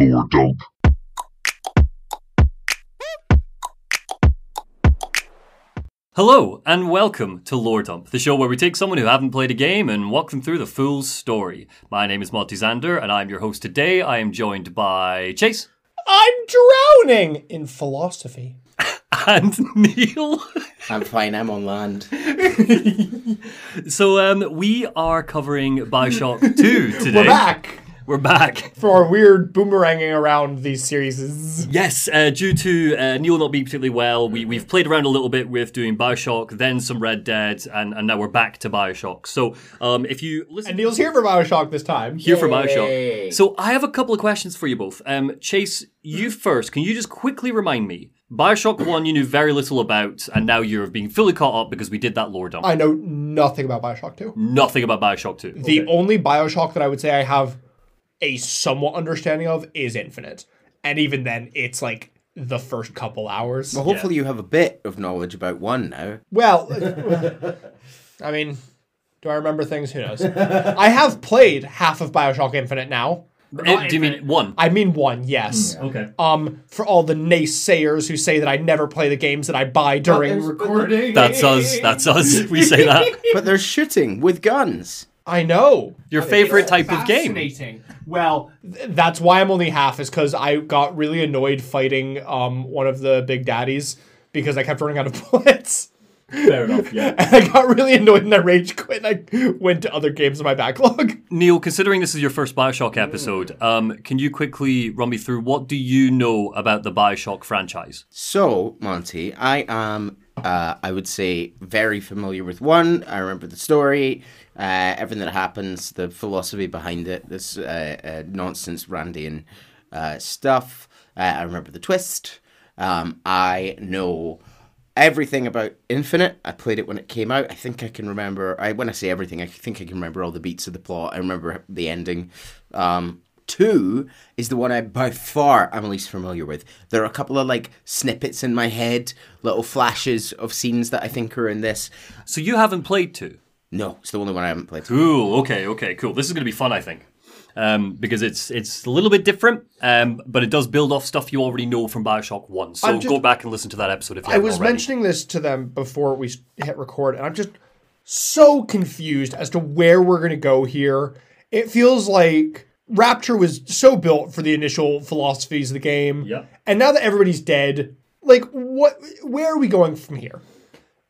Lore Dump. Hello, and welcome to Lore Dump, the show where we take someone who haven't played a game and walk them through the full story. My name is Monty Zander, and I'm your host today. I am joined by Chase I'm drowning in philosophy. and Neil. I'm fine. I'm on land. So, um, we are covering Bioshock 2 today. We're back We're back. for our weird boomeranging around these series. Yes, uh, due to uh, Neil not being particularly well, we, we've played around a little bit with doing Bioshock, then some Red Dead, and, and now we're back to Bioshock. So, um, if you listen. And Neil's here for Bioshock this time. here for Bioshock. So I have a couple of questions for you both. Um, Chase, you first. Can you just quickly remind me? Bioshock One, you knew very little about, and now you're being fully caught up because we did that lore dump. I know nothing about Bioshock 2. Nothing about Bioshock Two. The only Bioshock that I would say I have a somewhat understanding of is Infinite. And even then, it's like the first couple hours. Well, hopefully you have a bit of knowledge about one now. Well, I mean, do I remember things? Who knows? I have played half of Bioshock Infinite now. Eh, do you mean one? I mean one, yes. Okay. Um, for all the naysayers who say that I never play the games that I buy during recording. That's us. That's us. We say that. But they're shooting with guns. I know. Your favorite type of game. Well, th- that's why I'm only half, is because I got really annoyed fighting um one of the big daddies because I kept running out of bullets. Fair enough. Yeah. And I got really annoyed and I rage quit and I went to other games in my backlog. Neil, considering this is your first Bioshock episode, um, can you quickly run me through what do you know about the Bioshock franchise? So, Monty, I am, uh, I would say, very familiar with one. I remember the story, uh, everything that happens, the philosophy behind it, this uh, uh, nonsense Randian uh, stuff. Uh, I remember the twist. Um, I know everything about Infinite. I played it when it came out. I think I can remember. I when I say everything, I think I can remember all the beats of the plot. I remember the ending. Um, two is the one I by far am least familiar with. There are a couple of like snippets in my head, little flashes of scenes that I think are in this. So you haven't played two. No, it's the only one I haven't played. Cool. Okay. Okay. Cool. This is going to be fun, I think, um, because it's it's a little bit different, um, but it does build off stuff you already know from Bioshock One. So just- go back and listen to that episode if you I haven't was already. mentioning this to them before we hit record, and I'm just so confused as to where we're going to go here. It feels like Rapture was so built for the initial philosophies of the game, Yeah. and now that everybody's dead, like what? Where are we going from here?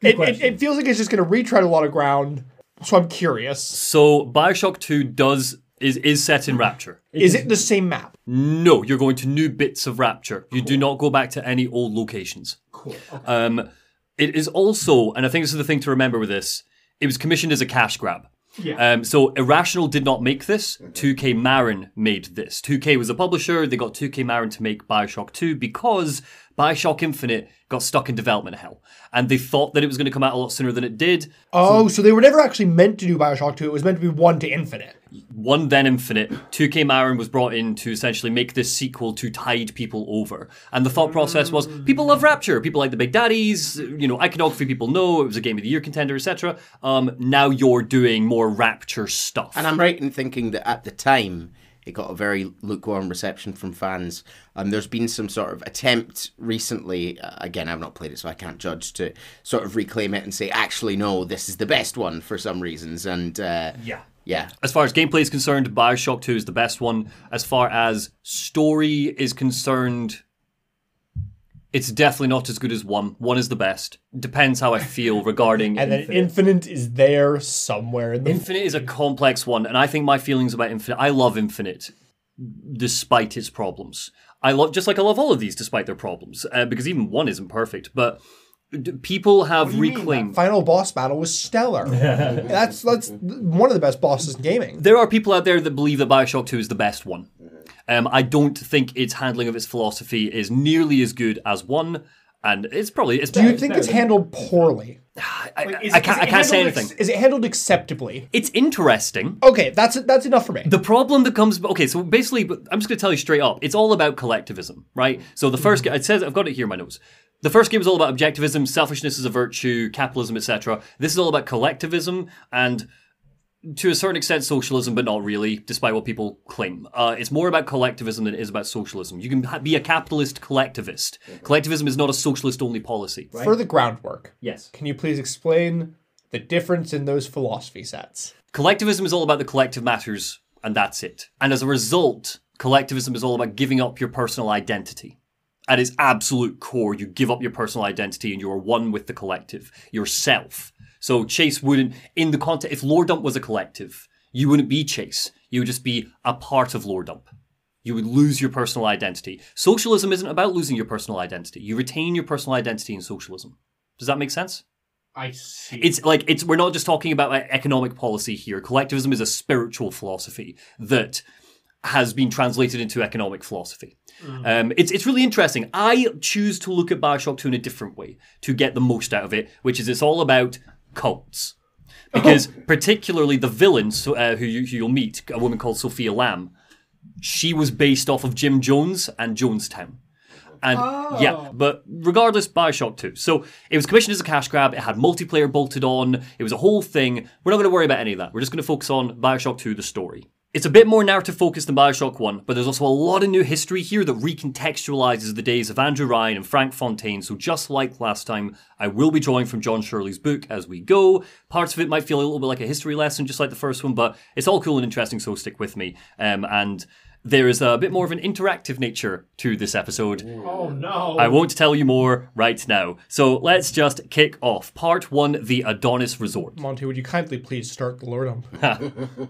It, it, it feels like it's just going to retread a lot of ground. So I'm curious: So Bioshock Two does is is set in Rapture. is it the same map? No, you're going to new bits of Rapture. You do not go back to any old locations. Cool. Um, it is also, and I think this is the thing to remember with this. It was commissioned as a cash grab. Yeah. Um, so Irrational did not make this. 2K Marin made this. 2K was a publisher. They got 2K Marin to make Bioshock 2 because Bioshock Infinite got stuck in development hell. And they thought that it was going to come out a lot sooner than it did. Oh, so they were never actually meant to do Bioshock 2. It was meant to be 1 to Infinite. One then Infinite, 2K Marin was brought in to essentially make this sequel to tide people over. And the thought process was people love Rapture, people like the Big Daddies, you know, iconography people know, it was a Game of the Year contender, etc. Um, now you're doing more Rapture stuff. And I'm right in thinking that at the time it got a very lukewarm reception from fans. Um, there's been some sort of attempt recently. Uh, again, I've not played it, so I can't judge to sort of reclaim it and say, actually, no, this is the best one for some reasons. And uh, Yeah. yeah, As far as gameplay is concerned, Bioshock 2 is the best one. As far as story is concerned, it's definitely not as good as one. One is the best. Depends how I feel regarding And then Infinite is there somewhere in the Infinite is a complex one, and I think my feelings about Infinite. I love Infinite, despite its problems. I love just like I love all of these, despite their problems, uh, because even one isn't perfect. But d- people have reclaimed. final boss battle was stellar. that's that's one of the best bosses in gaming. There are people out there that believe that Bioshock Two is the best one. Um, I don't think its handling of its philosophy is nearly as good as one, and it's probably. It's Do you think it's handled poorly? I, I, I can't, I can't say anything. Is it handled acceptably? It's interesting. Okay, that's that's enough for me. The problem that comes, okay, so basically, I'm just going to tell you straight up. It's all about collectivism, right? So the first, it says, I've got it here in my notes. The first game is all about objectivism, selfishness is a virtue, capitalism, etc. This is all about collectivism, and to a certain extent socialism, but not really, despite what people claim. Uh, it's more about collectivism than it is about socialism. You can ha- be a capitalist collectivist. Collectivism is not a socialist only policy. For the groundwork, Yes. can you please explain the difference in those philosophy sets? Collectivism is all about the collective matters, and that's it. And as a result, collectivism is all about giving up your personal identity. At its absolute core, you give up your personal identity and you are one with the collective, yourself. So Chase wouldn't, in the context, if Lore Dump was a collective, you wouldn't be Chase. You would just be a part of Lore Dump. You would lose your personal identity. Socialism isn't about losing your personal identity. You retain your personal identity in socialism. Does that make sense? I see. It's like it's we're not just talking about like, economic policy here. Collectivism is a spiritual philosophy that has been translated into economic philosophy. Um, it's it's really interesting. I choose to look at Bioshock 2 in a different way to get the most out of it, which is it's all about cults. Because particularly the villain uh, who, you, who you'll meet, a woman called Sophia Lamb, she was based off of Jim Jones and Jonestown. And yeah, but regardless, Bioshock 2. So it was commissioned as a cash grab. It had multiplayer bolted on. It was a whole thing. We're not going to worry about any of that. We're just going to focus on Bioshock 2, the story. It's a bit more narrative focused than Bioshock 1, but there's also a lot of new history here that recontextualizes the days of Andrew Ryan and Frank Fontaine. So just like last time, I will be drawing from John Shirley's book as we go. Parts of it might feel a little bit like a history lesson, just like the first one, but it's all cool and interesting, so stick with me. Um, and there is a bit more of an interactive nature to this episode. oh no. I won't tell you more right now. So let's just kick off. Part one The Adonis Resort. Monty, would you kindly please start the Lore Dump?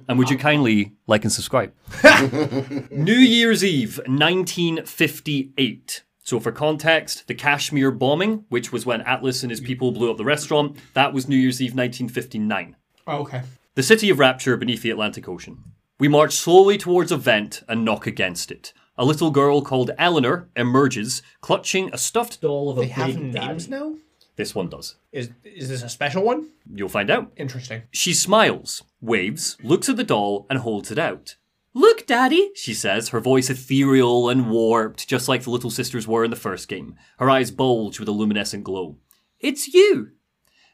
And would you kindly like and subscribe? New Year's Eve, 1958. So, for context, the Kashmir bombing, which was when Atlas and his people blew up the restaurant, that was New Year's Eve, 1959. oh, okay. The city of Rapture beneath the Atlantic Ocean. We march slowly towards a vent and knock against it. A little girl called Eleanor emerges, clutching a stuffed doll of a They have big names daddy. now? This one does. Is is this a special one? You'll find out. Interesting. She smiles, waves, looks at the doll, and holds it out. Look, Daddy, she says, her voice ethereal and warped, just like the little sisters were in the first game. Her eyes bulge with a luminescent glow. It's you.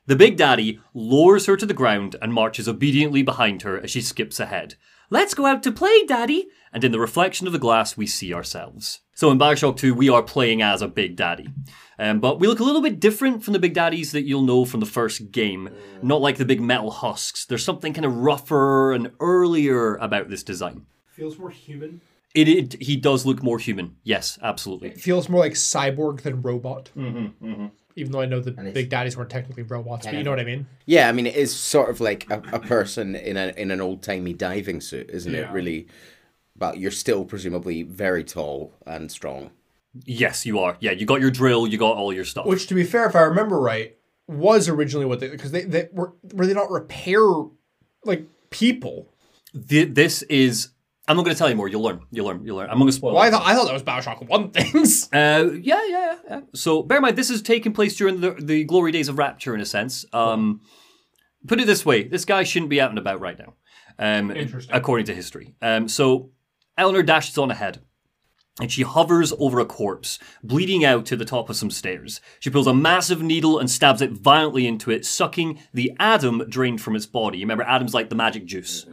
The Big Daddy lowers her to the ground and marches obediently behind her as she skips ahead. Let's go out to play, Daddy! And in the reflection of the glass, we see ourselves. So in Bioshock 2, we are playing as a Big Daddy. Um, but we look a little bit different from the Big Daddies that you'll know from the first game. Not like the big metal husks. There's something kind of rougher and earlier about this design. Feels more human. It, it he does look more human. Yes, absolutely. It feels more like cyborg than robot. Mm-hmm, Even though I know the big daddies weren't technically robots, but you know what I mean. Yeah, I mean, it is sort of like a, a person in a in an old timey diving suit, isn't it? Really, but you're still presumably very tall and strong. Yes, you are. Yeah, you got your drill, you got all your stuff. Which, to be fair, if I remember right, was originally what they because they, they were were they not repair like people? Th- this is. I'm not going to tell you more. You'll learn. You'll learn. You'll learn. I'm going to spoil. Well, I thought I thought that was Bioshock One things. Uh, yeah, yeah, yeah. So bear in mind, this is taking place during the, the glory days of Rapture, in a sense. Um, put it this way: this guy shouldn't be out and about right now. Um, Interesting. According to history. Um, so Eleanor dashes on ahead. And she hovers over a corpse, bleeding out to the top of some stairs. She pulls a massive needle and stabs it violently into it, sucking the Adam drained from its body. You remember Adam's like the magic juice.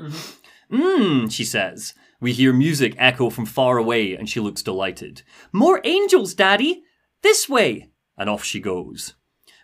Mmm, she says. We hear music echo from far away, and she looks delighted. More angels, Daddy! This way! And off she goes.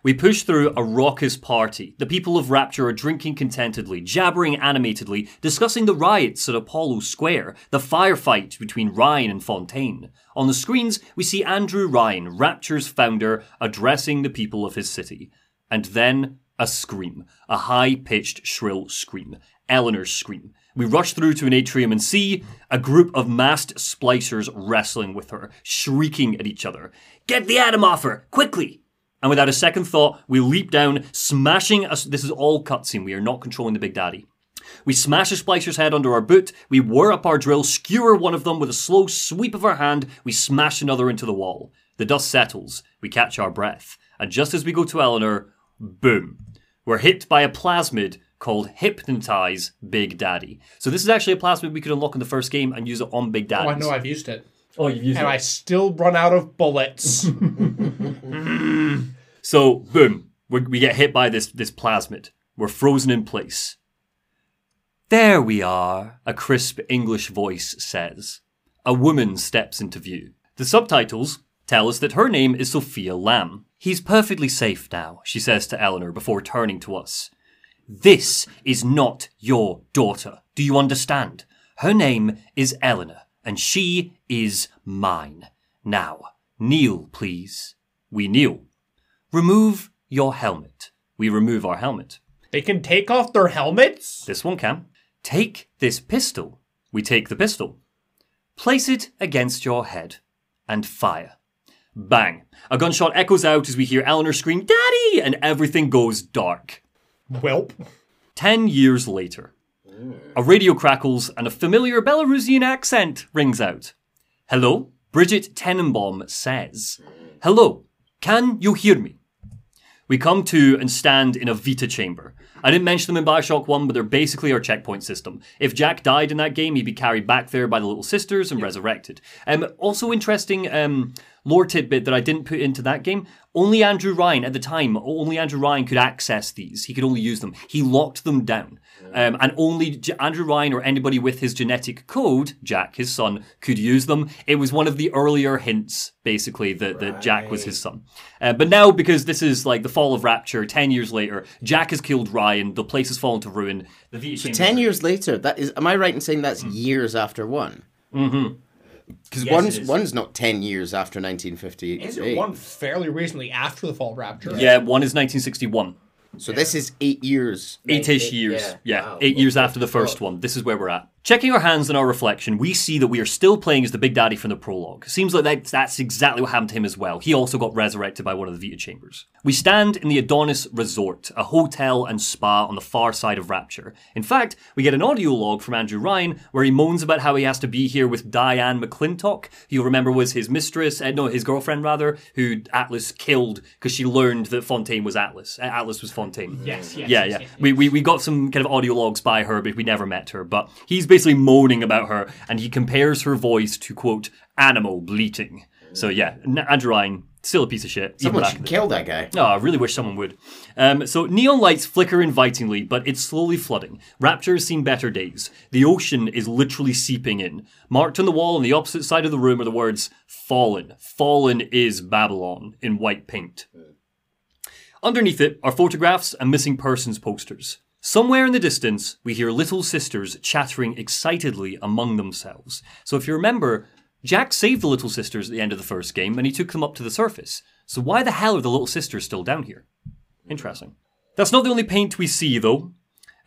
We push through a raucous party. The people of Rapture are drinking contentedly, jabbering animatedly, discussing the riots at Apollo Square, the firefight between Ryan and Fontaine. On the screens, we see Andrew Ryan, Rapture's founder, addressing the people of his city. And then a scream, a high pitched, shrill scream. Eleanor's scream. We rush through to an atrium and see a group of masked splicers wrestling with her, shrieking at each other. Get the Adam off her, quickly! And without a second thought, we leap down, smashing us. This is all cutscene. We are not controlling the Big Daddy. We smash a splicer's head under our boot. We whir up our drill, skewer one of them with a slow sweep of our hand. We smash another into the wall. The dust settles. We catch our breath. And just as we go to Eleanor, boom. We're hit by a plasmid called Hypnotize Big Daddy. So this is actually a plasmid we could unlock in the first game and use it on Big Daddy. Oh, I know I've used it, Oh, you've used it. and I still run out of bullets. So, boom, we we get hit by this this plasmid. We're frozen in place. There we are, a crisp English voice says. A woman steps into view. The subtitles tell us that her name is Sophia Lamb. He's perfectly safe now, she says to Eleanor before turning to us. This is not your daughter. Do you understand? Her name is Eleanor, and she is mine. Now, kneel, please. We kneel. Remove your helmet. We remove our helmet. They can take off their helmets? This one can. Take this pistol. We take the pistol. Place it against your head and fire. Bang. A gunshot echoes out as we hear Eleanor scream, Daddy! And everything goes dark. Welp. Ten years later, a radio crackles and a familiar Belarusian accent rings out. Hello? Brigid Tenenbaum says, Hello, can you hear me? We come to and stand in a Vita chamber. I didn't mention them in Bioshock 1, but they're basically our checkpoint system. If Jack died in that game, he'd be carried back there by the little sisters and resurrected. Um, also interesting um, lore tidbit that I didn't put into that game. Only Andrew Ryan, at the time, only Andrew Ryan could access these. He could only use them. He locked them down. Um, and only J- Andrew Ryan or anybody with his genetic code, Jack, his son, could use them. It was one of the earlier hints, basically, that, that Jack was his son. Uh, but now, because this is like the fall of Rapture, 10 years later, Jack has killed Ryan, the place has fallen to ruin. The Chamber- Ten years later, that is. Am I right in saying that's years after one? Mm-hmm. Because Yes, one's one's not ten years after 1958. Is it one fairly recently after the fall of Rapture? Yeah, one is 1961. So this is eight years. Eight-ish eight- years. yeah. Yeah, Wow. eight years after the first one. This is where we're at. Checking our hands in our reflection, we see that we are still playing as the Big Daddy from the prologue. Seems like that, that's exactly what happened to him as well. He also got resurrected by one of the Vita chambers. We stand in the Adonis Resort, a hotel and spa on the far side of Rapture. In fact, we get an audio log from Andrew Ryan where he moans about how he has to be here with Diane McClintock, who you'll remember was his mistress, uh, no, his girlfriend rather, who Atlas killed because she learned that Fontaine was Atlas. Uh, Atlas was Fontaine. Yes, yes. Yeah, yes, yeah. yes, We, we we got some kind of audio logs by her, but we never met her. But he's basically moaning about her, and he compares her voice to quote animal bleating. So yeah, N- Andrew Ryan still a piece of shit. Someone should kill that guy. Oh, I really wish someone would. Um, so neon lights flicker invitingly, but it's slowly flooding. Rapture has seen better days. The ocean is literally seeping in. Marked on the wall on the opposite side of the room are the words "Fallen." Fallen is Babylon in white paint. Underneath it are photographs and missing persons posters. Somewhere in the distance, we hear little sisters chattering excitedly among themselves. So if you remember, Jack saved the little sisters at the end of the first game and he took them up to the surface. So why the hell are the little sisters still down here? Interesting. That's not the only paint we see, though.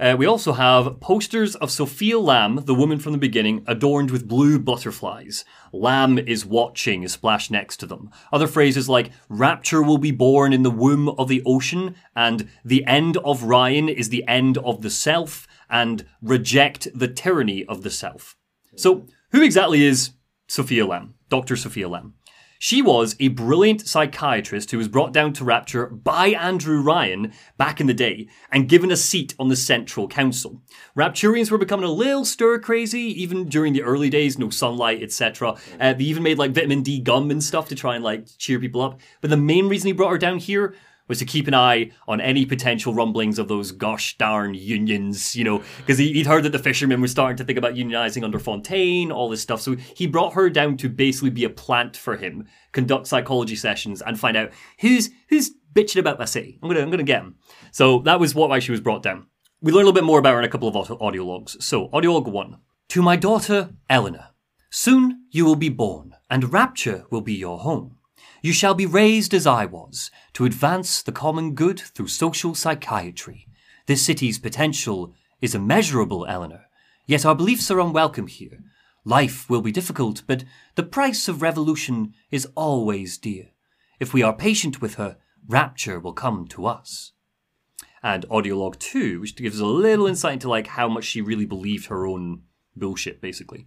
Uh, we also have posters of Sophia Lamb, the woman from the beginning, adorned with blue butterflies. Lamb is watching splashed next to them. Other phrases like rapture will be born in the womb of the ocean, and the end of Ryan is the end of the self, and reject the tyranny of the self. So, who exactly is Sophia Lamb? Dr. Sophia Lamb. She was a brilliant psychiatrist who was brought down to Rapture by Andrew Ryan back in the day and given a seat on the Central Council. Rapturians were becoming a little stir crazy even during the early days, no sunlight, etc. Uh, they even made like vitamin D gum and stuff to try and like cheer people up. But the main reason he brought her down here was to keep an eye on any potential rumblings of those gosh darn unions, you know, because he, he'd heard that the fishermen were starting to think about unionizing under Fontaine, all this stuff. So he brought her down to basically be a plant for him, conduct psychology sessions, and find out who's who's bitching about my city. I'm gonna I'm gonna get him. So that was what why she was brought down. We learn a little bit more about her in a couple of audio, audio logs. So audio log one: To my daughter Eleanor, soon you will be born, and rapture will be your home. You shall be raised as I was, to advance the common good through social psychiatry. This city's potential is immeasurable, Eleanor, yet our beliefs are unwelcome here. Life will be difficult, but the price of revolution is always dear. If we are patient with her, rapture will come to us. And audio log two, which gives a little insight into like how much she really believed her own bullshit, basically.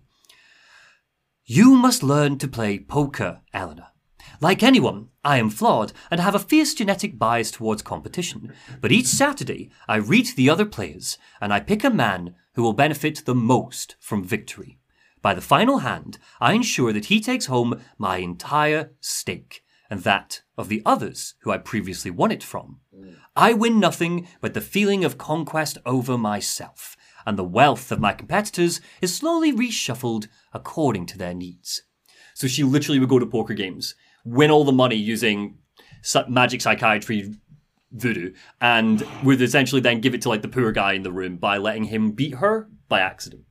You must learn to play poker, Eleanor. Like anyone, I am flawed and have a fierce genetic bias towards competition. But each Saturday, I read the other players and I pick a man who will benefit the most from victory. By the final hand, I ensure that he takes home my entire stake and that of the others who I previously won it from. I win nothing but the feeling of conquest over myself. and the wealth of my competitors is slowly reshuffled according to their needs. So she literally would go to poker games, win all the money using magic psychiatry voodoo, and would essentially then give it to like the poor guy in the room by letting him beat her by accident.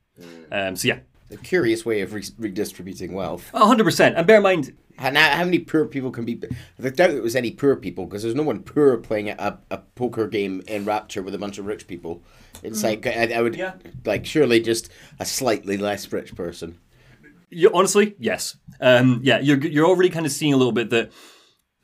Um, so yeah, A curious way of re- redistributing wealth. hundred percent. And bear in mind, And how, how many poor people can be? I doubt there was any poor people because there's no one poor playing a, a poker game in Rapture with a bunch of rich people. It's like I, I would Yeah. like surely just a slightly less rich person. You, honestly, yes. Um, yeah, you're you're already kind of seeing a little bit that.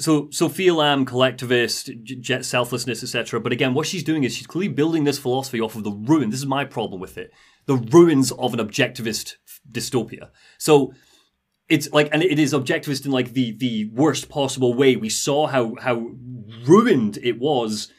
So Sophia Lamb, collectivist, jet selflessness, etc. But again, what she's doing is she's clearly building this philosophy off of the ruin. This is my problem with it: the ruins of an objectivist dystopia. So it's like, and it is objectivist in like the the worst possible way. We saw how how ruined it was.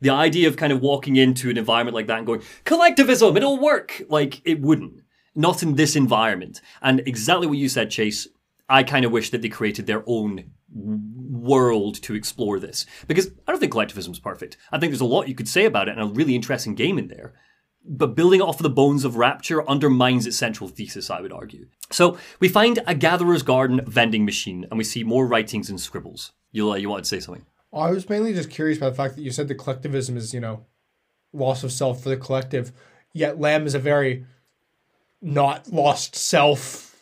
The idea of kind of walking into an environment like that and going collectivism, it'll work. Like it wouldn't not in this environment. And exactly what you said, Chase. I kind of wish that they created their own world to explore this because I don't think collectivism is perfect. I think there's a lot you could say about it and a really interesting game in there. But building off of the bones of Rapture undermines its central thesis, I would argue. So we find a Gatherer's Garden vending machine and we see more writings and scribbles. Uh, you wanted to say something? I was mainly just curious by the fact that you said the collectivism is, you know, loss of self for the collective, yet Lamb is a very not lost self.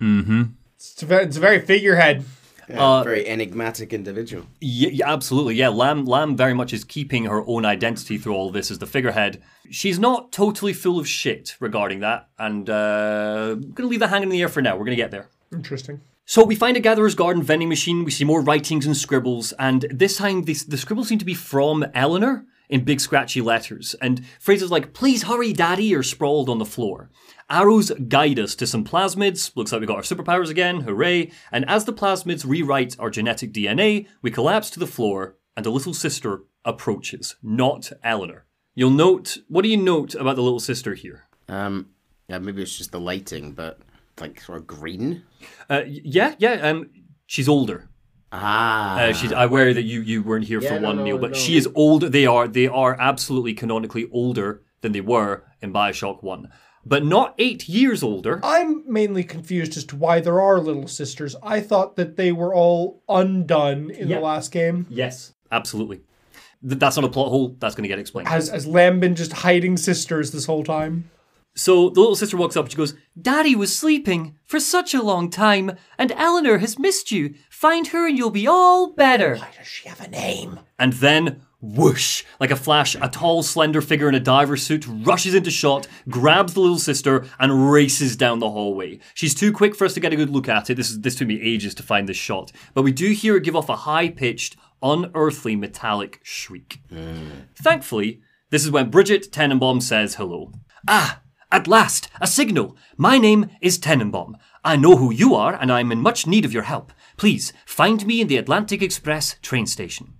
Mm-hmm. It's a very, it's a very figurehead. Yeah, Uh, very enigmatic individual. Yeah, yeah, absolutely. Yeah, Lamb Lamb very much is keeping her own identity through all this as the figurehead. She's not totally full of shit regarding that, and uh, I'm gonna leave that hanging in the air for now. We're gonna get there. Interesting. So we find a Gatherer's Garden vending machine. We see more writings and scribbles, and this time the, the scribbles seem to be from Eleanor in big scratchy letters, and phrases like "Please hurry, Daddy" are sprawled on the floor. Arrows guide us to some plasmids. Looks like we got our superpowers again. Hooray! And as the plasmids rewrite our genetic DNA, we collapse to the floor, and a little sister approaches. Not Eleanor. You'll note. What do you note about the little sister here? Um, yeah, maybe it's just the lighting, but like sort of green. Uh, yeah, yeah. Um, she's older. Ah, Uh, she's aware that you you weren't here Yeah, for no, one no, meal, but no. she is older. They are they are absolutely canonically older than they were in Bioshock One, but not eight years older. I'm mainly confused as to why there are little sisters. I thought that they were all undone in Yeah. the last game. Yes, absolutely. Th- that's not a plot hole. That's going to get explained. Has has Lamb been just hiding sisters this whole time? So the little sister walks up and she goes, Daddy was sleeping for such a long time, and Eleanor has missed you. Find her and you'll be all better. Why does she have a name? And then, whoosh, like a flash, a tall, slender figure in a diver suit rushes into shot, grabs the little sister, and races down the hallway. She's too quick for us to get a good look at it. This is this took me ages to find this shot, but we do hear her give off a high-pitched, unearthly, metallic shriek. Thankfully, this is when Brigid Tenenbaum says hello. Ah, at last, a signal. My name is Tenenbaum. I know who you are, and I'm in much need of your help. Please find me in the Atlantic Express train station.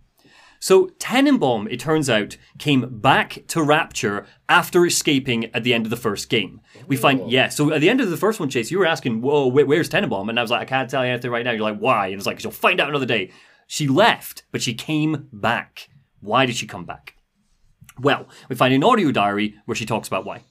So Tenenbaum, it turns out, came back to Rapture after escaping at the end of the first game. We find, yeah, so at the end of the first one, Chase, you were asking, whoa, wh- where's Tenenbaum? And I was like, I can't tell you anything right now. You're like, why? And it's like, you'll find out another day. She left, but she came back. Why did she come back? Well, we find an audio diary where she talks about why.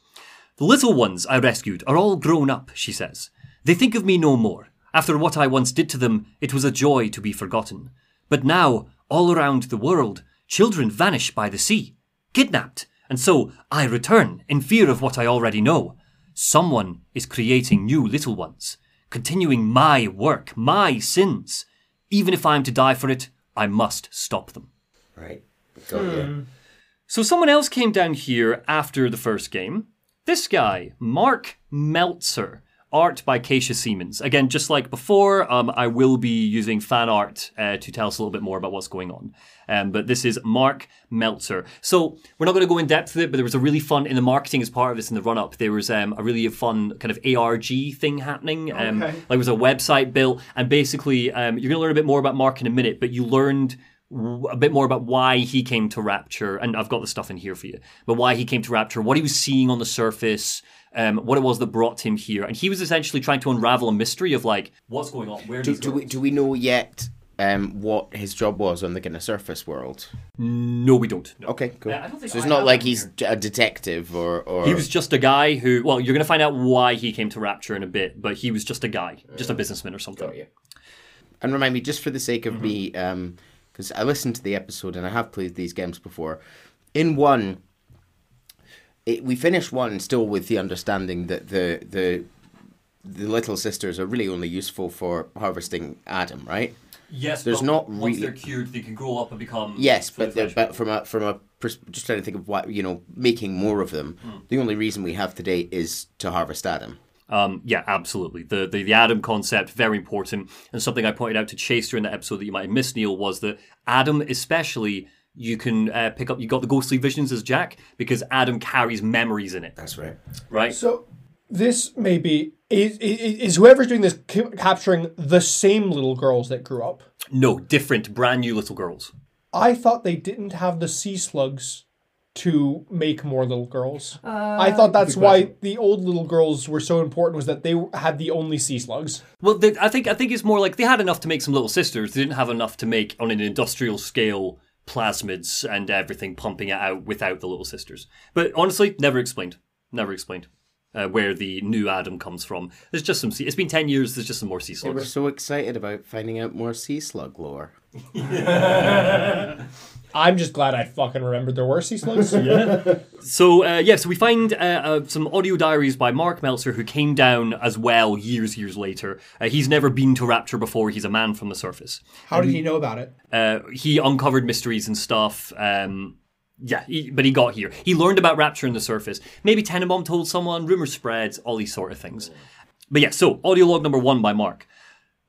The little ones I rescued are all grown up, she says. They think of me no more. After what I once did to them, it was a joy to be forgotten. But now, all around the world, children vanish by the sea, kidnapped, and so I return in fear of what I already know. Someone is creating new little ones, continuing my work, my sins. Even if I am to die for it, I must stop them. right. Got you. Hmm. So someone else came down here after the first game. This guy, Mark Meltzer, art by Kaysha Siemens. Again, just like before, um, I will be using fan art uh, to tell us a little bit more about what's going on. Um, but this is Mark Meltzer. So we're not going to go in depth with it, but there was a really fun in the marketing as part of this in the run up. There was um, a really fun kind of ARG thing happening. Um, Okay. Like there was a website built, and basically um, you're going to learn a bit more about Mark in a minute. But you learned a bit more about why he came to Rapture, and I've got the stuff in here for you. But why he came to Rapture, what he was seeing on the surface, um, what it was that brought him here, and he was essentially trying to unravel a mystery of like what's going on. Where Do, do we do we know yet um, what his job was on the kind of surface world? No, we don't. No. Okay, cool. Yeah, I don't think so it's I not like him he's a detective or, or He was just a guy who, well, you're going to find out why he came to Rapture in a bit, but he was just a guy, just a businessman or something. Got you. And remind me, just for the sake of Mm-hmm. me, because I listened to the episode and I have played these games before. In one, it, we finished one still with the understanding that the the the little sisters are really only useful for harvesting Adam, right? Yes, There's but not once really- they're cured, they can grow up and become. Yes, but the, but from a from a pers- just trying to think of what you know, making more of them. Hmm. The only reason we have today is to harvest Adam. Um, yeah, absolutely. The, the the Adam concept very important, and something I pointed out to Chase during that episode that you might have missed, Neil, was that Adam, especially, you can uh, pick up. You got the ghostly visions as Jack because Adam carries memories in it, That's right. right? So this may be is, is, is whoever's doing this capturing the same little girls that grew up. no, different, brand new little girls. I thought they didn't have the sea slugs to make more little girls. I thought that's why the old little girls were so important was that they had the only sea slugs. Well, they, I think I think it's more like they had enough to make some little sisters. They didn't have enough to make on an industrial scale plasmids and everything pumping it out without the little sisters. But honestly, never explained. Never explained uh, where the new Adam comes from. There's just some. Sea, it's been ten years. There's just some more sea slugs. They were so excited about finding out more sea slug lore. I'm just glad I fucking remembered there were sea slugs. So uh, yeah, so we find uh, uh, some audio diaries by Mark Meltzer, who came down as well years, years later. Uh, he's never been to Rapture before. He's a man from the surface. How did he know about it? Uh, he uncovered mysteries and stuff. Um, yeah, he, but he got here. He learned about Rapture in the surface. Maybe Tenenbaum told someone, rumors spread, all these sort of things. But yeah, so audio log number one by Mark.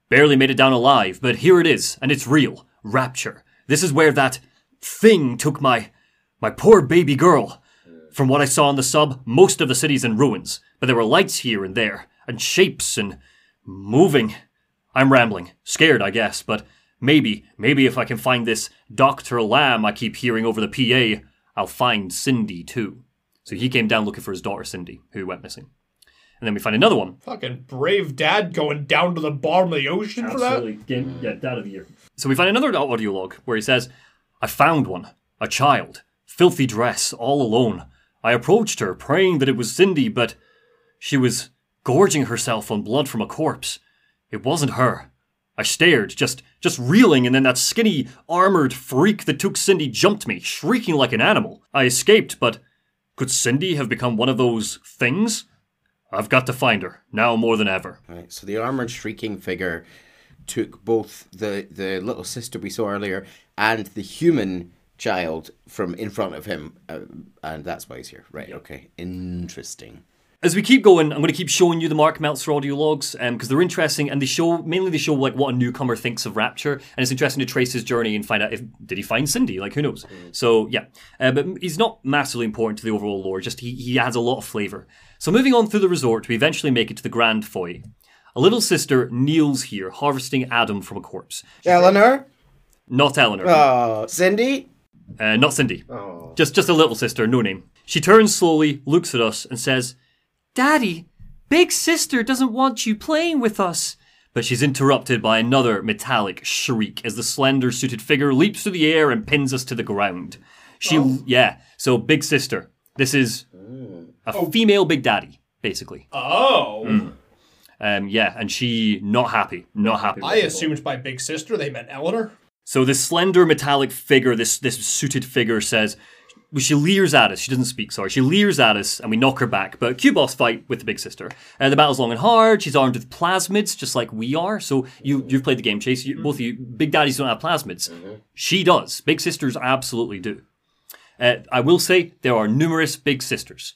Barely made it down alive, but here it is, and it's real. Rapture. This is where that thing took my my poor baby girl. From what I saw on the sub, most of the city's in ruins, but there were lights here and there, and shapes and moving. I'm rambling. Scared, I guess, but maybe, maybe if I can find this Dr. Lamb I keep hearing over the PA, I'll find Cindy too. So he came down looking for his daughter Cindy, who went missing. And then we find another one. Fucking brave dad going down to the bottom of the ocean for that. Game, yeah, dad of the year. So we find another audio log where he says, I found one, a child, filthy dress, all alone. I approached her, praying that it was Cindy, but she was gorging herself on blood from a corpse. It wasn't her. I stared, just just reeling, and then that skinny, armored freak that took Cindy jumped me, shrieking like an animal. I escaped, but could Cindy have become one of those things? I've got to find her, now more than ever. Right. So the armored shrieking figure took both the the little sister we saw earlier and the human child from in front of him, uh, and that's why he's here. Right. Okay. Interesting. As we keep going, I'm going to keep showing you the Mark Meltzer audio logs because they're interesting and they show mainly they show like what a newcomer thinks of Rapture, and it's interesting to trace his journey and find out if did he find Cindy, like who knows. So yeah, uh, but he's not massively important to the overall lore. Just he he adds a lot of flavor. So moving on through the resort, we eventually make it to the grand foyer. A little sister kneels here, harvesting Adam from a corpse. Eleanor. Not Eleanor, Oh, Cindy. uh, not Cindy. Oh. Just just a little sister, no name. She turns slowly, looks at us, and says, Daddy, Big Sister doesn't want you playing with us. But she's interrupted by another metallic shriek as the slender suited figure leaps through the air and pins us to the ground. She, yeah, so Big Sister. This is a female Big Daddy, basically. Oh. Um, yeah, and she not happy, not happy. I assumed by big sister they meant Eleanor. So this slender metallic figure, this this suited figure says, well, she leers at us. She doesn't speak, sorry. She leers at us and we knock her back. But Q boss fight with the big sister. Uh, the battle's long and hard. She's armed with plasmids, just like we are. So you you've played the game, Chase. You, Both of you, big daddies don't have plasmids. She does. Big sisters absolutely do. Uh, I will say there are numerous big sisters.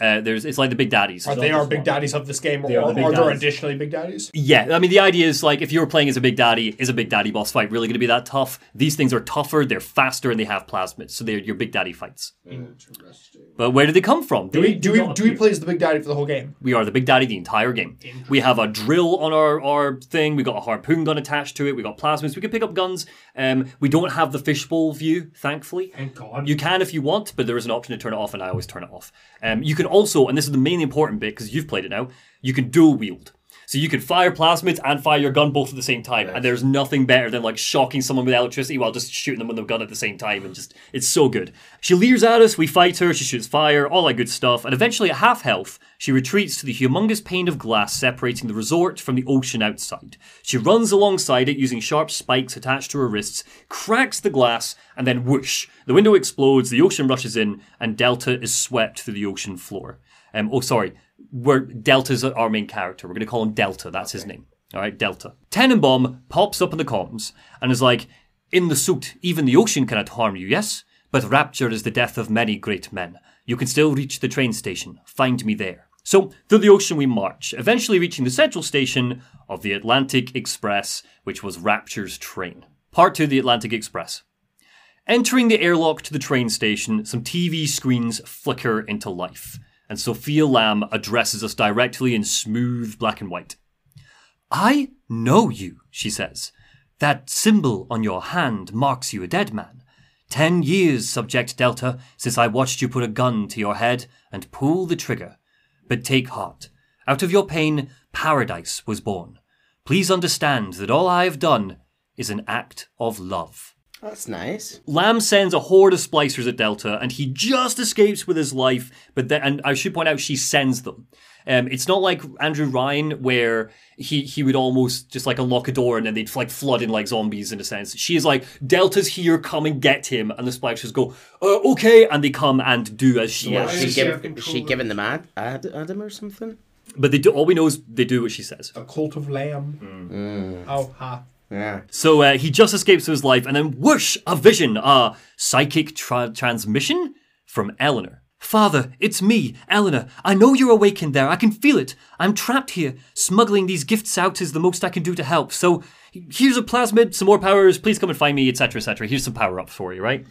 Uh, there's it's like the big daddies. Are they our big daddies of this game, or are are, the big there daddies. additionally big daddies? Yeah, I mean the idea is like if you were playing as a big daddy, is a big daddy boss fight really going to be that tough? These things are tougher, they're faster, and they have plasmids, so they're your big daddy fights. Interesting. But where do they come from? Do we do we do we appear. play as the big daddy for the whole game? We are the big daddy the entire game. We have a drill on our, our thing. We got a harpoon gun attached to it. We got plasmids. We can pick up guns. Um, we don't have the fishbowl view, thankfully. Thank God. You can if you want, but there is an option to turn it off, and I always turn it off. Um, you can also, and this is the main important bit because you've played it now, you can dual wield. So you can fire plasmids and fire your gun both at the same time. And there's nothing better than like shocking someone with electricity while just shooting them with a gun at the same time. And just, it's so good. She leers at us, we fight her, she shoots fire, all that good stuff. And eventually at half health, she retreats to the humongous pane of glass separating the resort from the ocean outside. She runs alongside it using sharp spikes attached to her wrists, cracks the glass, and then whoosh, the window explodes, the ocean rushes in, and Delta is swept through the ocean floor. Um, oh, sorry, we're Delta's our main character. We're going to call him Delta. That's his name. All right, Delta. Tenenbaum pops up in the comms and is like, "In the suit, even the ocean cannot harm you. Yes, but rapture is the death of many great men. You can still reach the train station. Find me there." So through the ocean we march, eventually reaching the central station of the Atlantic Express, which was Rapture's train. Part two, the Atlantic Express. Entering the airlock to the train station, some TV screens flicker into life and Sophia Lamb addresses us directly in smooth black and white. I know you, she says. That symbol on your hand marks you a dead man. Ten years, Subject Delta, since I watched you put a gun to your head and pull the trigger. But take heart. Out of your pain, paradise was born. Please understand that all I have done is an act of love. That's nice. Lamb sends a horde of splicers at Delta, and he just escapes with his life. But then, and I should point out, she sends them. Um, it's not like Andrew Ryan, where he he would almost just like unlock a door and then they'd like flood in like zombies in a sense. She is like Delta's here, come and get him, and the splicers go, uh, okay, and they come and do as she Yeah, asks. she, she give, she giving them ad, ad, Adam or something? But they do. All we know is they do what she says. A cult of lamb. Oh, ha. Yeah. So uh, he just escapes to his life, and then whoosh, a vision, a psychic tra- transmission from Eleanor. Father, it's me, Eleanor. I know you're awakened there. I can feel it. I'm trapped here. Smuggling these gifts out is the most I can do to help. So here's a plasmid, some more powers. Please come and find me, etc., etc. Here's some power ups for you, right?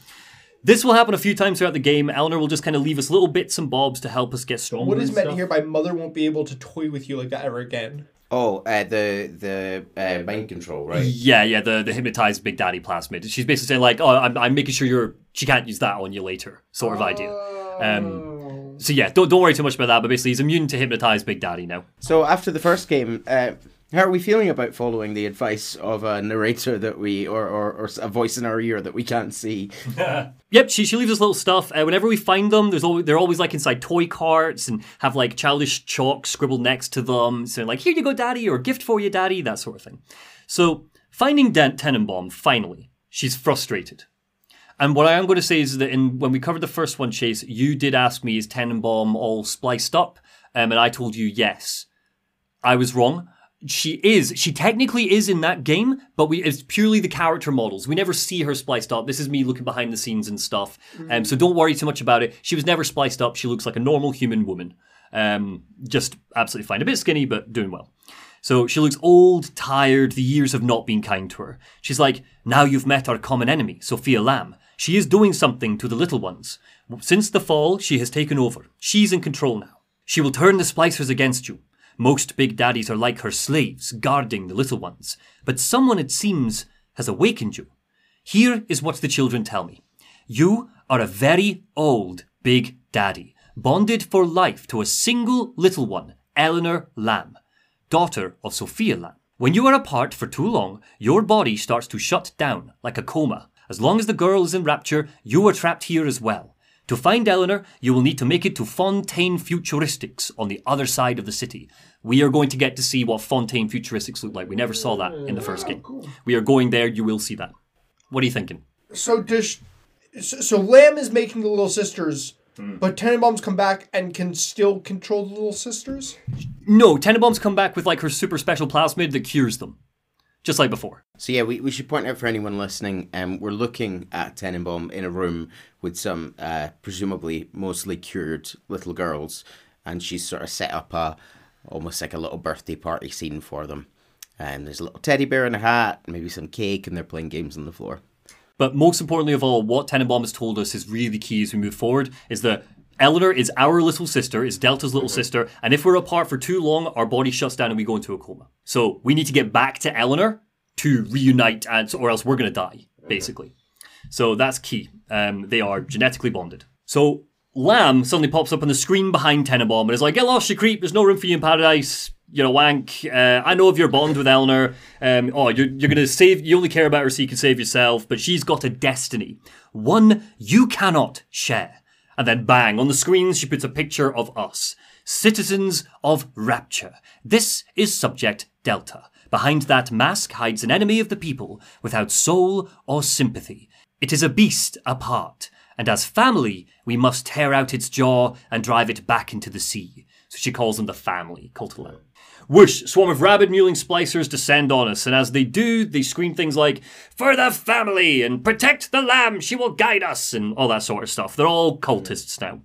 This will happen a few times throughout the game. Eleanor will just kind of leave us little bits and bobs to help us get stronger. What is meant stuff. here by mother won't be able to toy with you like that ever again? Oh, uh, the the uh, mind control, right? Yeah, yeah, the the hypnotized Big Daddy plasmid. She's basically saying like, "Oh, I'm, I'm making sure you're she can't use that on you later," sort of idea. Um, so yeah, don't don't worry too much about that. But basically, he's immune to hypnotize Big Daddy now. So after the first game, uh, how are we feeling about following the advice of a narrator that we, or, or, or a voice in our ear that we can't see? Yep, she, she leaves us little stuff. Uh, whenever we find them, there's always they're always like inside toy carts and have like childish chalk scribbled next to them, saying like, "Here you go, Daddy," or "Gift for you, Daddy," that sort of thing. So finding Dent Tenenbaum finally, she's frustrated. And what I am going to say is that in when we covered the first one, Chase, you did ask me, "Is Tenenbaum all spliced up?" Um, and I told you yes. I was wrong. She is. She technically is in that game, but we it's purely the character models. We never see her spliced up. This is me looking behind the scenes and stuff. Um, so don't worry too much about it. She was never spliced up. She looks like a normal human woman. Um, just absolutely fine. A bit skinny, but doing well. So she looks old, tired, the years have not been kind to her. She's like, Now you've met our common enemy, Sophia Lamb. She is doing something to the little ones. Since the fall, she has taken over. She's in control now. She will turn the splicers against you. Most big daddies are like her slaves, guarding the little ones. But someone, it seems, has awakened you. Here is what the children tell me. You are a very old big daddy, bonded for life to a single little one, Eleanor Lamb, daughter of Sophia Lamb. When you are apart for too long, your body starts to shut down like a coma. As long as the girl is in rapture, you are trapped here as well. To find Eleanor, you will need to make it to Fontaine Futuristics on the other side of the city. We are going to get to see what Fontaine Futuristics look like. We never saw that in the first oh, game. We are going there. You will see that. What are you thinking? So does so, so Lamb is making the little sisters, hmm. but Tenenbaum's come back and can still control the little sisters. No, Tenenbaum's come back with like her super special plasmid that cures them, just like before. So yeah, we, we should point out for anyone listening, um, we're looking at Tenenbaum in a room with some uh, presumably mostly cured little girls, and she's sort of set up a almost like a little birthday party scene for them. And there's a little teddy bear in a hat, maybe some cake, and they're playing games on the floor. But most importantly of all, what Tenenbaum has told us is really key as we move forward is that Eleanor is our little sister, is Delta's little sister, and if we're apart for too long, our body shuts down and we go into a coma. So we need to get back to Eleanor to reunite, and or else we're going to die, basically. So that's key. Um, they are genetically bonded. So Lamb suddenly pops up on the screen behind Tenenbaum and is like, "Get lost, you creep! There's no room for you in paradise. you're a wank. Uh, I know of your bond with Eleanor. Um, oh, you're, you're going to save, you only care about her so you can save yourself, but she's got a destiny. One you cannot share. And then bang, on the screen she puts a picture of us. Citizens of Rapture. This is Subject Delta. Behind that mask hides an enemy of the people without soul or sympathy. It is a beast apart, and as family, we must tear out its jaw and drive it back into the sea. So she calls them the family, lamb. Whoosh! Swarm of rabid mewling splicers descend on us, and as they do, they scream things like, For the family! and Protect the lamb! She will guide us! and all that sort of stuff. They're all cultists now.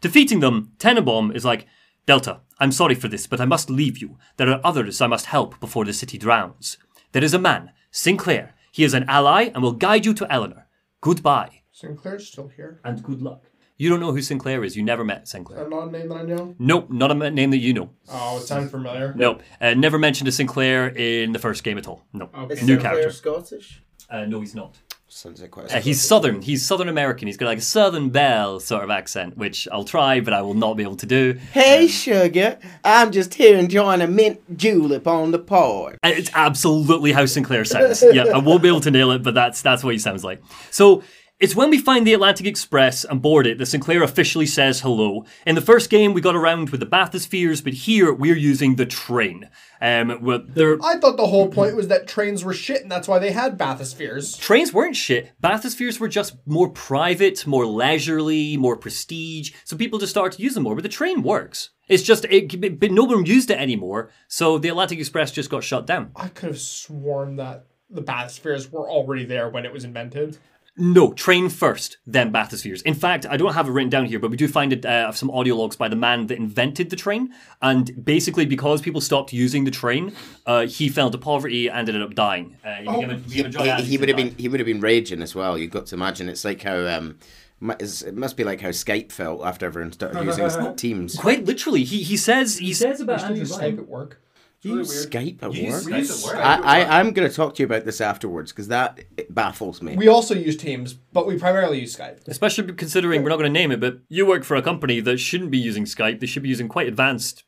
Defeating them, Tenenbaum is like, Delta, I'm sorry for this, but I must leave you. There are others I must help before the city drowns. There is a man, Sinclair. He is an ally and will guide you to Eleanor. Goodbye. Sinclair's still here. And good luck. You don't know who Sinclair is. You never met Sinclair. That's not a name that I know. Nope, not a name that you know. Oh, it sounded familiar. Nope. Uh, never mentioned a Sinclair in the first game at all. No. Okay. New Sinclair character. Scottish? Uh, no, he's not. Sounds like quite a Uh, he's Southern. He's Southern American. He's got like a Southern Belle sort of accent, which I'll try, but I will not be able to do. Hey, sugar, I'm just here enjoying a mint julep on the porch. And It's absolutely how Sinclair sounds. Yeah, I won't be able to nail it, but that's that's what he sounds like. So it's when we find the Atlantic Express and board it that Sinclair officially says hello. In the first game, we got around with the bathyspheres, but here we're using the train. Um, well, I thought the whole point was that trains were shit, and that's why they had bathyspheres. Trains weren't shit. Bathyspheres were just more private, more leisurely, more prestige. So people just started to use them more. But the train works. It's just, it, but no one used it anymore. So the Atlantic Express just got shut down. I could have sworn that the bathyspheres were already there when it was invented. No, train first, then bathyspheres. In fact, I don't have it written down here, but we do find it, uh, some audio logs by the man that invented the train. And basically, because people stopped using the train, uh, he fell into poverty and ended up dying. Uh, he became a- became He, he would and have been he would have been raging as well. You've got to imagine it's like how um, it must be like how Skype felt after everyone started using Teams. Quite literally, he he says he says about Andrew. Skype at work. You use Skype at You work. Skype at work? I, I, I'm going to talk to you about this afterwards because that it baffles me. We also use Teams, but we primarily use Skype. Especially considering we're not going to name it, but you work for a company that shouldn't be using Skype. They should be using quite advanced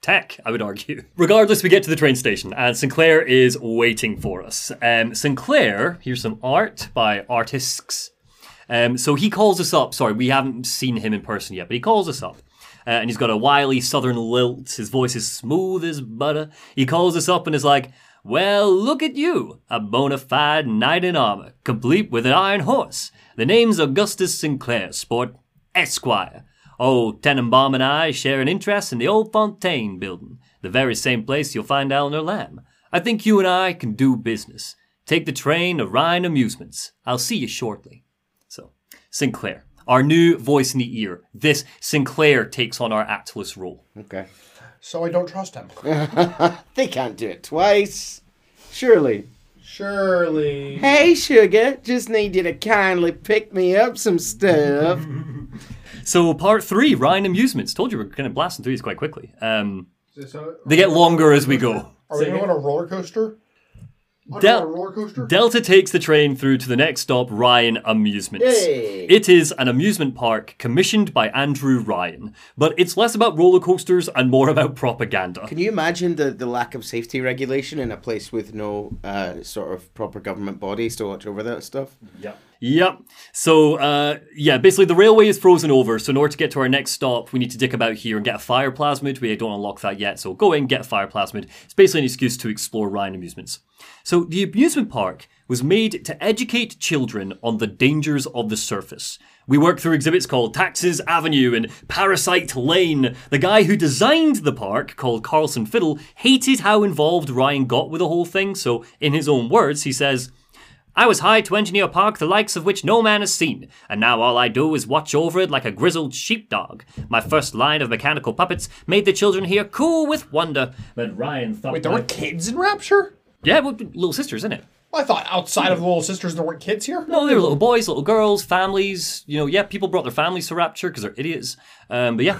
tech, I would argue. Regardless, we get to the train station, and Sinclair is waiting for us. Um, Sinclair, here's some art by artists. Um, so he calls us up. Sorry, we haven't seen him in person yet, but he calls us up. Uh, and he's got a wily southern lilt. His voice is smooth as butter. He calls us up and is like, Well, look at you, a bona fide knight in armor, complete with an iron horse. The name's Augustus Sinclair, sport, Esquire. Old Tenenbaum and I share an interest in the old Fontaine building, the very same place you'll find Eleanor Lamb. I think you and I can do business. Take the train to Ryan Amusements. I'll see you shortly. So, Sinclair, our new voice in the ear. This Sinclair takes on our Atlas role. Okay. So I don't trust him. They can't do it twice. Surely. Surely. Hey, sugar, just need you to kindly pick me up some stuff. So, part three, Ryan Amusements. Told you we're kind of blasting through these quite quickly. Um, So, they get longer as we go. Are we going on a roller coaster? On Del- a roller coaster? Delta takes the train through to the next stop, Ryan Amusements. Yay. It is an amusement park commissioned by Andrew Ryan, but it's less about roller coasters and more about propaganda. Can you imagine the, the lack of safety regulation in a place with no uh, sort of proper government bodies to watch over that stuff? Yep. Yep. So, uh, yeah, basically the railway is frozen over. So, in order to get to our next stop, we need to dick about here and get a fire plasmid. We don't unlock that yet. So, go in, get a fire plasmid. It's basically an excuse to explore Ryan Amusements. So, the amusement park was made to educate children on the dangers of the surface. We work through exhibits called Taxes Avenue and Parasite Lane. The guy who designed the park, called Carlson Fiddle, hated how involved Ryan got with the whole thing. So, in his own words, he says, I was hired to engineer a park the likes of which no man has seen, and now all I do is watch over it like a grizzled sheepdog. My first line of mechanical puppets made the children here cool with wonder, but Ryan thought. Wait, there were kids in Rapture? Yeah, well, little sisters, isn't it? I thought outside of the Little Sisters there weren't kids here. No, they were little boys, little girls, families. You know, yeah, people brought their families to Rapture because they're idiots. Um, but yeah,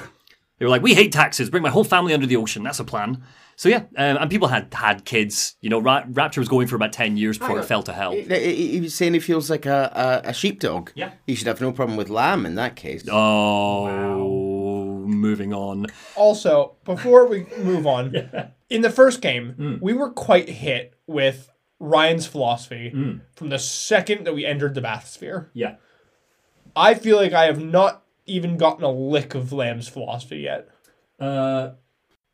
they were like, we hate taxes, bring my whole family under the ocean. That's a plan. So yeah, um, and people had had kids. You know, Ra- Rapture was going for about ten years before it fell to hell. He, he- he was saying he feels like a, a, a sheepdog. Yeah. He should have no problem with lamb in that case. Oh moving on. Also, before we move on, in the first game, Mm. we were quite hit with Ryan's philosophy Mm. from the second that we entered the bathysphere. Yeah. I feel like I have not even gotten a lick of Lamb's philosophy yet. Uh,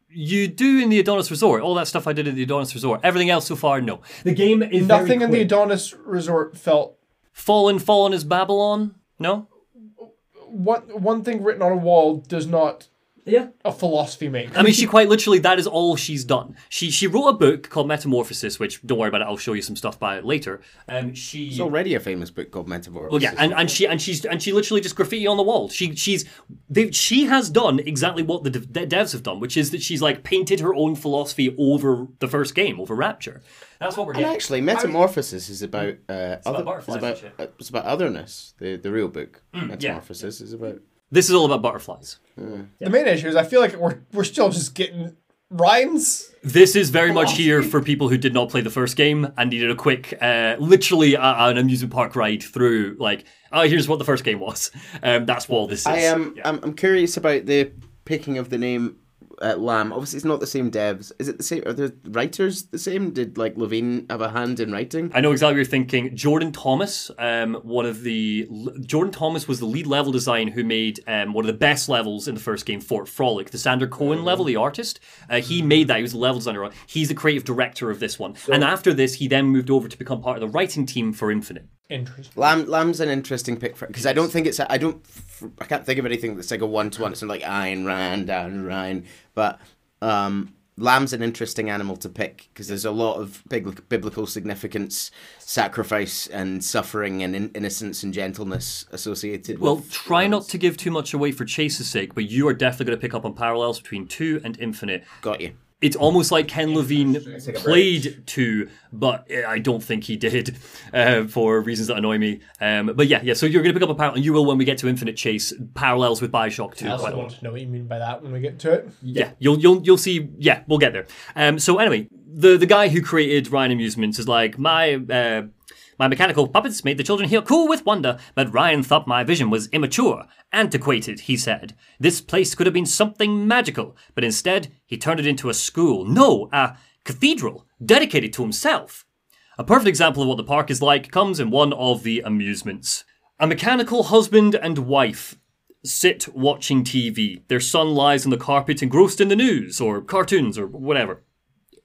you do in the Adonis Resort. All that stuff I did in the Adonis Resort. Everything else so far, no. The game is Nothing in the. Adonis Resort felt. Fallen, Fallen is Babylon. No. One, one thing written on a wall does not Yeah. a philosophy maker. I mean, she quite literally that is all she's done. She she wrote a book called Metamorphosis, which don't worry about it. I'll show you some stuff by it later. Um, she It's already a famous book called Metamorphosis. Well, yeah, and, and she and she's and she literally just graffiti on the wall. She she's they, she has done exactly what the dev- the devs have done, which is that she's like painted her own philosophy over the first game, over Rapture. That's what we're And getting. actually, Metamorphosis is about uh, other. butterflies It's about, uh, it's about otherness. The the real book. Mm, Metamorphosis is about. This is all about butterflies. The main issue is I feel like we're we're still just getting rhymes. This is very much here for people who did not play the first game and needed a quick, uh, literally a, an amusement park ride through. Like, oh, here's what the first game was. Um, that's what this is. I am. I'm, I'm curious about the picking of the name uh, Lamb. Obviously, it's not the same devs. Is it the same? Are the writers the same? Did like Levine have a hand in writing? I know exactly what you're thinking. Jordan Thomas, um, one of the Jordan Thomas was the lead level design who made um, one of the best levels in the first game, Fort Frolic, the Sander Cohen level, the artist. Uh, he made that. He was the level designer. He's the creative director of this one. and after this, he then moved over to become part of the writing team for Infinite. Interesting. Lamb, Lamb's an interesting pick for because I don't think it's. a- I don't. I can't think of anything that's like a one to one. It's not like Ayn Rand, Ayn Rand, but um, Lamb's an interesting animal to pick because there's a lot of big biblical significance, sacrifice, and suffering, and in- innocence and gentleness associated. Well, try not to give too much away for Chase's sake, but you are definitely going to pick up on parallels between 2 and Infinite. Got you. It's almost like Ken Levine played two, but I don't think he did uh, for reasons that annoy me. Um, but yeah, yeah. So you're going to pick up a parallel, and you will when we get to Infinite Chase parallels with Bioshock Two. I also want to know what you mean by that when we get to it. Yeah, you'll you'll you'll see. Yeah, we'll get there. Um, so anyway, the the guy who created Ryan Amusements is like my. Uh, my mechanical puppets made the children here cool with wonder, but Ryan thought my vision was immature, antiquated, he said. This place could have been something magical, but instead he turned it into a school. No, a cathedral, dedicated to himself. A perfect example of what the park is like comes in one of the amusements. A mechanical husband and wife sit watching TV. Their son lies on the carpet engrossed in the news or cartoons or whatever.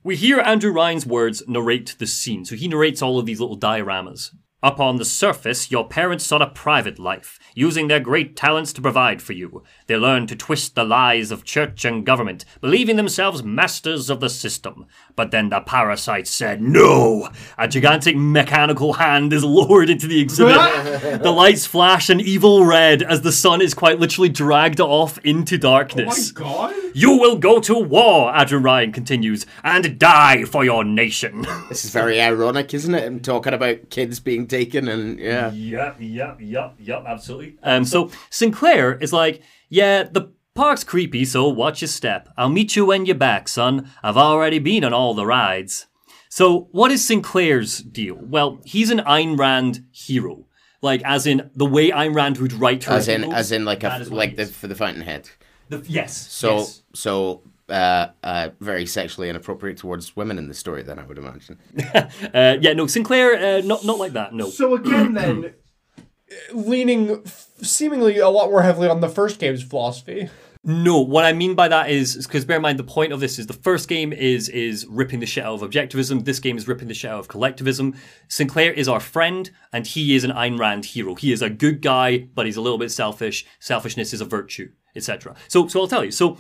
We hear Andrew Ryan's words narrate the scene. So he narrates all of these little dioramas. Up on the surface, your parents sought a private life, using their great talents to provide for you. They learned to twist the lies of church and government, believing themselves masters of the system. But then the parasite said, No! A gigantic mechanical hand is lowered into the exhibit. the lights flash an evil red as the sun is quite literally dragged off into darkness. Oh God. You will go to war, Andrew Ryan continues, and die for your nation. This is very ironic, isn't it? I'm talking about kids being taken and yeah. yep, yep, yep, yep, absolutely. Um, so Sinclair is like, yeah, the park's creepy, so watch your step. I'll meet you when you're back, son. I've already been on all the rides. So, what is Sinclair's deal? Well, he's an Ayn Rand hero. Like, as in the way Ayn Rand would write her As in, heroes, as in, like a that is what like the for the Fountainhead. The- yes. So yes. so uh, uh, very sexually inappropriate towards women in the story. Then I would imagine. Uh, yeah, no, Sinclair, uh, not not like that. No. So again, then leaning f- seemingly a lot more heavily on the first game's philosophy. No, what I mean by that is because bear in mind the point of this is the first game is is ripping the shit out of objectivism. This game is ripping the shit out of collectivism. Sinclair is our friend, and he is an Ayn Rand hero. He is a good guy, but he's a little bit selfish. Selfishness is a virtue, etc. So, so I'll tell you. So.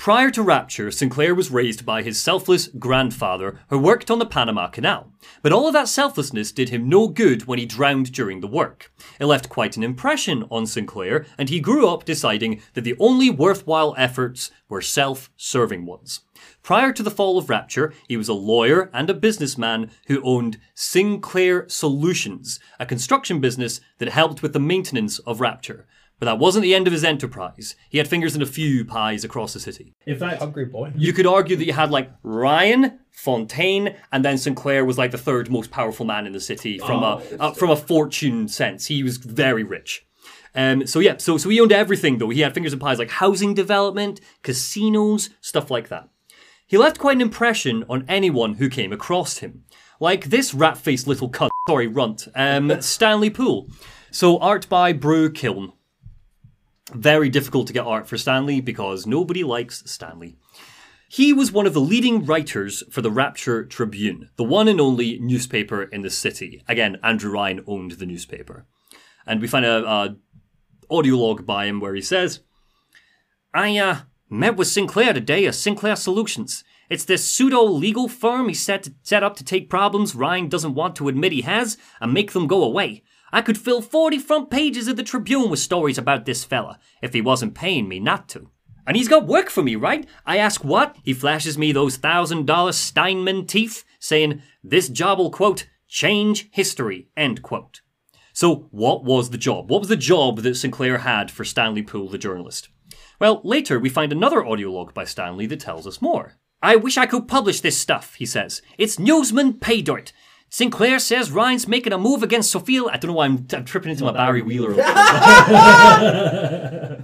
Prior to Rapture, Sinclair was raised by his selfless grandfather who worked on the Panama Canal. But all of that selflessness did him no good when he drowned during the work. It left quite an impression on Sinclair, and he grew up deciding that the only worthwhile efforts were self serving ones. Prior to the fall of Rapture, he was a lawyer and a businessman who owned Sinclair Solutions, a construction business that helped with the maintenance of Rapture. But that wasn't the end of his enterprise. He had fingers in a few pies across the city. In fact, Hungry boy. you could argue that you had like Ryan, Fontaine, and then Sinclair was like the third most powerful man in the city from a uh, from a fortune sense. He was very rich. Um, so yeah, so so he owned everything though. He had fingers and pies like housing development, casinos, stuff like that. He left quite an impression on anyone who came across him. Like this rat-faced little cunt, sorry, runt, um, Stanley Poole. So art by Brue Kylnn. Very difficult to get art for Stanley because nobody likes Stanley. He was one of the leading writers for the Rapture Tribune, the one and only newspaper in the city. Again, Andrew Ryan owned the newspaper. And we find a, a audio log by him where he says, I uh, met with Sinclair today of Sinclair Solutions. It's this pseudo legal firm he set, set up to take problems Ryan doesn't want to admit he has and make them go away. I could fill 40 front pages of the Tribune with stories about this fella if he wasn't paying me not to. And he's got work for me, right? I ask what? He flashes me those thousand dollar Steinman teeth, saying, This job will, quote, change history, end quote. So, what was the job? What was the job that Sinclair had for Stanley Poole, the journalist? Well, later we find another audio log by Stanley that tells us more. I wish I could publish this stuff, he says. It's newsman pay dirt. Sinclair says Ryan's making a move against Sophia. I don't know why I'm, I'm tripping into my Barry Wheeler.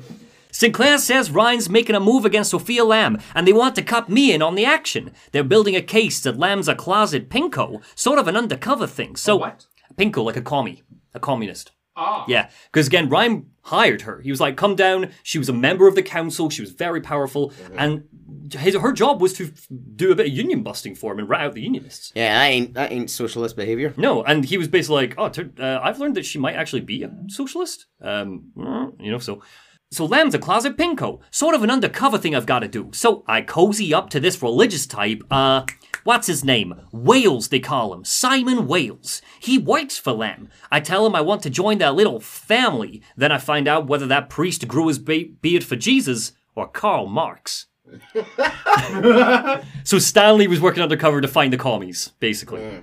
Sinclair says Ryan's making a move against Sophia Lamb, and they want to cut me in on the action. They're building a case that Lamb's a closet pinko, sort of an undercover thing. So, what? pinko, like a commie, a communist. Ah. Yeah, because again, Ryan hired her. He was like, "Come down." She was a member of the council. She was very powerful, and his, her job was to f- do a bit of union busting for him and rat out the unionists. Yeah, that ain't that ain't socialist behavior. No, and he was basically like, "Oh, uh, I've learned that she might actually be a socialist." Um, mm, you know, so so Lamb's a closet pinko, sort of an undercover thing I've got to do. So I cozy up to this religious type. Uh, what's his name? Wales, they call him. Simon Wales. He works for them. I tell him I want to join their little family. Then I find out whether that priest grew his be- beard for Jesus or Karl Marx. so Stanley was working undercover to find the commies, basically.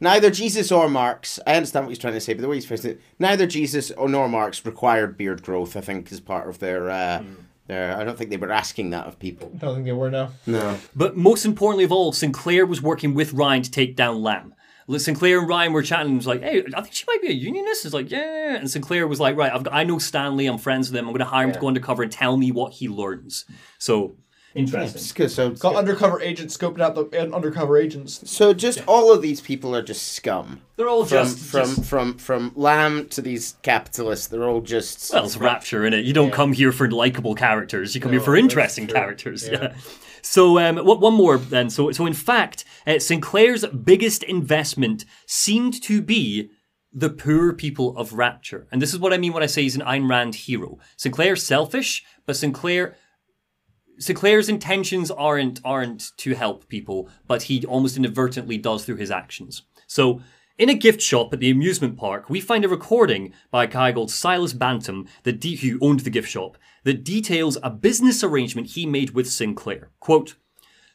Neither Jesus or Marx. I understand what he's trying to say, but the way he's phrased it, neither Jesus or nor Marx required beard growth. I think is part of their. Uh, their I don't think they were asking that of people. I don't think they were now. No. But most importantly of all, Sinclair was working with Ryan to take down Lamb. Li- Sinclair and Ryan were chatting and was like, hey, I think she might be a unionist. It's like, yeah. And Sinclair was like, right, I've got, I know Stanley. I'm friends with him. I'm going to hire him to go undercover and tell me what he learns. So, interesting. It's good. So, Got undercover agents scoping out the uh, undercover agents. so just all of these people are just scum. They're all From just, from just- from from Lamb to these capitalists, they're all just. well, it's Rapture, in it. You don't come here for likable characters. You come here for interesting characters. Yeah. So, um, what one more then? So, so in fact, uh, Sinclair's biggest investment seemed to be the poor people of Rapture, and this is what I mean when I say he's an Ayn Rand hero. Sinclair's selfish, but Sinclair. Sinclair's intentions aren't aren't to help people, but he almost inadvertently does through his actions. So, in a gift shop at the amusement park, we find a recording by a guy called Silas Bantam, the de- who owned the gift shop, that details a business arrangement he made with Sinclair. Quote,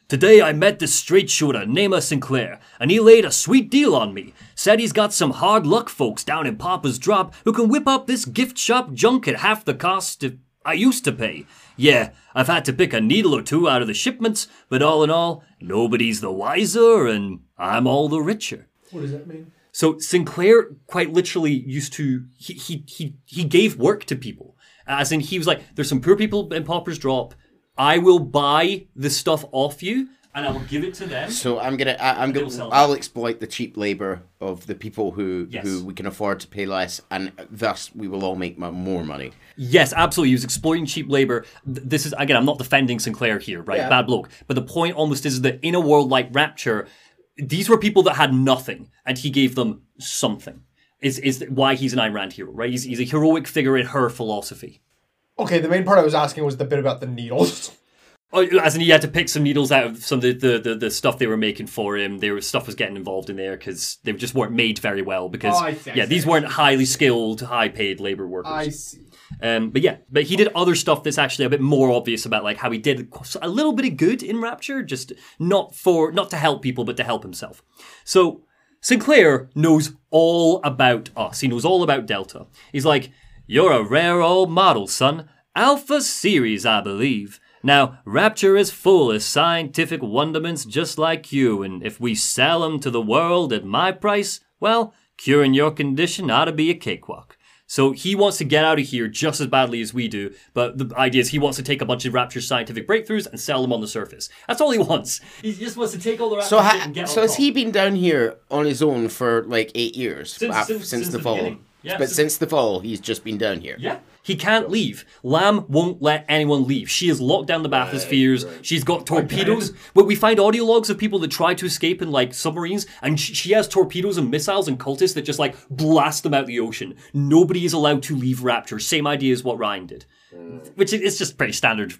Today I met this straight shooter, named Sinclair, and he laid a sweet deal on me. Said he's got some hard luck folks down in Pauper's Drop who can whip up this gift shop junk at half the cost I used to pay. Yeah, I've had to pick a needle or two out of the shipments, but all in all, nobody's the wiser and I'm all the richer. What does that mean? So Sinclair quite literally used to he he he, he gave work to people. As in he was like, there's some poor people in Pauper's Drop. I will buy the stuff off you and I will give it to them. So I'm gonna, I, I'm gonna, sell I'll exploit the cheap labor of the people who Yes. who we can afford to pay less, and thus we will all make more money. Yes, absolutely. He was exploiting cheap labor. This is again, I'm not defending Sinclair here, right? Yeah. Bad bloke. But the point almost is that in a world like Rapture, these were people that had nothing, and he gave them something. Is is why he's an Ayn Rand hero, right? He's, he's a heroic figure in her philosophy. Okay, the main part I was asking was the bit about the needles. Oh, as in he had to pick some needles out of some of the, the, the, the stuff they were making for him. There was stuff was getting involved in there because they just weren't made very well. Because Oh, I see, yeah, these weren't highly skilled, high paid labor workers. I see. Um, but yeah, but he did other stuff that's actually a bit more obvious about like how he did a little bit of good in Rapture, just not for not to help people, but to help himself. So Sinclair knows all about us. He knows all about Delta. He's like, "You're a rare old model, son. Alpha series, I believe." Now, Rapture is full of scientific wonderments just like you, and if we sell 'em to the world at my price, well, curing your condition ought to be a cakewalk. So he wants to get out of here just as badly as we do, but the idea is he wants to take a bunch of Rapture's scientific breakthroughs and sell them on the surface. That's all he wants. He just wants to take all the Rapture So, ha- and get so has he been down here on his own for like eight years Since- since- since, since the, the fall? beginning. Yeah, but since- since the fall, he's just been down here. Yeah. He can't leave. Lamb won't let anyone leave. She has locked down the bathyspheres. She's got torpedoes. But we find audio logs of people that try to escape in like submarines, and she has torpedoes and missiles and cultists that just like blast them out the ocean. Nobody is allowed to leave Rapture. Same idea as what Ryan did, which is just pretty standard.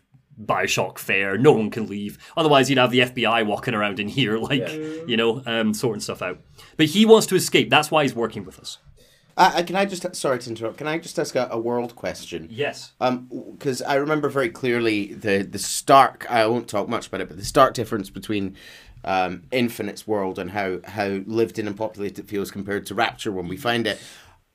Bioshock fare. No one can leave. Otherwise, you'd have the FBI walking around in here, like you know, um, sorting stuff out. But he wants to escape. That's why he's working with us. Uh, uh, can I just sorry to interrupt? Can I just ask a, a world question? Yes. Um, because I remember very clearly the the stark. I won't talk much about it, but the stark difference between um, Infinite's world and how how lived in and populated it feels compared to Rapture when we find it.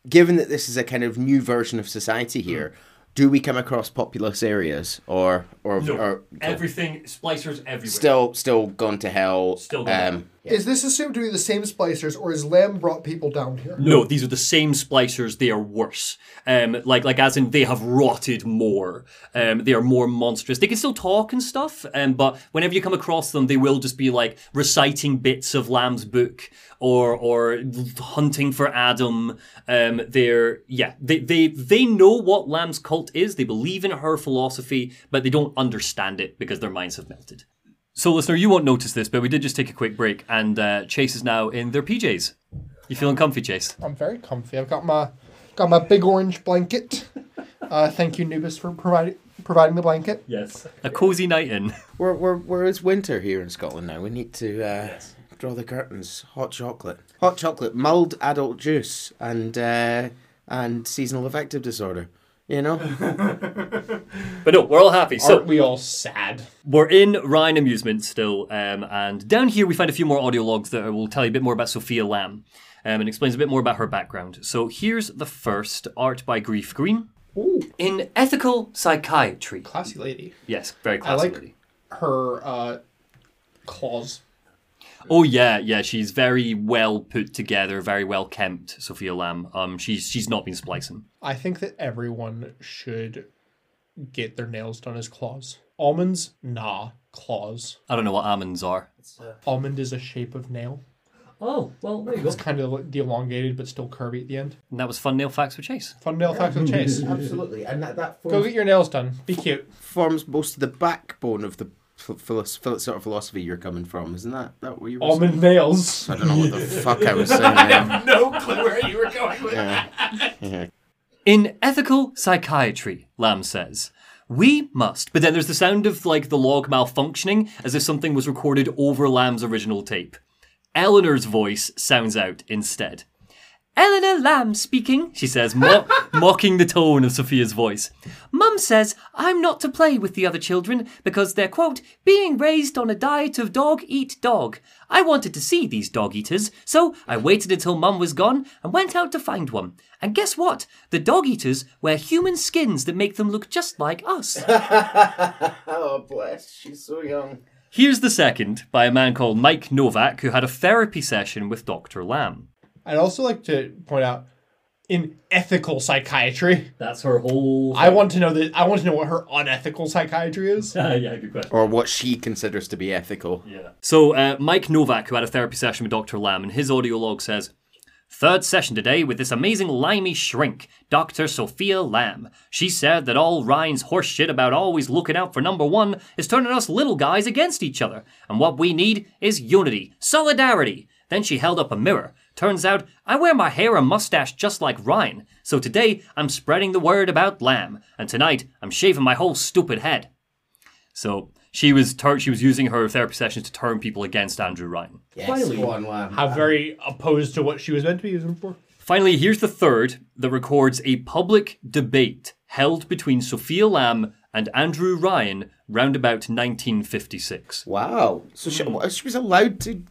Given that this is a kind of new version of society here, do we come across populous areas or or, No, or everything splicers everywhere. still still gone to hell? Still gone to um, Is this assumed to be the same splicers, or is Lamb brought people down here? No, these are the same splicers. They are worse. Um, like like as in they have rotted more. Um, they are more monstrous. They can still talk and stuff. Um, but whenever you come across them, they will just be like reciting bits of Lamb's book or or hunting for Adam. Um, they're yeah. They they they know what Lamb's cult is. They believe in her philosophy, but they don't understand it because their minds have melted. So, listener, you won't notice this, but we did just take a quick break, and uh, Chase is now in their PJs. You feeling comfy, Chase? I'm very comfy. I've got my got my big orange blanket. Uh, thank you, Nubis, for providing providing the blanket. Yes. A cozy night in. We're, we're, we're it's winter here in Scotland now. We need to uh, draw the curtains. Hot chocolate. Hot chocolate, mulled adult juice, and uh, and seasonal affective disorder. You know? But no, we're all happy. So Aren't we all sad? we're in Ryan Amusement still, um, and down here we find a few more audio logs that will tell you a bit more about Sophia Lamb um, and explains a bit more about her background. So here's the first art by Grief Green. Ooh, In ethical psychiatry. classy lady. Yes, very I classy. like lady. her uh, claws. Oh yeah, yeah. She's very well put together, very well kempt. Sophia Lamb. Um, she's she's not been splicing. I think that everyone should get their nails done as claws. Almonds, nah, claws. I don't know what almonds are. Almond is a shape of nail. Oh well, there you It's kind of like the elongated but still curvy at the end. And that was fun nail facts with Chase. Fun nail facts with Chase. Absolutely. And that, that Go get your nails done. Be cute. forms most of the backbone of the ph- philos- phil- sort of philosophy you're coming from, isn't that, that what you were saying? Almond nails. I don't know what the fuck I was saying. I have no clue where you were going with that. In ethical psychiatry, Lamb says, we must. But then there's the sound of like the log malfunctioning as if something was recorded over Lamb's original tape. Eleanor's voice sounds out instead. Eleanor Lamb speaking, she says, mo- mocking the tone of Sophia's voice. Mum says I'm not to play with the other children because they're, quote, being raised on a diet of dog eat dog. I wanted to see these dog eaters, so I waited until Mum was gone and went out to find one. And guess what? The dog eaters wear human skins that make them look just like us. oh, bless. She's so young. Here's the second by a man called Mike Novak who had a therapy session with Dr. Lamb. I'd also like to point out in ethical psychiatry. That's her whole. I want to know that I want to know what her unethical psychiatry is. yeah, good question. Or what she considers to be ethical. Yeah. So, uh, Mike Novak, who had a therapy session with Dr. Lamb, and his audio log says, Third session today with this amazing limey shrink, Dr. Sophia Lamb. She said that all Ryan's horse shit about always looking out for number one is turning us little guys against each other. And what we need is unity, solidarity. Then she held up a mirror. Turns out I wear my hair and mustache just like Ryan. So today I'm spreading the word about Lamb. And tonight I'm shaving my whole stupid head. So she was tur- she was using her therapy sessions to turn people against Andrew Ryan. Yes, go on, Lamb. How very opposed to what she was meant to be using for. Finally, here's the third that records a public debate held between Sophia Lamb and Andrew Ryan round about 1956. Wow. So she, she was allowed to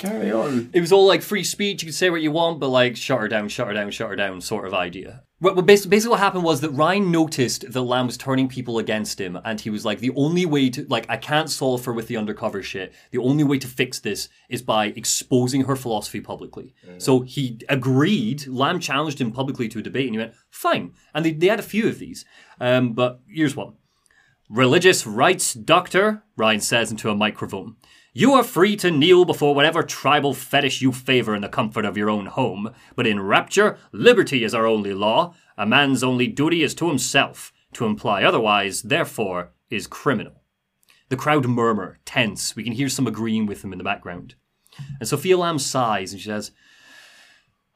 Carry on. It was all like free speech. You could say what you want, but like shut her down, shut her down, shut her down, sort of idea. But basically, what happened was that Ryan noticed that Lamb was turning people against him, and he was like, "The only way to like, I can't solve her with the undercover shit. The only way to fix this is by exposing her philosophy publicly." So he agreed. Lamb challenged him publicly to a debate, and he went, "Fine." And they they had a few of these. Um, but here's one. Religious rights, doctor, Ryan says into a microphone. You are free to kneel before whatever tribal fetish you favor in the comfort of your own home, but in rapture, liberty is our only law. A man's only duty is to himself. To imply otherwise, therefore, is criminal. The crowd murmur, tense. We can hear some agreeing with him in the background. And Sophia Lamb sighs and she says,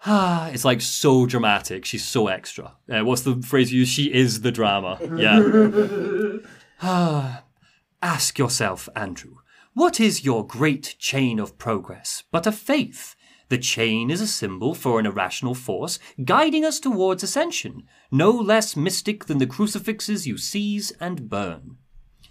Ah, it's like so dramatic. She's so extra. Uh, what's the phrase you use? She is the drama. Yeah. Ah, ask yourself, Andrew, what is your great chain of progress but a faith? The chain is a symbol for an irrational force guiding us towards ascension, no less mystic than the crucifixes you seize and burn.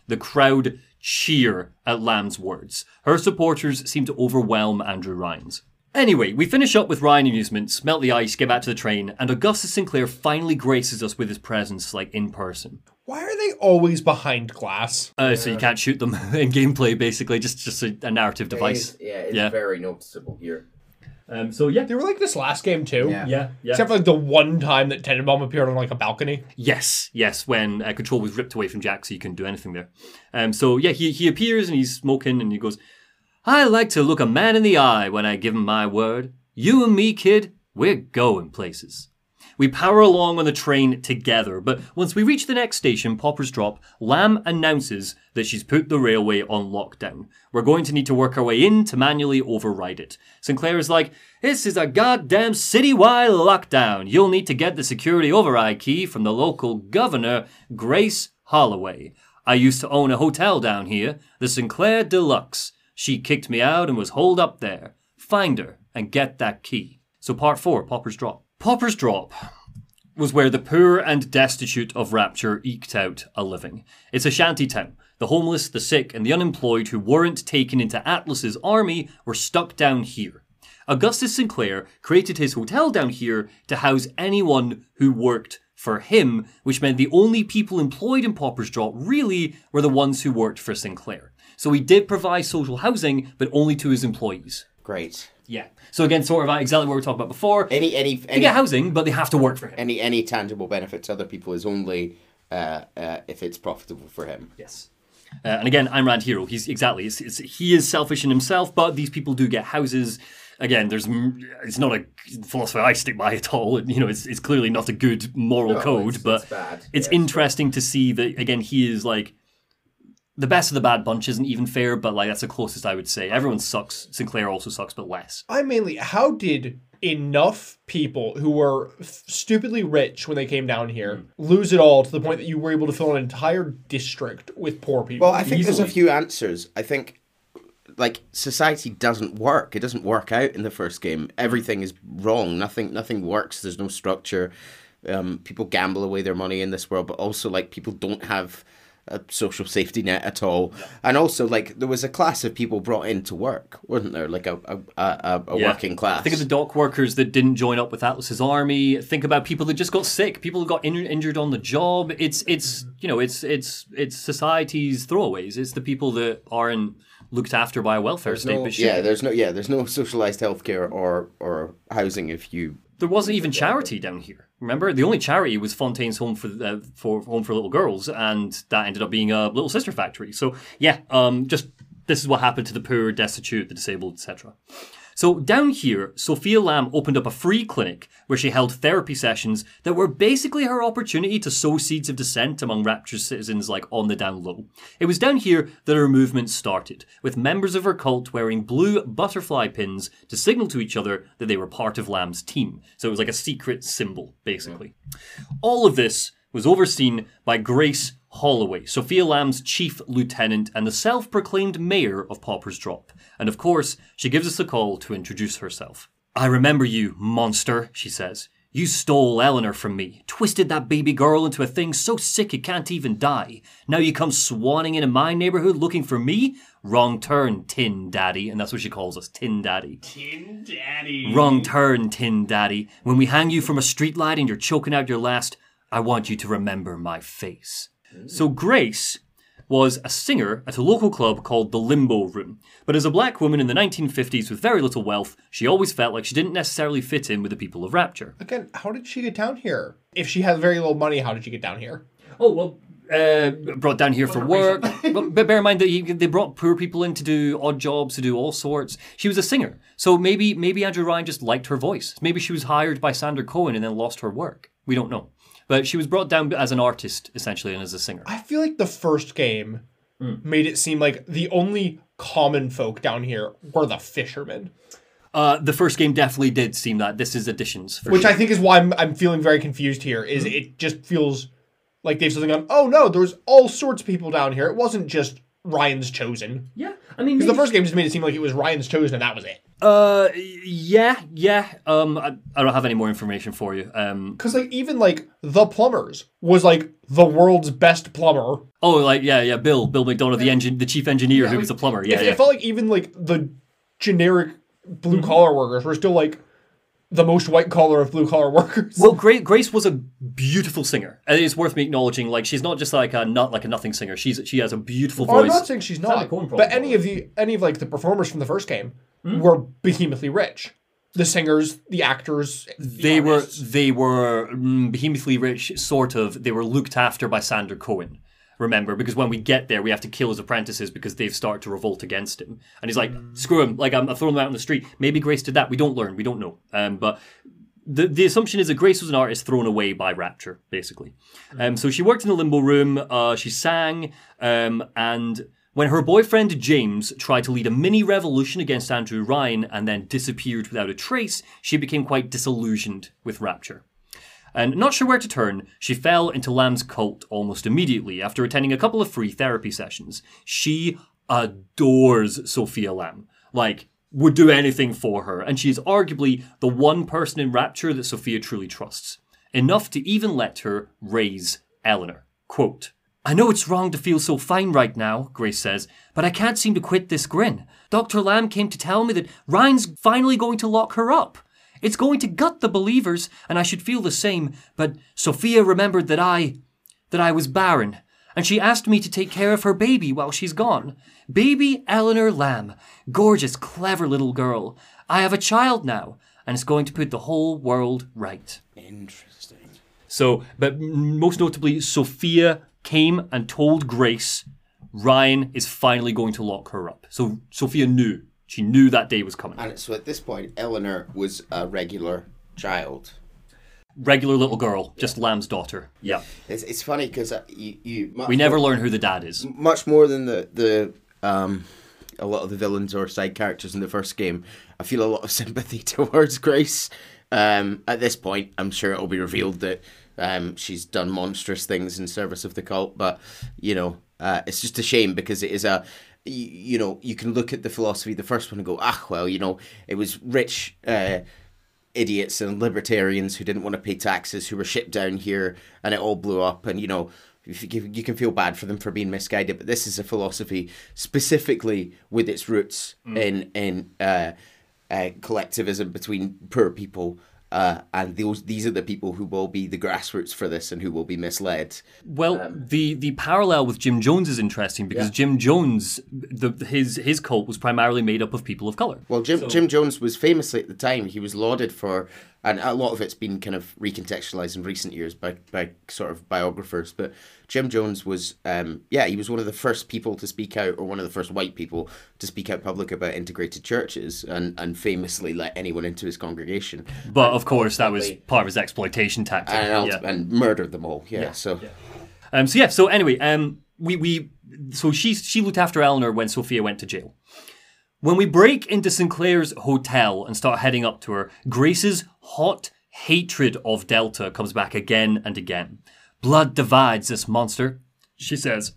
The crowd cheer at Lamb's words. Her supporters seem to overwhelm Andrew Ryan's. Anyway, we finish up with Ryan Amusements, melt the ice, get back to the train, and Augustus Sinclair finally graces us with his presence, like in person. Why are they always behind glass? Uh, So you can't shoot them in gameplay, basically, just just a, a narrative device. yeah, it's Yeah. very noticeable here. Um, so yeah, They were like this last game too. Yeah. yeah, yeah. Except for like the one time that Tenenbaum appeared on like a balcony. Yes, yes, when uh, control was ripped away from Jack, so you couldn't do anything there. Um, so yeah, he he appears and he's smoking and he goes, "I like to look a man in the eye when I give him my word. You and me, kid, we're going places." We power along on the train together, but once we reach the next station, Pauper's Drop, Lamb announces that she's put the railway on lockdown. We're going to need to work our way in to manually override it. Sinclair is like, This is a goddamn citywide lockdown. You'll need to get the security override key from the local governor, Grace Holloway. I used to own a hotel down here, the Sinclair Deluxe. She kicked me out and was holed up there. Find her and get that key. So, part four, Pauper's Drop. Pauper's Drop was where the poor and destitute of Rapture eked out a living. It's a shanty town. The homeless, the sick, and the unemployed who weren't taken into Atlas's army were stuck down here. Augustus Sinclair created his hotel down here to house anyone who worked for him, which meant the only people employed in Pauper's Drop really were the ones who worked for Sinclair. So he did provide social housing, but only to his employees. Great. Yeah. So again, sort of exactly what we talked about before. Any any any get housing, but they have to work for him. any any tangible benefit to other people is only uh, uh, if it's profitable for him. Yes. Uh, and again, Ayn Rand hero. He's exactly. It's, it's, he is selfish in himself, but these people do get houses. Again, there's. It's not a philosophy I stick by at all. You know, it's, it's clearly not a good moral No, code, it's- but it's Yeah, interesting to see that again he is like the best of the bad bunch. Isn't even fair, but like that's the closest I would say. Everyone sucks. Sinclair also sucks, but less. I mainly, how did enough people who were f- stupidly rich when they came down here Hmm. lose it all to the point that you were able to fill an entire district with poor people? Well, I think there's a few answers. I think like society doesn't work. It doesn't work out in the first game. Everything is wrong. Nothing nothing works. There's no structure. Um, people gamble away their money in this world, but also like people don't have a social safety net at all. And also like there was a class of people brought in to work, wasn't there? Like a a, a, a Yeah. working class. Think of the dock workers that didn't join up with Atlas's army. Think about people that just got sick, people who got in- injured on the job. It's it's you know it's it's it's society's throwaways. It's the people that aren't looked after by a welfare state. no, but yeah, there's no yeah, there's no socialized healthcare or or housing if you there wasn't even charity down here. Remember, the only charity was Fontaine's Home for uh, for Home for Little Girls, and that ended up being a little sister factory. So yeah, um, just this is what happened to the poor, destitute, the disabled, etc. So down here, Sophia Lamb opened up a free clinic where she held therapy sessions that were basically her opportunity to sow seeds of dissent among Rapture's citizens like on the down low. It was down here that her movement started, with members of her cult wearing blue butterfly pins to signal to each other that they were part of Lamb's team. So it was like a secret symbol, basically. All of this was overseen by Grace Holloway, Sophia Lamb's chief lieutenant and the self proclaimed mayor of Pauper's Drop. And of course, she gives us a call to introduce herself. I remember you, monster, she says. You stole Eleanor from me, twisted that baby girl into a thing so sick it can't even die. Now you come swanning into my neighborhood looking for me? Wrong turn, Tin Daddy. And that's what she calls us, Tin Daddy. Tin Daddy. Wrong turn, Tin Daddy. When we hang you from a streetlight and you're choking out your last, I want you to remember my face. So Grace was a singer at a local club called the Limbo Room. But as a black woman in the 1950s with very little wealth, she always felt like she didn't necessarily fit in with the people of Rapture. Again, how did she get down here? If she has very little money, how did she get down here? Oh, well, uh, brought down here for work. but, but bear in mind that you, they brought poor people in to do odd jobs, to do all sorts. She was a singer. So maybe maybe Andrew Ryan just liked her voice. Maybe she was hired by Sander Cohen and then lost her work. We don't know. But she was brought down as an artist, essentially, and as a singer. I feel like the first game made it seem like the only common folk down here were the fishermen, Uh, the first game definitely did seem that. This is additions. For which sure. I think is why I'm, I'm feeling very confused here. Is it just feels like they've suddenly gone, oh no, there's all sorts of people down here. It wasn't just Ryan's chosen. Yeah, I mean, Because the first game just made it seem like it was Ryan's chosen and that was it. Uh, yeah, yeah. Um, I, I don't have any more information for you. Um, Because like even like the plumbers was like the world's best plumber. oh, like yeah, yeah. Bill, Bill McDonagh, the engine, the chief engineer, who was a plumber. Yeah, it, yeah. it felt like even like the generic blue collar workers were still like the most white collar of blue collar workers. Well, Grace, Grace was a beautiful singer. And It's worth me acknowledging. Like she's not just like a not like a nothing singer. She's she has a beautiful Oh, I'm voice. not saying she's not, but any of the any of like the performers from the first game Hmm? were behemothly rich. The singers, the actors, the they were they were mm, behemothly rich, sort of. They were looked after by Sander Cohen. Remember, because when we get there, we have to kill his apprentices because they've started to revolt against him. And he's like, "Screw him! Like I'm, I'm throwing them out on the street." Maybe Grace did that. We don't learn. We don't know. Um, but the the assumption is that Grace was an artist thrown away by Rapture, basically. Um, so she worked in the limbo room. Uh, she sang, um, and when her boyfriend James tried to lead a mini revolution against Andrew Ryan and then disappeared without a trace, she became quite disillusioned with Rapture. And not sure where to turn, she fell into Lamb's cult almost immediately after attending a couple of free therapy sessions. She adores Sophia Lamb. Like, would do anything for her, and she is arguably the one person in Rapture that Sophia truly trusts. Enough to even let her raise Eleanor. Quote, I know it's wrong to feel so fine right now, Grace says, but I can't seem to quit this grin. Dr. Lamb came to tell me that Ryan's finally going to lock her up. It's going to gut the believers, and I should feel the same, but Sophia remembered that I. that I was barren, and she asked me to take care of her baby while she's gone. Baby Eleanor Lamb. Gorgeous, clever little girl. I have a child now, and it's going to put the whole world right. Interesting. So, but most notably, Sophia came and told Grace Ryan is finally going to lock her up. So Sophia knew. She knew that day was coming. And so at this point, Eleanor was a regular child. Regular little girl, just Lamb's daughter. Yeah. It's, it's funny because uh, you, you We never more, learn who the dad is. much more than the the um a lot of the villains or side characters in the first game. I feel a lot of sympathy towards Grace. Um, at this point, I'm sure it'll be revealed that um, she's done monstrous things in service of the cult. But you know, uh, it's just a shame because it is a you, you know you can look at the philosophy the first one and go ah well you know it was rich. Uh, idiots and libertarians who didn't want to pay taxes who were shipped down here and it all blew up and you know you can feel bad for them for being misguided but this is a philosophy specifically with its roots in in uh, uh, collectivism between poor people uh, and those these are the people who will be the grassroots for this and who will be misled. Well, the the parallel with Jim Jones is interesting because Jim Jones, the, his his cult was primarily made up of people of color. Well, Jim Jim Jones was famously at the time. He was lauded for, and a lot of it's been kind of recontextualized in recent years by by sort of biographers. But Jim Jones was, um, yeah, he was one of the first people to speak out, or one of the first white people to speak out public about integrated churches, and and famously let anyone into his congregation, But of course, that was part of his exploitation tactic. and yeah. and murdered them all. Yeah, so. Um, so yeah. So anyway, um, we we so she she looked after Eleanor when Sophia went to jail. When we break into Sinclair's hotel and start heading up to her, Grace's hot hatred of Delta comes back again and again. Blood divides this monster, she says.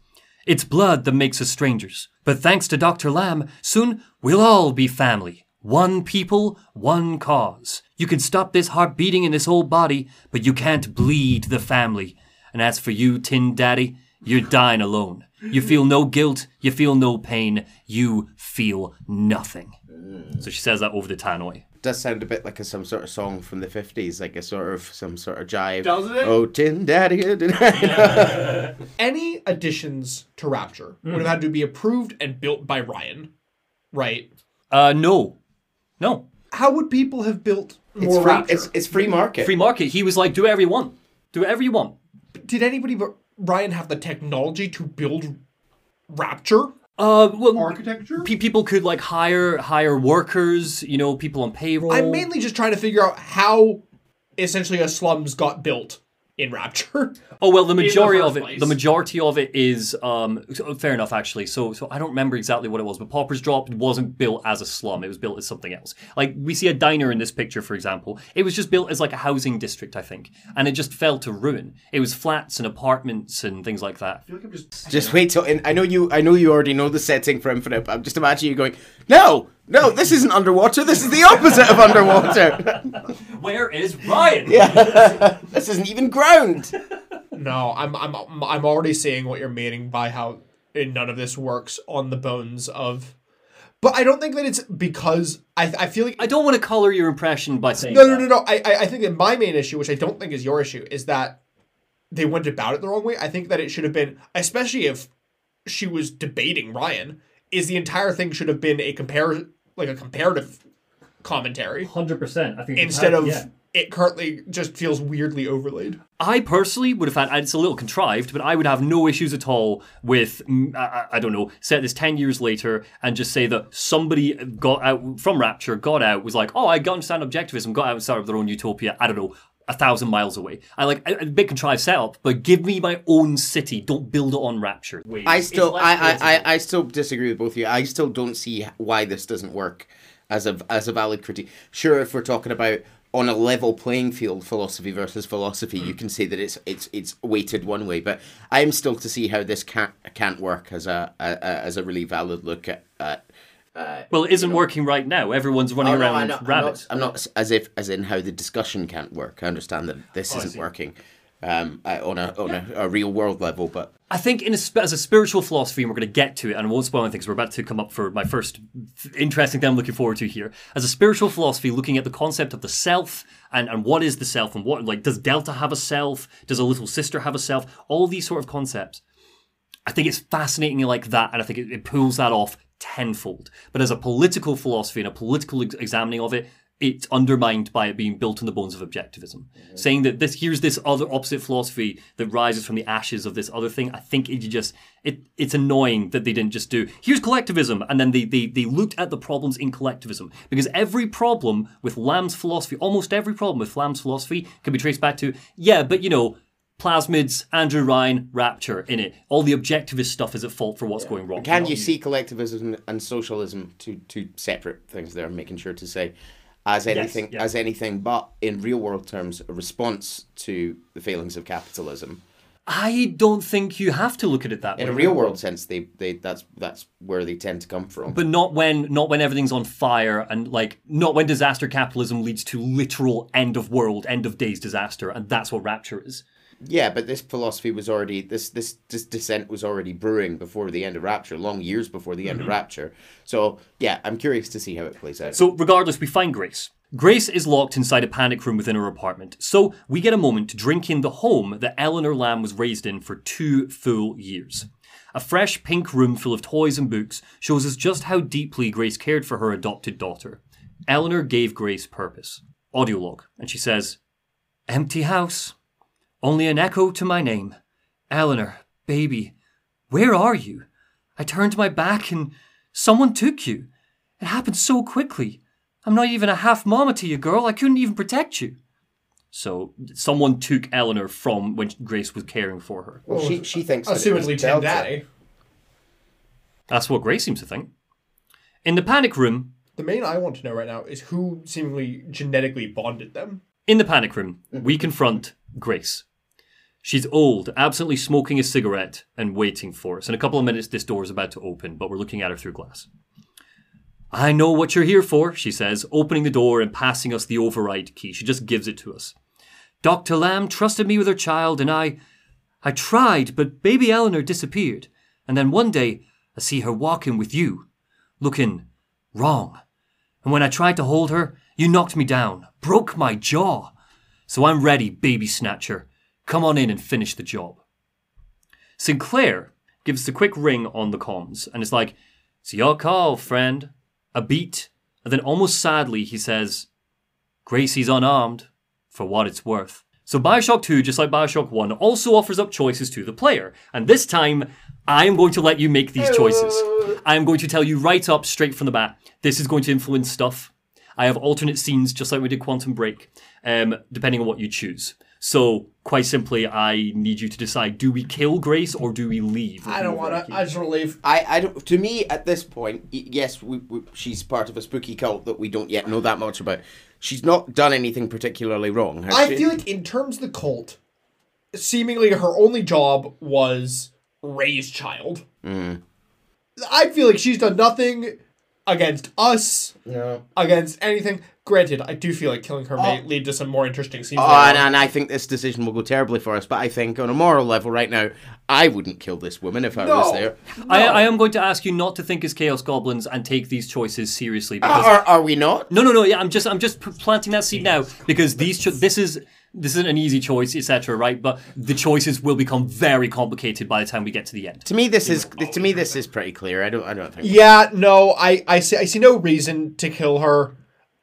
It's blood that makes us strangers. But thanks to Dr. Lamb, soon we'll all be family. One people, one cause. You can stop this heart beating in this old body, but you can't bleed the family. And as for you, Tin Daddy, you're dying alone. You feel no guilt, you feel no pain, you feel nothing. So she says that over the tannoy. does sound a bit like a, some sort of song from the 50s, like a sort of some sort of jive. Doesn't it? Oh, tin daddy. Any additions to Rapture would have had to be approved and built by Ryan, right? Uh, no. No. How would people have built it's, more free, Rapture? it's, it's free market. Free market. He was like, do whatever you want. Do whatever you want. Did anybody but Ryan have the technology to build Rapture Uh, well, architecture? pe- people could like hire hire workers, you know, people on payroll. I'm mainly just trying to figure out how essentially a slums got built in Rapture. Oh well, the majority first of it, place. the majority of it is um, fair enough actually. So, so I don't remember exactly what it was, but Pauper's Drop wasn't built as a slum; it was built as something else. Like we see a diner in this picture, for example. It was just built as like a housing district, I think, and it just fell to ruin. It was flats and apartments and things like that. Just wait till. And I know you. I know you already know the setting for Infinite. But I'm just imagining you going, no, no, this isn't underwater. This is the opposite of underwater. Where is Ryan? this isn't even ground. no, I'm I'm I'm already seeing what you're meaning by how none of this works on the bones of. But I don't think that it's because I I feel like I don't want to color your impression by saying no no that. no no I I I think that my main issue, which I don't think is your issue, is that they went about it the wrong way. I think that it should have been, especially if she was debating Ryan, is the entire thing should have been a compare like a comparative commentary Hundred percent. I think instead of it currently just feels weirdly overlaid. I personally would have found and it's a little contrived, but I would have no issues at all with mm, I, I- I don't know, set this ten years later and just say that somebody got out from Rapture, got out, was like, oh, I got understand objectivism, got out and started their own utopia. I don't know. A thousand miles away. I like a, a bit contrived setup, but give me my own city. Don't build it on Rapture. I still, I, I. I, I still disagree with both of you. I still don't see why this doesn't work as a as a valid critique. Sure, if we're talking about on a level playing field, philosophy versus philosophy, you can say that it's it's it's weighted one way. But I'm still to see how this can't can't work as a, a, a as a really valid look at. at Well, it isn't working right now. Everyone's running Oh, no, around I'm rabbits. not, I'm not as if as in how the discussion can't work. I understand that this isn't working um, uh, on a on a, a real world level, but I think in a, as a spiritual philosophy, and we're going to get to it, and I won't spoil anything because we're about to come up for my first interesting thing I'm looking forward to here. As a spiritual philosophy, looking at the concept of the self and, and what is the self and what, like, does Delta have a self? Does a little sister have a self? All these sort of concepts. I think it's fascinating like that, and I think it, it pulls that off tenfold. But as a political philosophy and a political ex- examining of it, it's undermined by it being built on the bones of objectivism. Mm-hmm. Saying that this here's this other opposite philosophy that rises from the ashes of this other thing. I think it just it it's annoying that they didn't just do here's collectivism and then they they, they looked at the problems in collectivism because every problem with Lamb's philosophy, almost every problem with Lamb's philosophy can be traced back to yeah, but you know plasmids, Andrew Ryan, Rapture in it. All the objectivist stuff is at fault for what's going wrong. Can you see collectivism and socialism two two separate things there? Making sure to say, as anything yeah. as anything but in real world terms, a response to the failings of capitalism. I don't think you have to look at it that In way. a real world sense, they, they that's that's where they tend to come from. but not when not when everything's on fire and like not when disaster capitalism leads to literal end of world, end of days disaster, and that's what rapture is. Yeah, but this philosophy was already this this this dissent was already brewing before the end of Rapture, long years before the end of mm-hmm. Rapture. So yeah, I'm curious to see how it plays out. So regardless, we find Grace. Grace is locked inside a panic room within her apartment, so we get a moment to drink in the home that Eleanor Lamb was raised in for two full years. A fresh pink room full of toys and books shows us just how deeply Grace cared for her adopted daughter. Eleanor gave Grace purpose. Audio log, and she says, Empty house. Only an echo to my name. Eleanor, baby, where are you? I turned my back and someone took you. It happened so quickly. I'm not even a half mama to you, girl. I couldn't even protect you. So someone took Eleanor from when Grace was caring for her. well, she she thinks that it was Assumedly, Tim Delta. Daddy. That's what Grace seems to think. In the panic room, The main I want to know right now is who seemingly genetically bonded them. in the panic room, we confront Grace. She's old, absently smoking a cigarette and waiting for us. In a couple of minutes, this door is about to open, but we're looking at her through glass. I know what you're here for, she says, opening the door and passing us the override key. She just gives it to us. Dr. Lamb trusted me with her child, and I. I tried, but baby Eleanor disappeared. And then one day, I see her walking with you, looking wrong. And when I tried to hold her, you knocked me down, broke my jaw. So I'm ready, baby snatcher. Come on in and finish the job. Sinclair gives the quick ring on the comms and is like, It's your call, friend. A beat. And then almost sadly, he says, Gracie's unarmed, for what it's worth. So Bioshock 2, just like Bioshock 1, also offers up choices to the player. And this time, I am going to let you make these choices. I am going to tell you right up, straight from the bat, this is going to influence stuff. I have alternate scenes, just like we did Quantum Break, um, depending on what you choose. So, quite simply, I need you to decide: do we kill Grace or do we leave? I don't want to. I just want to leave. I, I don't, to me, at this point, yes, we, we, she's part of a spooky cult that we don't yet know that much about. She's not done anything particularly wrong. Has I she? feel like, in terms of the cult, seemingly her only job was raise child. Hmm. I feel like she's done nothing against us, No. against anything. Granted, I do feel like killing her may oh. lead to some more interesting scenes. Oh, and, and I think this decision will go terribly for us, but I think on a moral level right now, I wouldn't kill this woman if I was No. there. I, I am going to ask you not to think as Chaos Goblins and take these choices seriously uh, because Are, are we not? No, no, no. Yeah, I'm just, I'm just planting that seed now because these, cho- this is, this isn't an easy choice, etc. Right? But the choices will become very complicated by the time we get to the end. To me, this is to me this is pretty clear. I don't I don't think. Yeah, no, I, I see I see no reason to kill her.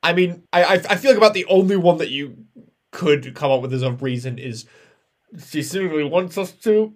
I mean, I, I I feel like about the only one that you could come up with as a reason is she seemingly wants us to.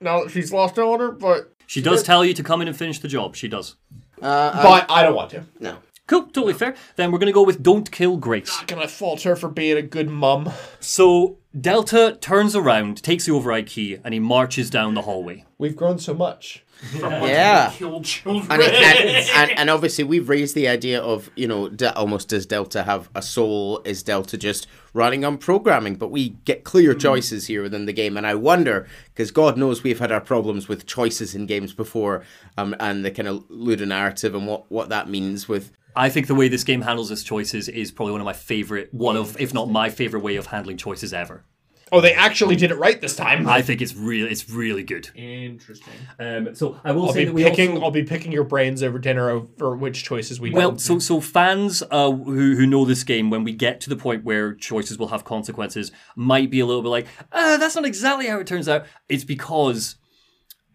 Now that she's lost her owner, but She does tell you to come in and finish the job. She does. Uh, but um, I don't want to. No. Cool, totally fair. Then we're gonna go with don't kill Grace. Not gonna fault her for being a good mum. So Delta turns around, takes the override key, and he marches down the hallway. We've grown so much. Yeah. Kill children. And, it, and, and and obviously we've raised the idea of you know de- almost does Delta have a soul? Is Delta just running on programming? But we get clear choices here within the game, and I wonder because God knows we've had our problems with choices in games before, um, and the kind of ludonarrative and what what that means with I think the way this game handles its choices is probably one of my favorite, one of, if not my favorite way of handling choices ever. Oh, they actually did it right this time. I think it's really, it's really good. Interesting. Um, so I will I'll say be that we picking. also- I'll be picking your brains over dinner over which choices we. Make. Well, know. so so fans uh, who who know this game, when we get to the point where choices will have consequences, might be a little bit like, uh, that's not exactly how it turns out. It's because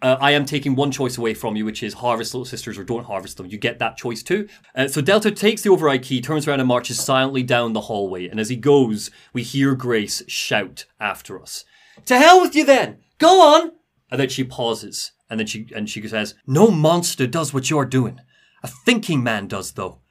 uh, I am taking one choice away from you, which is harvest little sisters or don't harvest them. You get that choice too. Uh, so Delta takes the override key, turns around and marches silently down the hallway. And as he goes, we hear Grace shout after us, "To hell with you then! Go on!" And then she pauses, and then she and she says, "No monster does what you're doing. A thinking man does, though.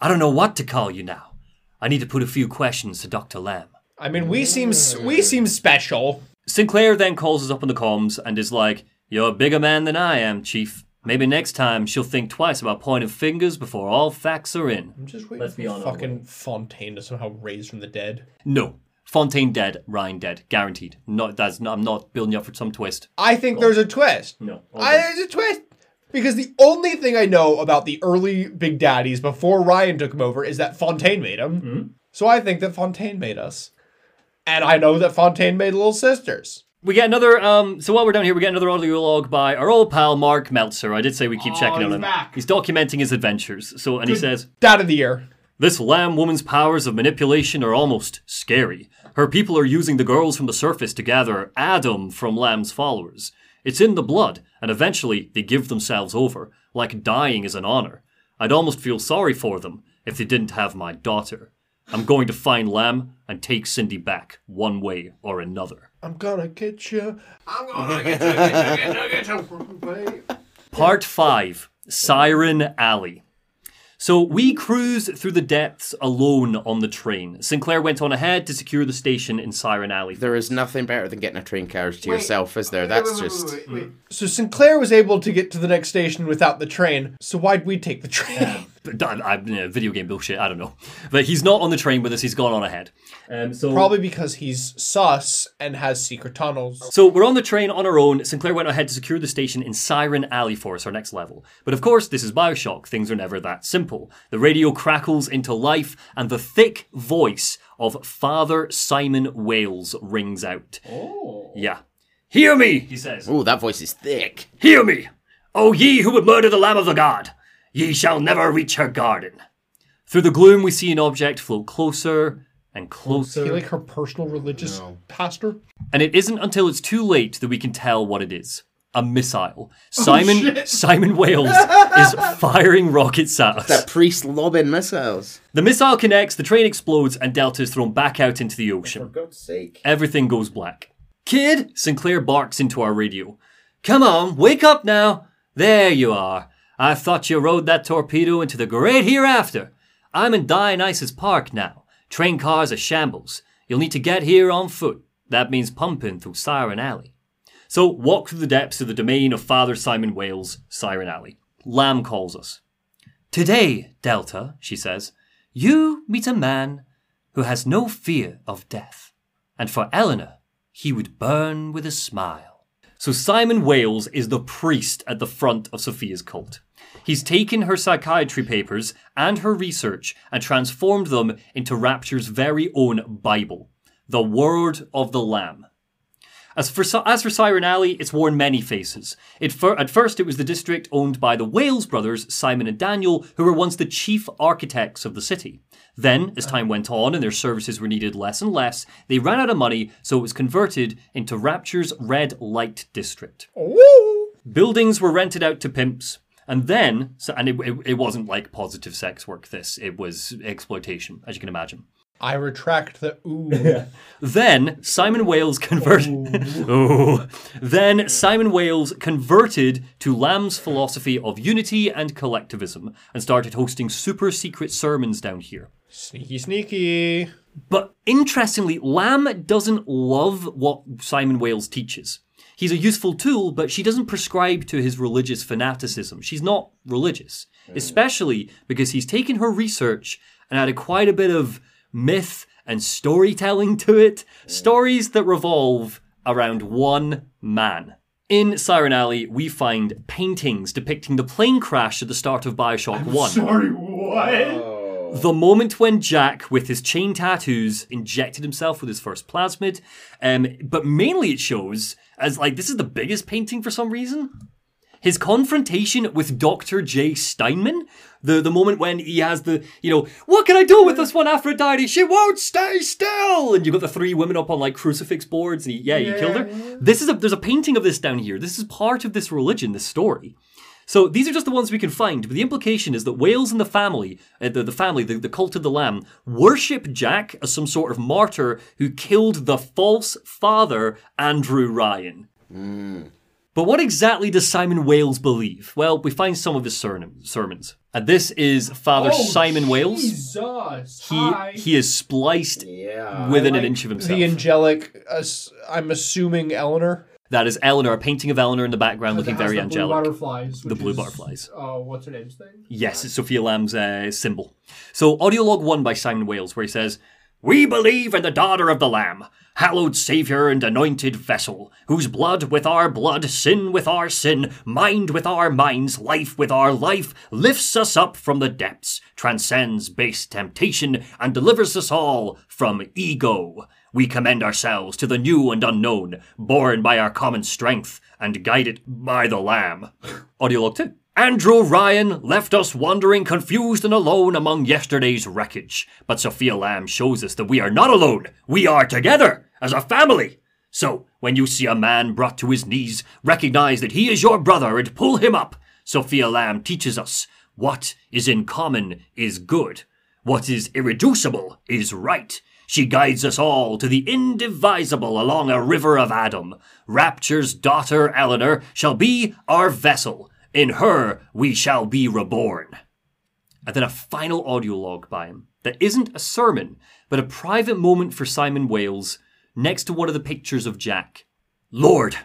I don't know what to call you now. I need to put a few questions to Doctor Lamb." I mean, we seem we seem special. Sinclair then calls us up on the comms and is like, You're a bigger man than I am, Chief. Maybe next time she'll think twice about pointing fingers before all facts are in. I'm just waiting Let's be for on fucking Fontaine to somehow raise from the dead. No. Fontaine dead, Ryan dead. Guaranteed. Not that's not I'm not building you up for some twist. I think there's a twist. No. I, there's a twist. Because the only thing I know about the early Big Daddies before Ryan took him over is that Fontaine made them. Mm-hmm. So I think that Fontaine made us. And I know that Fontaine made Little Sisters. We get another um so while we're down here we get another audio log by our old pal Mark Meltzer. I did say we keep checking on him. back. He's documenting his adventures. So and he says Dad of the year. This lamb woman's powers of manipulation are almost scary. Her people are using the girls from the surface to gather Adam from Lamb's followers. It's in the blood, and eventually they give themselves over, like dying is an honor. I'd almost feel sorry for them if they didn't have my daughter. I'm going to find Lamb and take Cindy back, one way or another. I'm gonna get you. I'm gonna get you, get you, get you, get you. Part 5 Siren Alley. So we cruise through the depths alone on the train. Sinclair went on ahead to secure the station in Siren Alley. There is nothing better than getting a train carriage to Wait. yourself, is there? Wait, That's wait, wait, just. wait, wait, wait. So Sinclair was able to get to the next station without the train. So why'd we take the train? I, I, you know, video game bullshit. I don't know, but he's not on the train with us. He's gone on ahead. Um, so Probably because he's sus and has secret tunnels. So we're on the train on our own. Sinclair went ahead to secure the station in Siren Alley for us, our next level. But of course, this is Bioshock. Things are never that simple. The radio crackles into life, and the thick voice of Father Simon Wales rings out. Oh. Yeah. Hear me, he says. Oh, that voice is thick. Hear me, O ye who would murder the Lamb of the God. Ye shall never reach her garden. Through the gloom, we see an object float closer and closer. Is he like her personal religious pastor? And it isn't until it's too late that we can tell what it is. A missile. Oh, Simon Simon Wales is firing rockets at us. That priest lobbing missiles. The missile connects, the train explodes, and Delta is thrown back out into the For ocean. God's sake. Everything goes black. Kid, Sinclair barks into our radio. Come on, wake up now. There you are. I thought you rode that torpedo into the great hereafter. I'm in Dionysus Park now. Train cars are shambles. You'll need to get here on foot. That means pumping through Siren Alley. So walk through the depths of the domain of Father Simon Wales, Siren Alley. Lamb calls us. Today, Delta, she says, you meet a man who has no fear of death. And for Eleanor, he would burn with a smile. So Simon Wales is the priest at the front of Sophia's cult. He's taken her psychiatry papers and her research and transformed them into Rapture's very own Bible, the Word of the Lamb. As for, as for Siren Alley, it's worn many faces. It fir- at first, it was the district owned by the Wales brothers, Simon and Daniel, who were once the chief architects of the city. Then, as time went on and their services were needed less and less, they ran out of money, so it was converted into Rapture's Red Light District. Ooh. Buildings were rented out to pimps. And then, so, and it, it, it wasn't like positive sex work, this. It was exploitation, as you can imagine. I retract the ooh. Then Simon Wales converted. Ooh. Then Simon Wales converted to Lamb's philosophy of unity and collectivism and started hosting super secret sermons down here. sneaky, sneaky. But interestingly, Lamb doesn't love what Simon Wales teaches. He's a useful tool, but she doesn't prescribe to his religious fanaticism. She's not religious, especially because he's taken her research and added quite a bit of myth and storytelling to it. Stories that revolve around one man. In Siren Alley, we find paintings depicting the plane crash at the start of Bioshock 1. Sorry, what? Oh. The moment when Jack, with his chain tattoos, injected himself with his first plasmid, um, but mainly it shows as like this is the biggest painting for some reason. His confrontation with Dr. J. Steinman, the, the moment when he has the, you know, what can I do with this one Aphrodite? She won't stay still! And you've got the three women up on like crucifix boards, and he, yeah, you killed her. This is a, there's a painting of this down here. This is part of this religion, this story. So these are just the ones we can find, but the implication is that Wales and the family, uh, the, the family, the, the cult of the Lamb, worship Jack as some sort of martyr who killed the false father, Andrew Ryan. But what exactly does Simon Wales believe? Well, we find some of his sermon- sermons. And this is Father Oh, Simon Wales. He, Hi. he is spliced Yeah. within I an inch of himself. The angelic, uh, I'm assuming Eleanor. That is Eleanor, a painting of Eleanor in the background looking very the angelic. Blue butterflies. The blue is, butterflies. Oh, what's her name's thing? Yes, it's Sophia Lamb's uh, symbol. So, audio log one by Simon Wales, where he says, We believe in the daughter of the Lamb, hallowed Saviour and anointed vessel, whose blood with our blood, sin with our sin, mind with our minds, life with our life, lifts us up from the depths, transcends base temptation, and delivers us all from ego. We commend ourselves to the new and unknown, born by our common strength, and guided by the Lamb. Audio log 2. Andrew Ryan left us wandering confused and alone among yesterday's wreckage. But Sophia Lamb shows us that we are not alone. We are together as a family. So, when you see a man brought to his knees, recognize that he is your brother and pull him up. Sophia Lamb teaches us what is in common is good. What is irreducible is right. She guides us all to the indivisible along a river of Adam. Rapture's daughter Eleanor shall be our vessel. In her we shall be reborn. And then a final audio log by him that isn't a sermon, but a private moment for Simon Wales next to one of the pictures of Jack. Lord,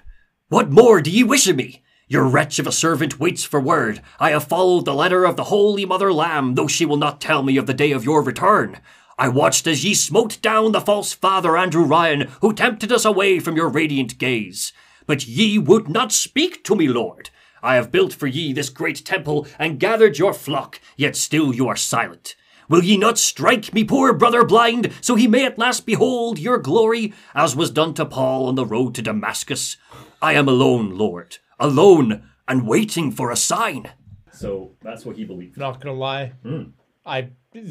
what more do ye wish of me? Your wretch of a servant waits for word. I have followed the letter of the Holy Mother Lamb, though she will not tell me of the day of your return. I watched as ye smote down the false father Andrew Ryan, who tempted us away from your radiant gaze. But ye would not speak to me, Lord. I have built for ye this great temple and gathered your flock, yet still you are silent. Will ye not strike me poor brother blind, so he may at last behold your glory, as was done to Paul on the road to Damascus? I am alone, Lord, alone, and waiting for a sign. So that's what he believed. Not gonna lie, hmm. I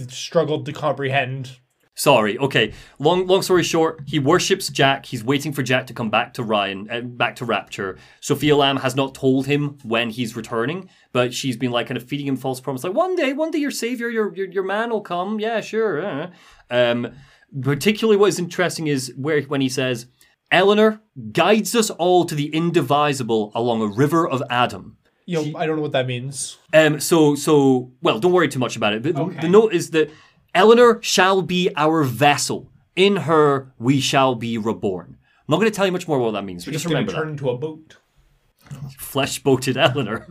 struggled to comprehend. Sorry. Okay. Long long story short, he worships Jack. He's waiting for Jack to come back to Ryan, uh, back to Rapture. Sophia Lamb has not told him when he's returning, but she's been like kind of feeding him false promise, like one day, one day your savior, your your, your man will come. Yeah, sure. uh." Um, particularly, what is interesting is where when he says, "Eleanor guides us all to the indivisible along a river of Adam." You know, I don't know what that means. Um, so, so, well, don't worry too much about it. The, the- Okay. the note is that Eleanor shall be our vessel. In her we shall be reborn. I'm not going to tell you much more what that means, but Just remember turn that. into a boat. Flesh-boated Eleanor.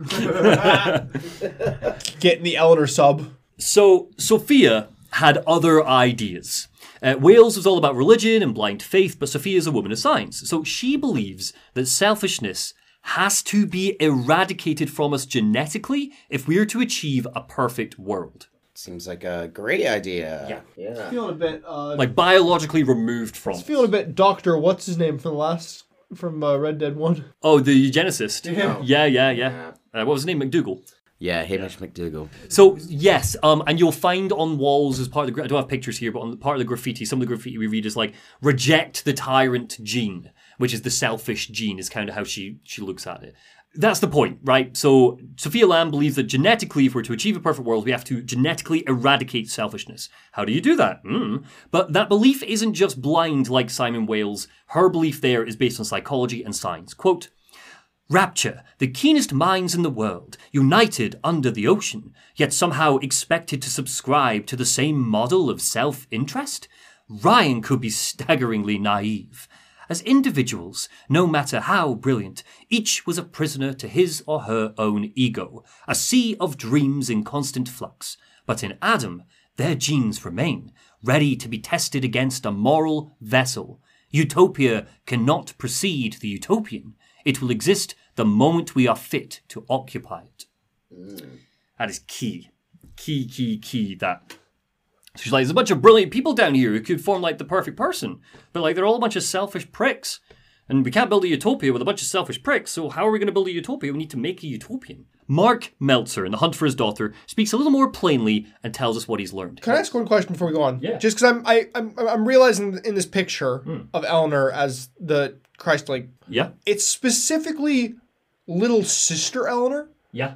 Getting the Eleanor sub. So, Sophia had other ideas. Uh, Wales was all about religion and blind faith, but Sophia is a woman of science. So she believes that selfishness has to be eradicated from us genetically if we are to achieve a perfect world. Seems like a great idea. Yeah. Yeah. Feeling a bit. Uh, Like biologically removed from. us. feeling a bit. Doctor, what's his name from the last from uh, Red Dead One? Oh, the eugenicist. Yeah. yeah, yeah. yeah. Uh, what was his name? MacDougal. Yeah, Hamish MacDougal. So yes, um, and you'll find on walls as part of the. I don't have pictures here, but on the part of the graffiti, some of the graffiti we read is like "reject the tyrant gene," which is the selfish gene. Is kind of how she she looks at it. That's the point, right? So Sophia Lamb believes that genetically, if we're to achieve a perfect world, we have to genetically eradicate selfishness. How do you do that? Hmm. But that belief isn't just blind like Simon Wales. Her belief there is based on psychology and science. Quote. Rapture, the keenest minds in the world, united under the ocean, yet somehow expected to subscribe to the same model of self interest? Ryan could be staggeringly naive. As individuals, no matter how brilliant, each was a prisoner to his or her own ego, a sea of dreams in constant flux. But in Adam, their genes remain, ready to be tested against a moral vessel. Utopia cannot precede the utopian. It will exist the moment we are fit to occupy it. Mm. That is key. Key, key, key, that. She's like, there's a bunch of brilliant people down here who could form like the perfect person, but like they're all a bunch of selfish pricks. And we can't build a utopia with a bunch of selfish pricks, so how are we going to build a utopia? We need to make a utopian. Mark Meltzer, in The Hunt for His Daughter, speaks a little more plainly and tells us what he's learned. Can I ask one question before we go on? Yeah. Just because I'm I, I'm I'm realizing in this picture hmm. of Eleanor as the Christ like Yeah? it's specifically little sister Eleanor. Yeah.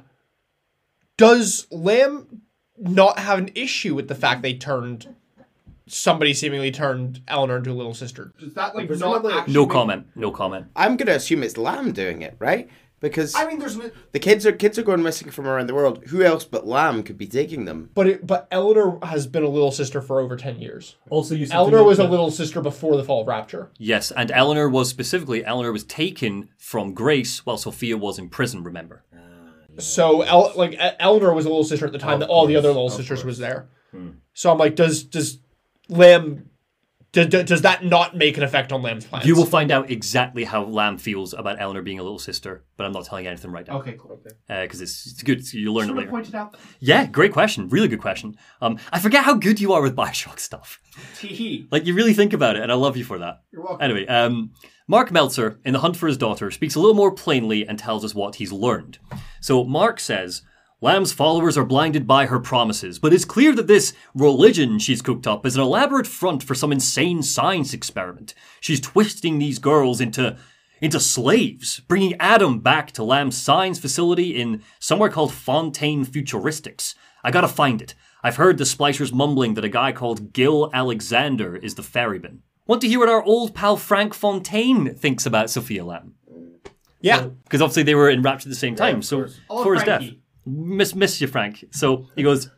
Does Lamb not have an issue with the fact they turned somebody seemingly turned Eleanor into a little sister? Does that like not Presumably- actually No comment. No comment. I'm gonna assume it's Lamb doing it, right? Because I mean, there's the kids are kids are going missing from around the world. Who else but Lamb could be taking them? but it, but Eleanor has been a little sister for over ten years. Also, you said Eleanor was a little sister before the fall of Rapture. Yes, and Eleanor was specifically, Eleanor was taken from Grace while Sophia was in prison, remember? Ah. So El- like Eleanor was a little sister at the time that all the other little sisters was there. So I'm like, does does Lamb does, does that not make an effect on Lamb's plans? You will find out exactly how Lamb feels about Eleanor being a little sister, but I'm not telling you anything right now. Okay, cool. Because it's, it's good, so you'll learn it Should have later. pointed out. Yeah, great question. Really good question. Um, I forget how good you are with Bioshock stuff. Tee Like, you really think about it, and I love you for that. You're welcome. Anyway, um, Mark Meltzer, in The Hunt for His Daughter, speaks a little more plainly and tells us what he's learned. So, Mark says, Lamb's followers are blinded by her promises, but it's clear that this religion she's cooked up is an elaborate front for some insane science experiment. She's twisting these girls into into slaves, bringing Adam back to Lamb's science facility in somewhere called Fontaine Futuristics. I gotta find it. I've heard the splicers mumbling that a guy called Gil Alexander is the ferryman. Want to hear what our old pal Frank Fontaine thinks about Sophia Lamb? yeah. Because obviously they were enraptured at the same time, so Oh, for his oh, death. Miss, miss you, Frank. So he goes.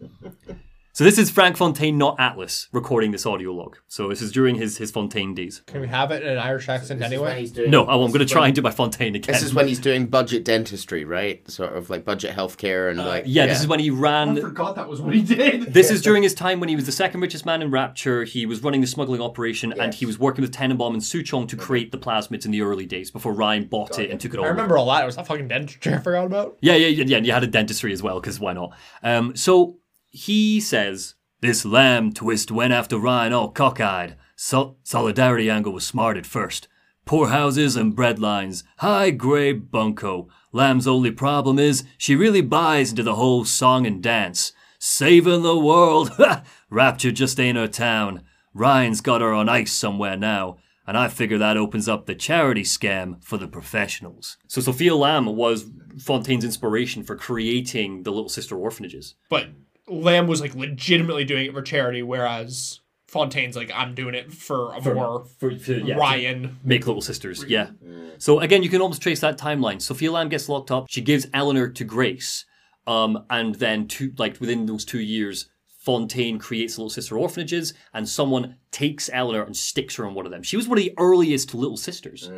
So this is Frank Fontaine, not Atlas, recording this audio log. So this is during his, his Fontaine days. Can we have it in an Irish accent This is when anyway? he's doing- No, oh, I'm going to is try when- and do my Fontaine again. This is when he's doing budget dentistry, right? Sort of like budget healthcare and like yeah, this is when he I ran. forgot that was what he did. This is during his time when he was the second richest man in Rapture. He was running the smuggling operation, and he was working with Tenenbaum and Suchong to create the plasmids in the early days before Ryan bought it and took it all. I remember all that. It was that fucking dentistry I forgot about. Yeah, yeah, yeah, yeah. And you had a dentistry as well, because why not? Um, so he says This lamb twist went after Ryan all cockeyed. Sol- solidarity angle was smart at first. Poor houses and bread lines. High grade bunco. Lamb's only problem is she really buys into the whole song and dance. Saving the world. Rapture just ain't her town. Ryan's got her on ice somewhere now. And I figure that opens up the charity scam for the professionals. So Sophia Lamb was Fontaine's inspiration for creating the Little Sister orphanages. But Lamb was like legitimately doing it for charity, whereas Fontaine's like, I'm doing it for a more For, for- yeah, to Ryan. Make little sisters, yeah. So again, you can almost trace that timeline. Sophia Lamb gets locked up. She gives Eleanor to Grace, um, and then two, like within those two years, Fontaine creates little sister orphanages, and someone takes Eleanor and sticks her in one of them. She was one of the earliest little sisters.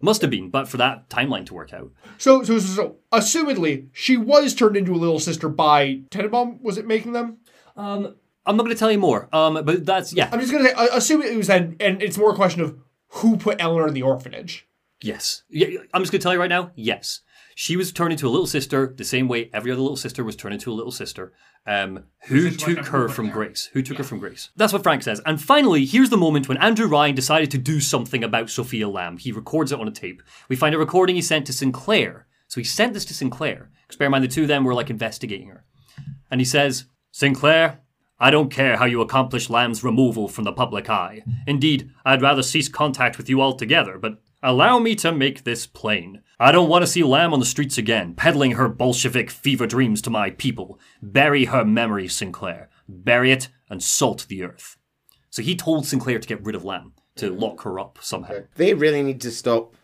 Must have been, but for that timeline to work out. So, so, so, so, assumedly, she was turned into a little sister by Tenenbaum. Was it making them? I'm not going to tell you more, um, but that's yeah, I'm just gonna say, uh, assuming it was then, and it's more a question of who put Eleanor in the orphanage. Yes. Yeah, I'm just going to tell you right now. Yes. She was turned into a little sister the same way every other little sister was turned into a little sister. Um, who took her from. Grace? Who took her from Grace? That's what Frank says. And finally, here's the moment when Andrew Ryan decided to do something about Sophia Lamb. He records it on a tape. We find a recording he sent to Sinclair. So he sent this to Sinclair. Because bear in mind, the two of them were like investigating her. And he says, Sinclair, I don't care how you accomplish Lamb's removal from the public eye. Indeed, I'd rather cease contact with you altogether, but allow me to make this plain. I don't want to see Lamb on the streets again, peddling her Bolshevik fever dreams to my people. Bury her memory, Sinclair. Bury it and salt the earth. So he told Sinclair to get rid of Lamb, to lock her up somehow. They really need to stop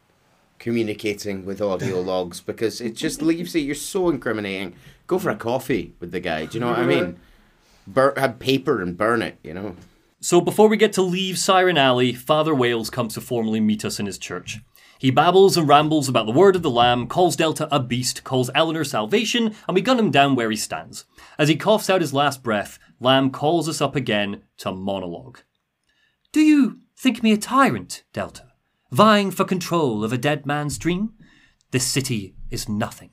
communicating with audio logs because it just leaves it. You're so incriminating. Go for a coffee with the guy. Do you know what I mean? Bur- have paper and burn it. You know. So before we get to leave Siren Alley, Father Wales comes to formally meet us in his church. He babbles and rambles about the word of the Lamb, calls Delta a beast, calls Eleanor salvation, and we gun him down where he stands. As he coughs out his last breath, Lamb calls us up again to monologue. Do you think me a tyrant, Delta, vying for control of a dead man's dream? This city is nothing.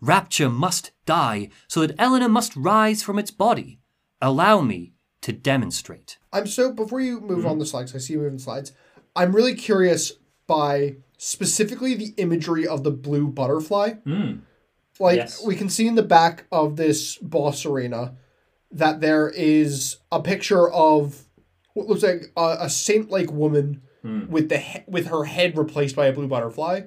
Rapture must die so that Eleanor must rise from its body. Allow me to demonstrate. I'm so before you move on the slides, I see you moving slides. I'm really curious by specifically the imagery of the blue butterfly. Hmm. Like Yes. we can see in the back of this boss arena that there is a picture of what looks like a, a saint-like woman hmm. with the he- with her head replaced by a blue butterfly.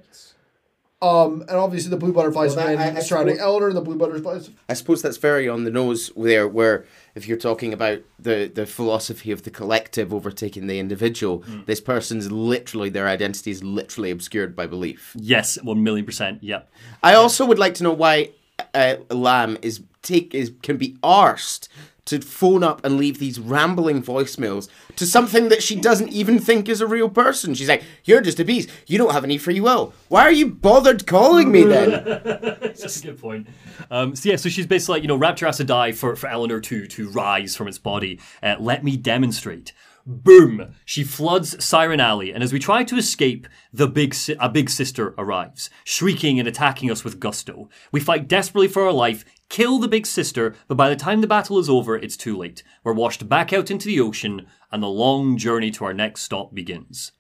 Um, and obviously the blue butterflies Well, that- I- I surrounding suppose- Eleanor, and the blue butterflies. I suppose that's very on the nose there, where if you're talking about the, the philosophy of the collective overtaking the individual, this person's literally, their identity is literally obscured by belief. Yes, one million percent. Yep. I also would like to know why uh, Lamb is take is can be arsed to phone up and leave these rambling voicemails to something that she doesn't even think is a real person. She's like, "You're just a beast. You don't have any free will. Why are you bothered calling me then?" That's a good point. Um, so yeah, so she's basically like, you know, Rapture has to die for, for Eleanor to to rise from its body. Uh, let me demonstrate. Boom! She floods Siren Alley, and as we try to escape, the big si- a big sister arrives, shrieking and attacking us with gusto. We fight desperately for our life, kill the big sister, but by the time the battle is over, it's too late. We're washed back out into the ocean, and the long journey to our next stop begins.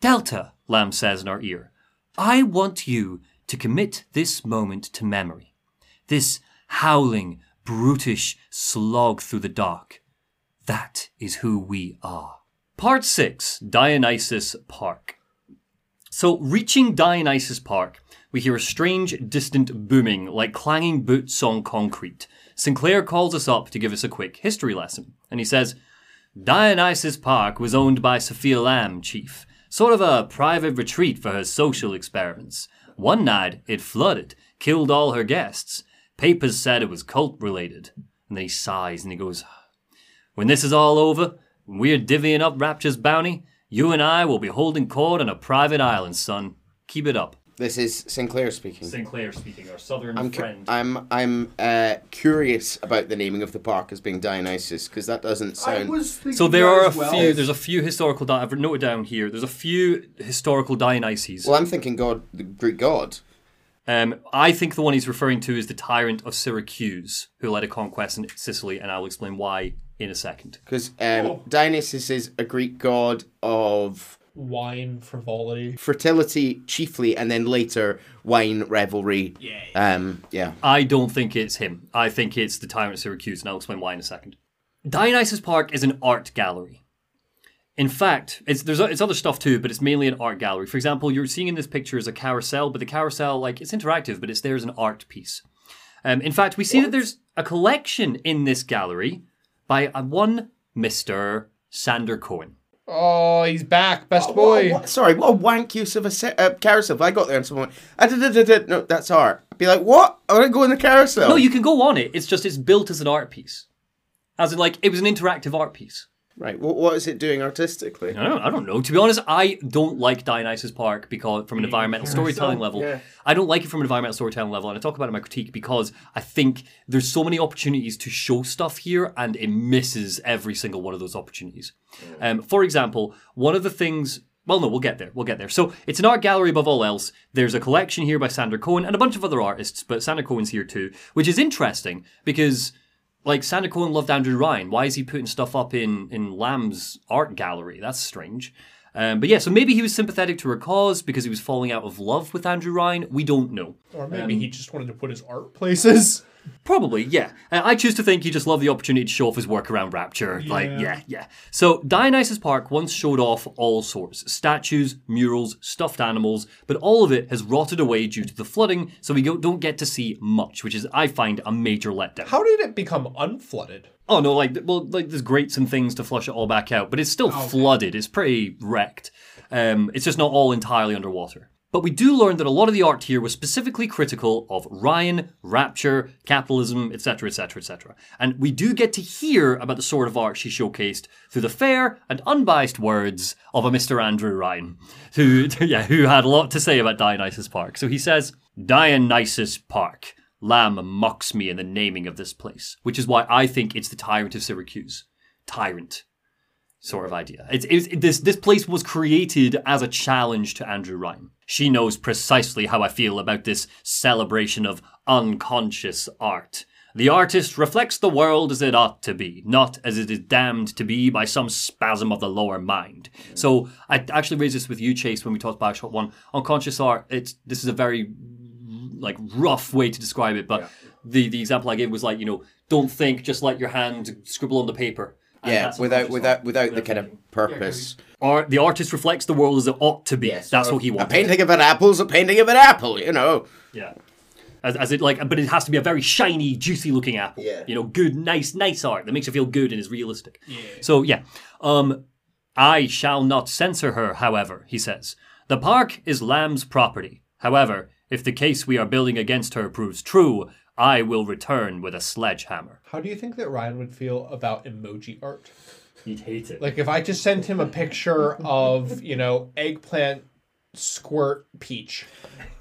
Delta, Lamb says in our ear, I want you to commit this moment to memory. This howling, brutish slog through the dark. That is who we are. Part 6 Dionysus Park. So, reaching Dionysus Park, we hear a strange, distant booming like clanging boots on concrete. Sinclair calls us up to give us a quick history lesson, and he says, Dionysus Park was owned by Sophia Lamb, Chief. Sort of a private retreat for her social experiments. One night, it flooded, killed all her guests. Papers said it was cult related. And then he sighs and he goes, When this is all over, when we're divvying up Rapture's bounty, you and I will be holding court on a private island, son. Keep it up. This is Sinclair speaking. Sinclair speaking, our southern I'm cu- I'm I'm uh, curious about the naming of the park as being Dionysus because that doesn't sound. thinking So there that are a well. few. There's a few historical. Di- I've noted down here. There's a few historical Dionysies. Well, I'm thinking God, the Greek god. Um, I think the one he's referring to is the tyrant of Syracuse, who led a conquest in Sicily, and I'll explain why in a second. Because um, Dionysus is a Greek god of Wine frivolity. fertility chiefly, and then later wine revelry. Yeah. Um, yeah. I don't think it's him. I think it's the Tyrant of Syracuse, and I'll explain why in a second. Dionysus Park is an art gallery. In fact, it's there's it's other stuff too, but it's mainly an art gallery. For example, you're seeing in this picture is a carousel, but the carousel like it's interactive, but it's there as an art piece. Um, in fact, we see that there's a collection in this gallery by a one Mister Sander Cohen. Oh, he's back, best What- boy. what- sorry, what a wank use of a se- uh, carousel. If I got there and someone went, "Ah, da, da, da, da," no, that's art. I'd be like, what? I want to go in the carousel. No, you can go on it. It's just it's built as an art piece, as in like it was an interactive art piece. Right, what, what is it doing artistically? I don't, I don't know. To be honest, I don't like Dionysus Park because from an environmental storytelling level, yeah. I don't like it from an environmental storytelling level, and I talk about it in my critique because I think there's so many opportunities to show stuff here, and it misses every single one of those opportunities. Um, for example, one of the things. Well, no, we'll get there. We'll get there. So it's an art gallery above all else. There's a collection here by Sander Cohen and a bunch of other artists, but Sander Cohen's here too, which is interesting because like Sander Cohen loved Andrew Ryan. Why is he putting stuff up in in Lamb's art gallery? That's strange. Um, but yeah, so maybe he was sympathetic to her cause because he was falling out of love with Andrew Ryan. We don't know. Or maybe he just wanted to put his art places. Probably, yeah. Uh, I choose to think he just loved the opportunity to show off his work around Rapture. Like, yeah, yeah. So Dionysus Park once showed off all sorts statues, murals, stuffed animals, but all of it has rotted away due to the flooding, so we don't get to see much, which is, I find, a major letdown. How did it become unflooded? Oh no, like well, like there's grates and things to flush it all back out, but it's still flooded. It's pretty wrecked. Um, it's just not all entirely underwater. But we do learn that a lot of the art here was specifically critical of Ryan, Rapture, capitalism, etc., etc., etc. And we do get to hear about the sort of art she showcased through the fair and unbiased words of a Mr. Andrew Ryan, who yeah, who had a lot to say about Dionysus Park. So he says, Dionysus Park. Lamb mocks me in the naming of this place, which is why I think it's the Tyrant of Syracuse. Tyrant sort of idea. It's, it's this this place was created as a challenge to Andrew Ryan. She knows precisely how I feel about this celebration of unconscious art. The artist reflects the world as it ought to be, not as it is damned to be by some spasm of the lower mind. So I actually raised this with you, Chase, when we talked about Shot One. Unconscious art. It's this is a very like rough way to describe it, but the the example I gave was like you know don't think, just let your hand scribble on the paper. And Yeah, that's without without art. without the kind of purpose. Or the artist reflects the world as it ought to be. Yes, That's what he wants. A painting of an apple's a painting of an apple, you know. Yeah. As, as it like, but it has to be a very shiny, juicy looking apple. Yeah. You know, good, nice, nice art that makes you feel good and is realistic. Yeah. So yeah, um, I shall not censor her. However, he says the park is Lamb's property. However, if the case we are building against her proves true, I will return with a sledgehammer. How do you think that Ryan would feel about emoji art? He'd hate it. Like if I just sent him a picture of, you know, eggplant squirt peach.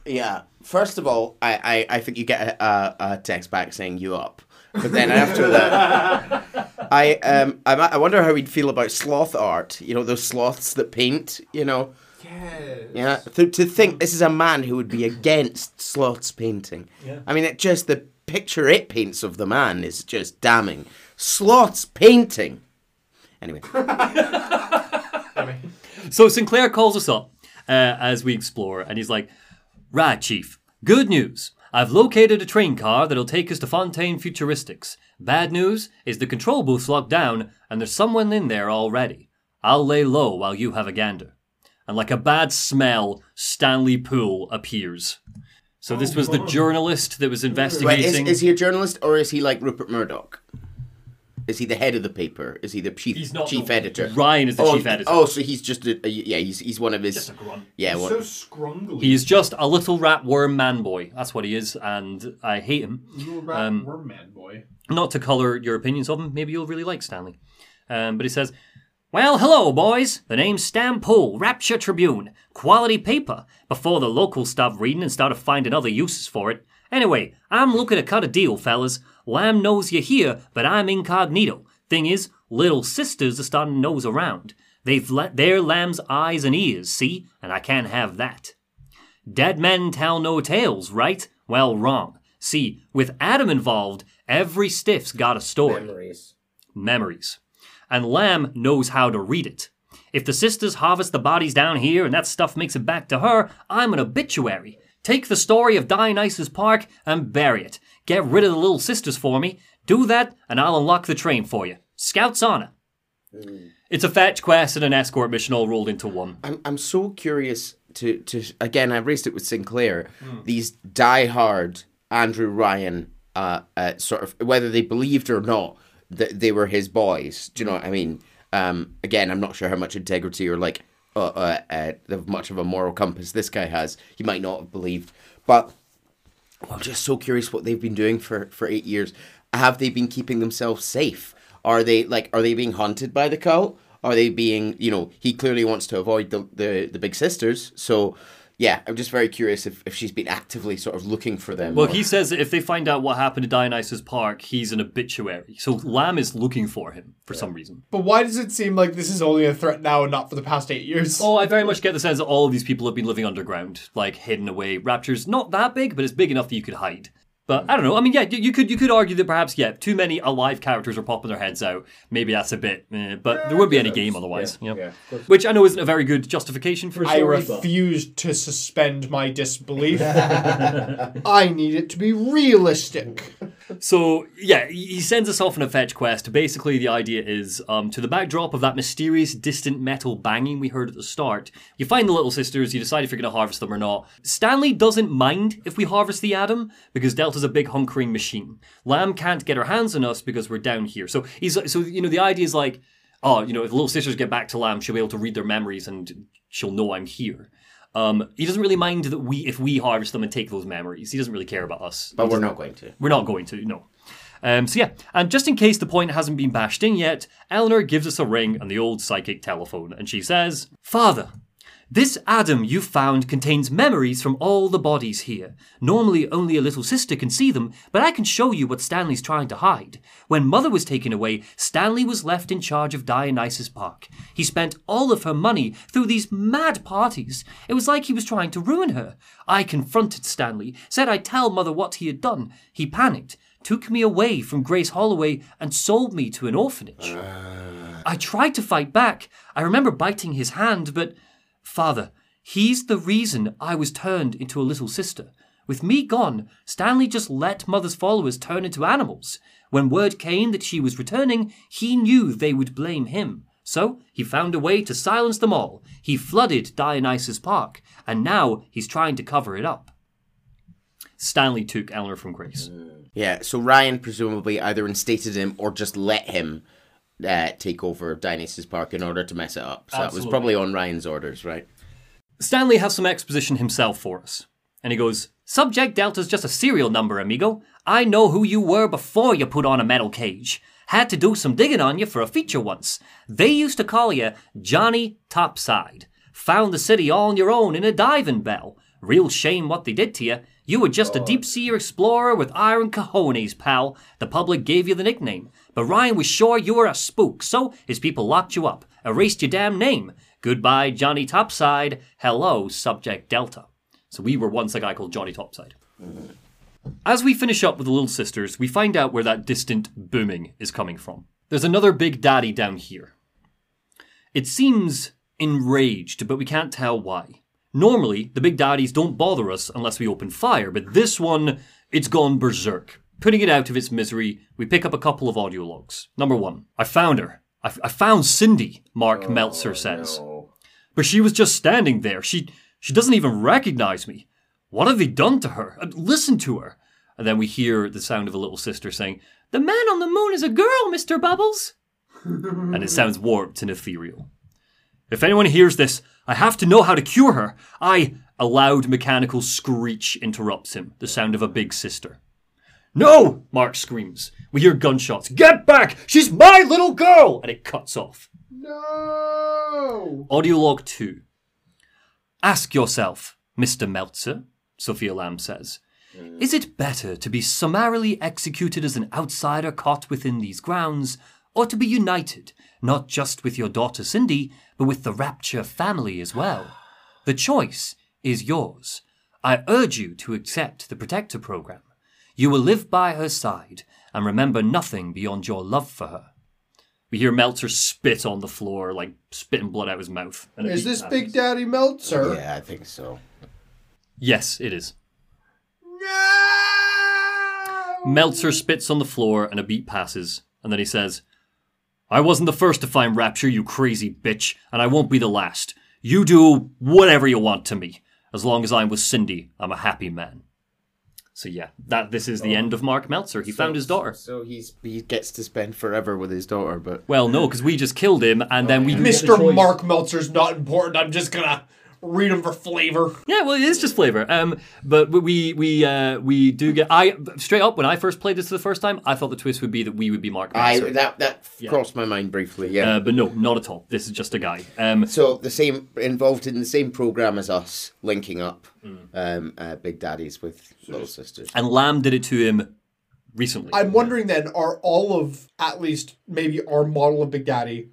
Yeah. First of all, I, I, I think you get a, a, a text back saying you up. But then after that, I um I, I wonder how he'd feel about sloth art. You know those sloths that paint. You know, Yes. yeah. To, to think this is a man who would be against sloths painting. Yeah. I mean, it just the picture it paints of the man is just damning. Sloths painting. Anyway, So Sinclair calls us up uh, as we explore, and he's like, Right, Chief. Good news. I've located a train car that'll take us to Fontaine Futuristics. Bad news is the control booth's locked down, and there's someone in there already. I'll lay low while you have a gander. And like a bad smell, Stanley Poole appears. So this was the journalist that was Wait, is, investigating. is he a journalist or is he like Rupert Murdoch? Is he the head of the paper? Is he the chief He's not chief the- editor? Ryan is the oh, chief editor. Oh, so he's just a, a- yeah, he's he's one of his Just a grunt. yeah. So One, scrungly. He is just a little rat worm man boy. That's what he is, and I hate him. Little rat um, worm man boy. not to colour your opinions of him, maybe you'll really like Stanley. Um, but he says, Well, hello, boys. The name's Stan Poole, Rapture Tribune. Quality paper. Before the locals stopped reading and started finding other uses for it. Anyway, I'm looking to cut a deal, fellas. Lamb knows you're here, but I'm incognito. Thing is, little sisters are starting to nose around. They've let their lamb's eyes and ears, see? And I can't have that. Dead men tell no tales, right? Well, wrong. See, with Adam involved, every stiff's got a story. memories. And Lamb knows how to read it. If the sisters harvest the bodies down here and that stuff makes it back to her, I'm an obituary. Take the story of Dionysus Park and bury it. Get rid of the little sisters for me. Do that, and I'll unlock the train for you. Scouts honor. It's a fetch quest and an escort mission all rolled into one. I'm I'm so curious to to again. I raised it with Sinclair. These die-hard Andrew Ryan, uh, uh, sort of whether they believed or not that they were his boys. Do you know what I mean? Um, again, I'm not sure how much integrity or like uh, uh, uh, much of a moral compass this guy has. He might not have believed, but I'm just so curious what they've been doing for for eight years. Have they been keeping themselves safe? Are they like are they being hunted by the cult? Are they being you know he clearly wants to avoid the the, the big sisters. So yeah, I'm just very curious if, if she's been actively sort of looking for them. Well, or- he says that if they find out what happened to Dionysus Park, he's an obituary. So Lamb is looking for him for some reason. But why does it seem like this is only a threat now and not for the past eight years? Oh, I very much get the sense that all of these people have been living underground, like hidden away. Rapture's not that big, but it's big enough that you could hide. But I don't know. I mean, yeah, you you could you could argue that perhaps yeah, too many alive characters are popping their heads out. Maybe that's a bit, eh, but there wouldn't be any game otherwise. Yeah, Yeah, yeah, which I know isn't a very good justification for a I story. refuse to suspend my disbelief. I need it to be realistic. So yeah, he sends us off on a fetch quest. Basically, the idea is um, to the backdrop of that mysterious, distant metal banging we heard at the start. You find the little sisters. You decide if you're going to harvest them or not. Stanley doesn't mind if we harvest the Adam because Delta's a big hunkering machine. Lamb can't get her hands on us because we're down here. So he's so you know the idea is like, oh, you know, if the little sisters get back to Lamb, she'll be able to read their memories and she'll know I'm here. Um, he doesn't really mind that we if we harvest them and take those memories. He doesn't really care about us. but we're not going to. We're not going to, no. Um, so yeah, and just in case the point hasn't been bashed in yet, Eleanor gives us a ring on the old psychic telephone, and she says, Father, this Adam you've found contains memories from all the bodies here. Normally only a little sister can see them, but I can show you what Stanley's trying to hide. When Mother was taken away, Stanley was left in charge of Dionysus Park. He spent all of her money through these mad parties. It was like he was trying to ruin her. I confronted Stanley, said I'd tell Mother what he had done. He panicked took me away from Grace Holloway and sold me to an orphanage. Uh. I tried to fight back. I remember biting his hand, but Father, he's the reason I was turned into a little sister. With me gone, Stanley just let Mother's followers turn into animals. When word came that she was returning, he knew they would blame him. So he found a way to silence them all. He flooded Dionysus Park, and now he's trying to cover it up. Stanley took Eleanor from Grace. Yeah, so Ryan presumably either instated him or just let him uh, take over Dionysus Park in order to mess it up. So that was probably on Ryan's orders, right? Stanley has some exposition himself for us. And he goes, Subject Delta's just a serial number, amigo. I know who you were before you put on a metal cage. Had to do some digging on you for a feature once. They used to call you Johnny Topside. Found the city all on your own in a diving bell. Real shame what they did to you. You were just a deep sea explorer with iron cojones, pal. The public gave you the nickname. But Ryan was sure you were a spook, so his people locked you up, erased your damn name. Goodbye, Johnny Topside. Hello, Subject Delta. So we were once a guy called Johnny Topside. As we finish up with the Little Sisters, we find out where that distant booming is coming from. There's another big daddy down here. It seems enraged, but we can't tell why. Normally, the big daddies don't bother us unless we open fire, but this one, it's gone berserk. Putting it out of its misery, we pick up a couple of audio logs. Number one, I found her. I, I found Cindy, Mark Meltzer says. No. But she was just standing there. She she doesn't even recognize me. What have they done to her? Uh, Listen to her. And then we hear the sound of a little sister saying, The man on the moon is a girl, Mr. Bubbles. and it sounds warped and ethereal. If anyone hears this, I have to know how to cure her. I. A loud mechanical screech interrupts him, the sound of a big sister. No! Mark screams. We hear gunshots. Get back! She's my little girl! And it cuts off. No. Audio log 2. Ask yourself, Mr. Meltzer, Sophia Lamb says, is it better to be summarily executed as an outsider caught within these grounds, or to be united, not just with your daughter Cindy, but with the Rapture family as well? The choice is yours. I urge you to accept the Protector program. You will live by her side and remember nothing beyond your love for her. We hear Meltzer spit on the floor, like spitting blood out of his mouth. And Is beat this happens. Big Daddy Meltzer? Yeah, I think so. Yes, it is. No! Meltzer spits on the floor and a beat passes, and then he says, I wasn't the first to find Rapture, you crazy bitch, and I won't be the last. You do whatever you want to me. As long as I'm with Cindy, I'm a happy man. So yeah, that this is the end of Mark Meltzer. He found his daughter. So he's he gets to spend forever with his daughter, but Well, no, because we just killed him, and then we do get a Mr. choice. Mark Meltzer's not important. I'm just gonna read them for flavor. Yeah, well, it is just flavor. Um, but we we uh, we do get. I straight up when I first played this for the first time, I thought the twist would be that we would be Mark I Meltzer. that that crossed my mind briefly. Yeah. uh, but no, not at all. This is just a guy. Um, so the same involved in the same program as us, linking up Hmm. um, uh, Big Daddies with Little Sisters. and Lamb did it to him recently. I'm wondering then, are all of at least maybe our model of Big Daddy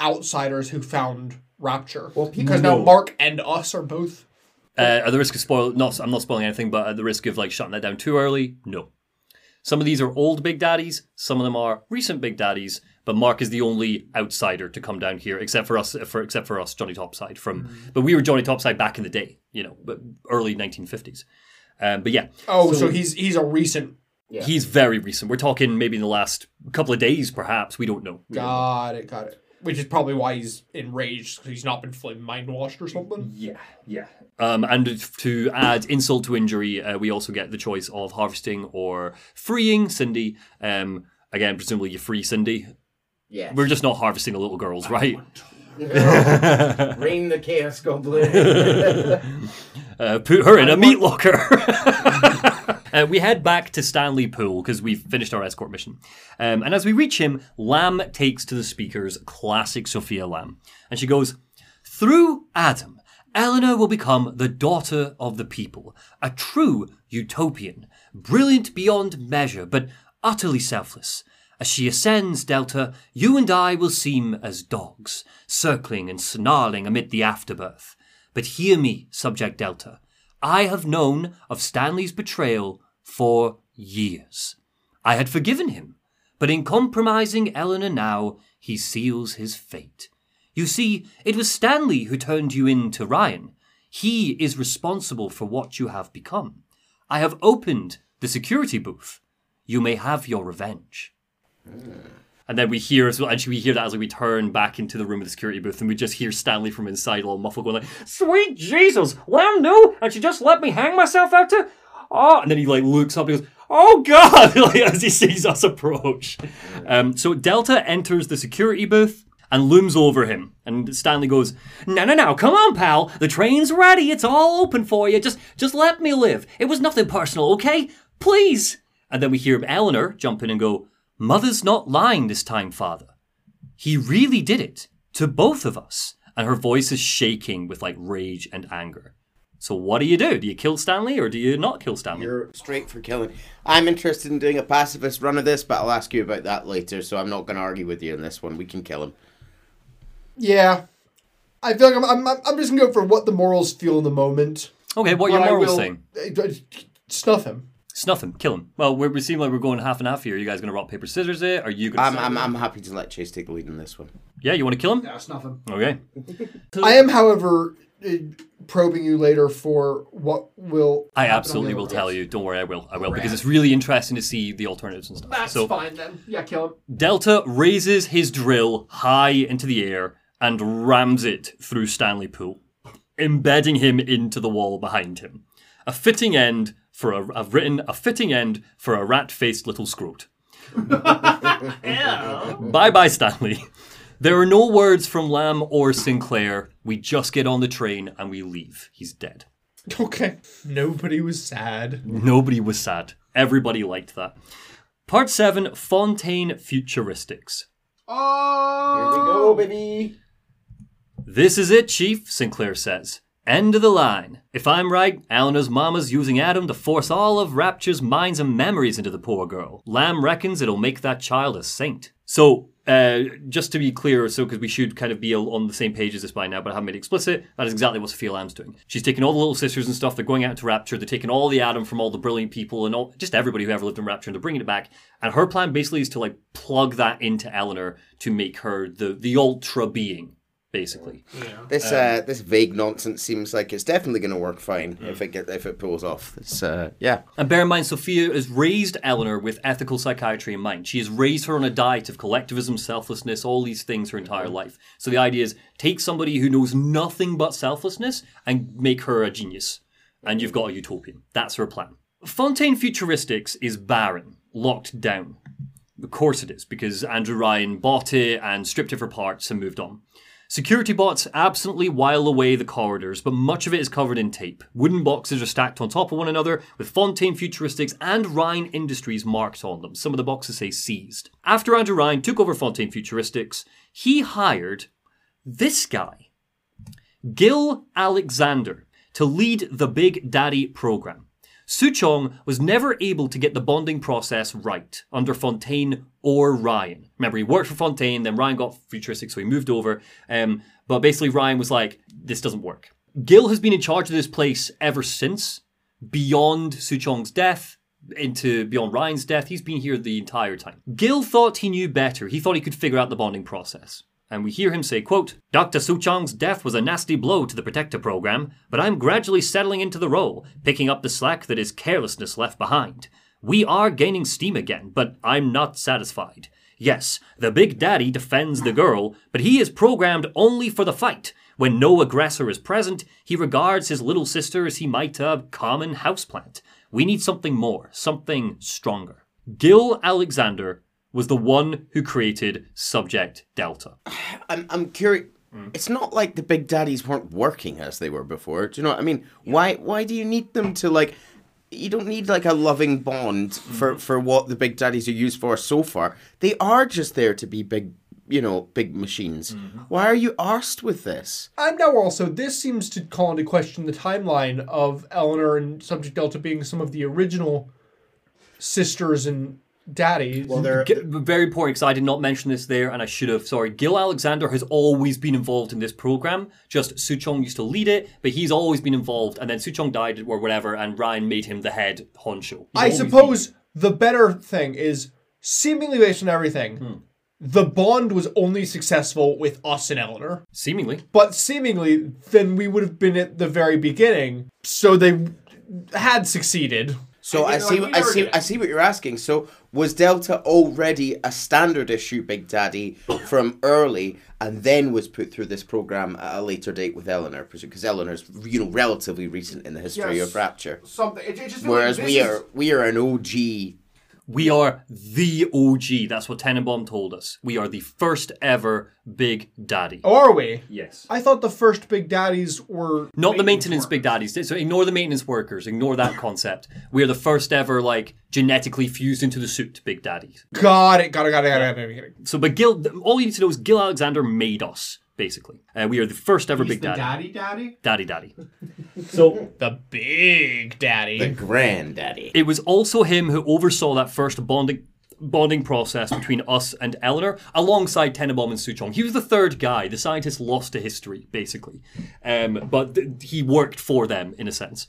outsiders who found Rapture? Well, because now Mark and us are both. Uh, at the risk of spoil, not I'm not spoiling anything, but at the risk of like shutting that down too early, no. Some of these are old Big Daddies. Some of them are recent Big Daddies. But Mark is the only outsider to come down here, except for us. For except for us, Johnny Topside from. But we were Johnny Topside back in the day, you know, early 1950s. Um, but yeah, Oh, so, he's he's a recent. he's very recent. We're talking maybe in the last couple of days, perhaps. We don't know. Got it, got it. Which is probably why he's enraged because he's not been fully mind washed or something. Yeah, yeah. Um, and to add insult to injury, uh, we also get the choice of harvesting or freeing Cindy. Um, again, presumably you free Cindy. Yeah. We're just not harvesting the little girls, right? Rain the Chaos Goblin. Uh, put her in a meat locker. uh, we head back to Stanley Poole because we've finished our escort mission. Um, and as we reach him, Lamb takes to the speakers classic Sophia Lamb. And she goes, Through Adam, Eleanor will become the daughter of the people, a true utopian, brilliant beyond measure, but utterly selfless. As she ascends, Delta, you and I will seem as dogs, circling and snarling amid the afterbirth. But hear me, Subject Delta. I have known of Stanley's betrayal for years. I had forgiven him, but in compromising Eleanor now, he seals his fate. You see, it was Stanley who turned you in to Ryan. He is responsible for what you have become. I have opened the security booth. You may have your revenge. Hmm. And then we hear as well, and we hear that as we turn back into the room of the security booth, and we just hear Stanley from inside, all muffled, going like, "Sweet Jesus, Lamb knew, and she just let me hang myself out to." Oh, and then he like looks up and goes, "Oh God!" like, as he sees us approach. Um, so Delta enters the security booth and looms over him, and Stanley goes, "No, no, no, come on, pal. The train's ready. It's all open for you. Just, just let me live. It was nothing personal, okay? Please." And then we hear Eleanor jump in and go, Mother's not lying this time, Father. He really did it to both of us. And her voice is shaking with like rage and anger. So what do you do? Do you kill Stanley or do you not kill Stanley? You're straight for killing. I'm interested in doing a pacifist run of this, but I'll ask you about that later, so I'm not going to argue with you on this one. We can kill him. Yeah, I feel like I'm I'm, I'm just gonna go for what the morals feel in the moment. okay, what are But I your morals will- saying? uh, Snuff him. Snuff him, kill him. Well, we're, we seem like we're going half and half here. Are you guys going to rock, paper, scissors it? Are you going I'm, to. I'm, I'm happy to let Chase take the lead in this one. Yeah, you want to kill him? Yeah, snuff him. Okay. I am, however, uh, probing you later for what will. I absolutely will tell you. Don't worry, I will. I will. Because it's really interesting to see the alternatives and stuff. That's so, fine then. Yeah, kill him. Delta raises his drill high into the air and rams it through Stanley Poole, embedding him into the wall behind him. A fitting end for a, I've written a fitting end for a rat-faced little scrote. bye bye, Stanley. There are no words from Lamb or Sinclair. We just get on the train and we leave. He's dead. Okay. Nobody was sad. Nobody was sad. Everybody liked that. Part 7 Fontaine Futuristics. Oh. Here we go, baby. This is it, Chief, Sinclair says. End of the line. If I'm right, Eleanor's mama's using Adam to force all of Rapture's minds and memories into the poor girl. Lamb reckons it'll make that child a saint. So, uh, just to be clear, so because we should kind of be on the same page as this by now, but I haven't made it explicit, that is exactly what Sophia Lamb's doing. She's taking all the little sisters and stuff, they're going out to Rapture, they're taking all the Adam from all the brilliant people and all, just everybody who ever lived in Rapture, and they're bringing it back. And her plan basically is to like plug that into Eleanor to make her the, the ultra being, basically. This uh, this vague nonsense seems like it's definitely going to work fine if it get if it pulls off. This uh, yeah. And bear in mind, Sophia has raised Eleanor with ethical psychiatry in mind. She has raised her on a diet of collectivism, selflessness, all these things her entire life. So the idea is take somebody who knows nothing but selflessness and make her a genius. And you've got a utopian. That's her plan. Fontaine Futuristics is barren, locked down. Of course it is, because Andrew Ryan bought it and stripped it for parts and moved on. Security bots absently while away the corridors, but much of it is covered in tape. Wooden boxes are stacked on top of one another, with Fontaine Futuristics and Ryan Industries marked on them. Some of the boxes say seized. After Andrew Ryan took over Fontaine Futuristics, he hired this guy, Gil Alexander, to lead the Big Daddy program. Suchong was never able to get the bonding process right under Fontaine or Ryan. Remember, he worked for Fontaine, then Ryan got futuristic, so he moved over. Um, but basically, Ryan was like, this doesn't work. Gil has been in charge of this place ever since, beyond Suchong's death, into beyond Ryan's death. He's been here the entire time. Gil thought he knew better. He thought he could figure out the bonding process. And we hear him say, quote, Dr. Suchong's death was a nasty blow to the Protector program, but I'm gradually settling into the role, picking up the slack that his carelessness left behind. We are gaining steam again, but I'm not satisfied. Yes, the Big Daddy defends the girl, but he is programmed only for the fight. When no aggressor is present, he regards his little sister as he might a common houseplant. We need something more, something stronger. Gil Alexander was the one who created Subject Delta. I'm I'm curious. Hmm. It's not like the big daddies weren't working as they were before. Do you know what I mean? Why why do you need them to like? You don't need like a loving bond for hmm. for what the big daddies are used for so far. They are just there to be big, you know, big machines. Hmm. Why are you arsed with this? And now also, this seems to call into question the timeline of Eleanor and Subject Delta being some of the original sisters and daddies. Well, they're G- very important because I did not mention this there, and I should have. Sorry, Gil Alexander has always been involved in this program. Just Suchong used to lead it, but he's always been involved. And then Suchong died or whatever, and Ryan made him the head honcho. He's I suppose the better thing is seemingly based on everything. Hmm. The bond was only successful with us and Eleanor, seemingly. but seemingly then we would have been at the very beginning, so they had succeeded. So I I, see, like, I see, get- I see what you're asking. So was Delta already a standard issue Big Daddy from early, and then was put through this program at a later date with Eleanor, because Eleanor's you know relatively recent in the history Yes. of Rapture, Something. It, it whereas we is- are we are an OG. We are the OG. That's what Tenenbaum told us. We are the first ever Big Daddy. Oh, are we? Yes. I thought the first big daddies were Not the maintenance big daddies. So ignore the maintenance workers. Ignore that concept. We are the first ever like genetically fused into the suit big daddies. Got it. Got it. Got it. Got it. Got it. Got it. So, but Gil, all you need to know is Gil Alexander made us basically. Uh, we are the first ever He's big the daddy. daddy, daddy. Daddy, daddy. So The big daddy. The granddaddy. it was also him who oversaw that first bonding bonding process between us and Eleanor, alongside Tenenbaum and Suchong. He was the third guy. The scientist lost to history, basically, um, but th- he worked for them in a sense.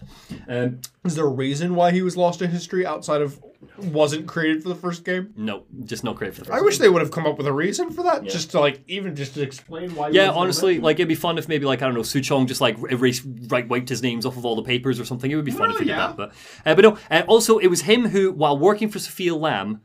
Um, Is there a reason why he was lost to history outside of wasn't created for the first game? no, just not great for the first. I wish they would have come up with a reason for that, just to like even just to explain why. Yeah, honestly, mentioned. like it'd be fun if maybe like I don't know, Suchong just like erase, right, wiped his names off of all the papers or something. It would be fun if he did yeah. that. But uh, but no. Uh, also, it was him who, while working for Sophia Lamb,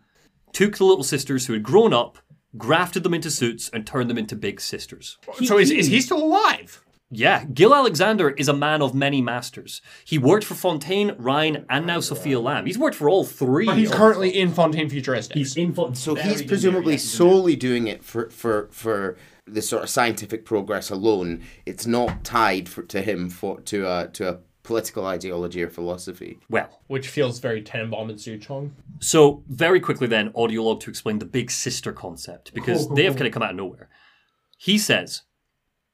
took the little sisters who had grown up, grafted them into suits, and turned them into big sisters. so is, is he still alive? Yeah, Gil Alexander is a man of many masters. He worked for Fontaine, Ryan, and now Sophia Lamb. He's worked for all three. But he's currently in Fontaine Futuristics. he's in fo- So he's presumably yeah. solely doing it for for for the sort of scientific progress alone. It's not tied for, to him for to a to a political ideology or philosophy. well. which feels very Tenenbaum and Suchong. So very quickly then, audiolog to explain the big sister concept because they have kind of come out of nowhere. He says,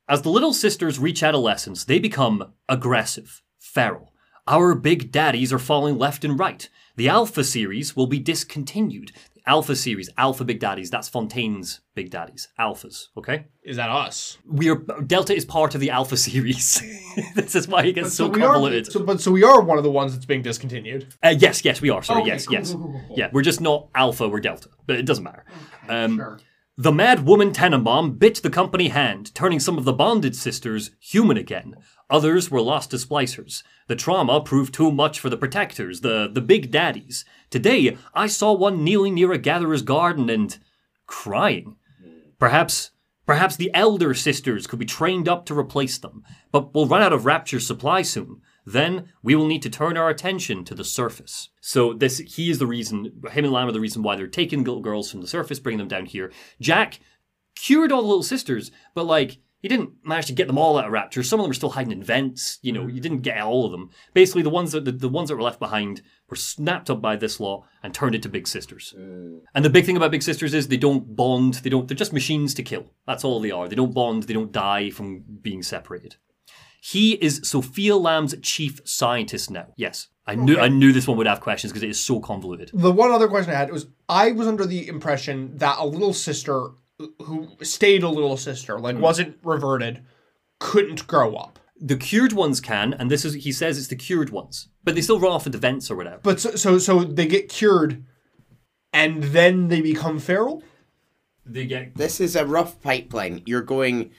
as the little sisters reach adolescence, they become aggressive, feral. Our big daddies are falling left and right. The Alpha series will be discontinued. Alpha series, Alpha Big Daddies. That's Fontaine's Big Daddies, Alphas. Okay, Is that us? we are Delta is part of the Alpha series. this is why it gets so, we convoluted. are. So, but so we are one of the ones that's being discontinued. Uh, yes, yes, we are. Sorry, Okay, yes, cool, yes, cool, cool, cool. yeah. We're just not Alpha. We're Delta, but it doesn't matter. Um, Sure. The mad woman Tenenbaum bit the company hand, turning some of the bonded sisters human again. Others were lost to splicers. The trauma proved too much for the protectors, the, the big daddies. Today, I saw one kneeling near a gatherer's garden and crying. Perhaps perhaps the elder sisters could be trained up to replace them, but we'll run out of Rapture supply soon. Then we will need to turn our attention to the surface. So this he is the reason him and Lamb are the reason why they're taking little girls from the surface, bringing them down here. Jack cured all the little sisters, but like he didn't manage to get them all out of Rapture. Some of them are still hiding in vents. You know, you mm. didn't get all of them. Basically, the ones that the, the ones that were left behind were snapped up by this law and turned into big sisters. Mm. And the big thing about big sisters is they don't bond. They don't. They're just machines to kill. That's all they are. They don't bond. They don't die from being separated. He is Sophia Lamb's chief scientist now. Yes, I knew. I knew this one would have questions because it is so convoluted. The one other question I had was I was under the impression that a little sister who stayed a little sister, like hmm. wasn't reverted, couldn't grow up. The cured ones can, and this is he says it's the cured ones, but they still run off into vents or whatever. But so so, so they get cured and then they become feral? They get This is a rough pipeline. You're going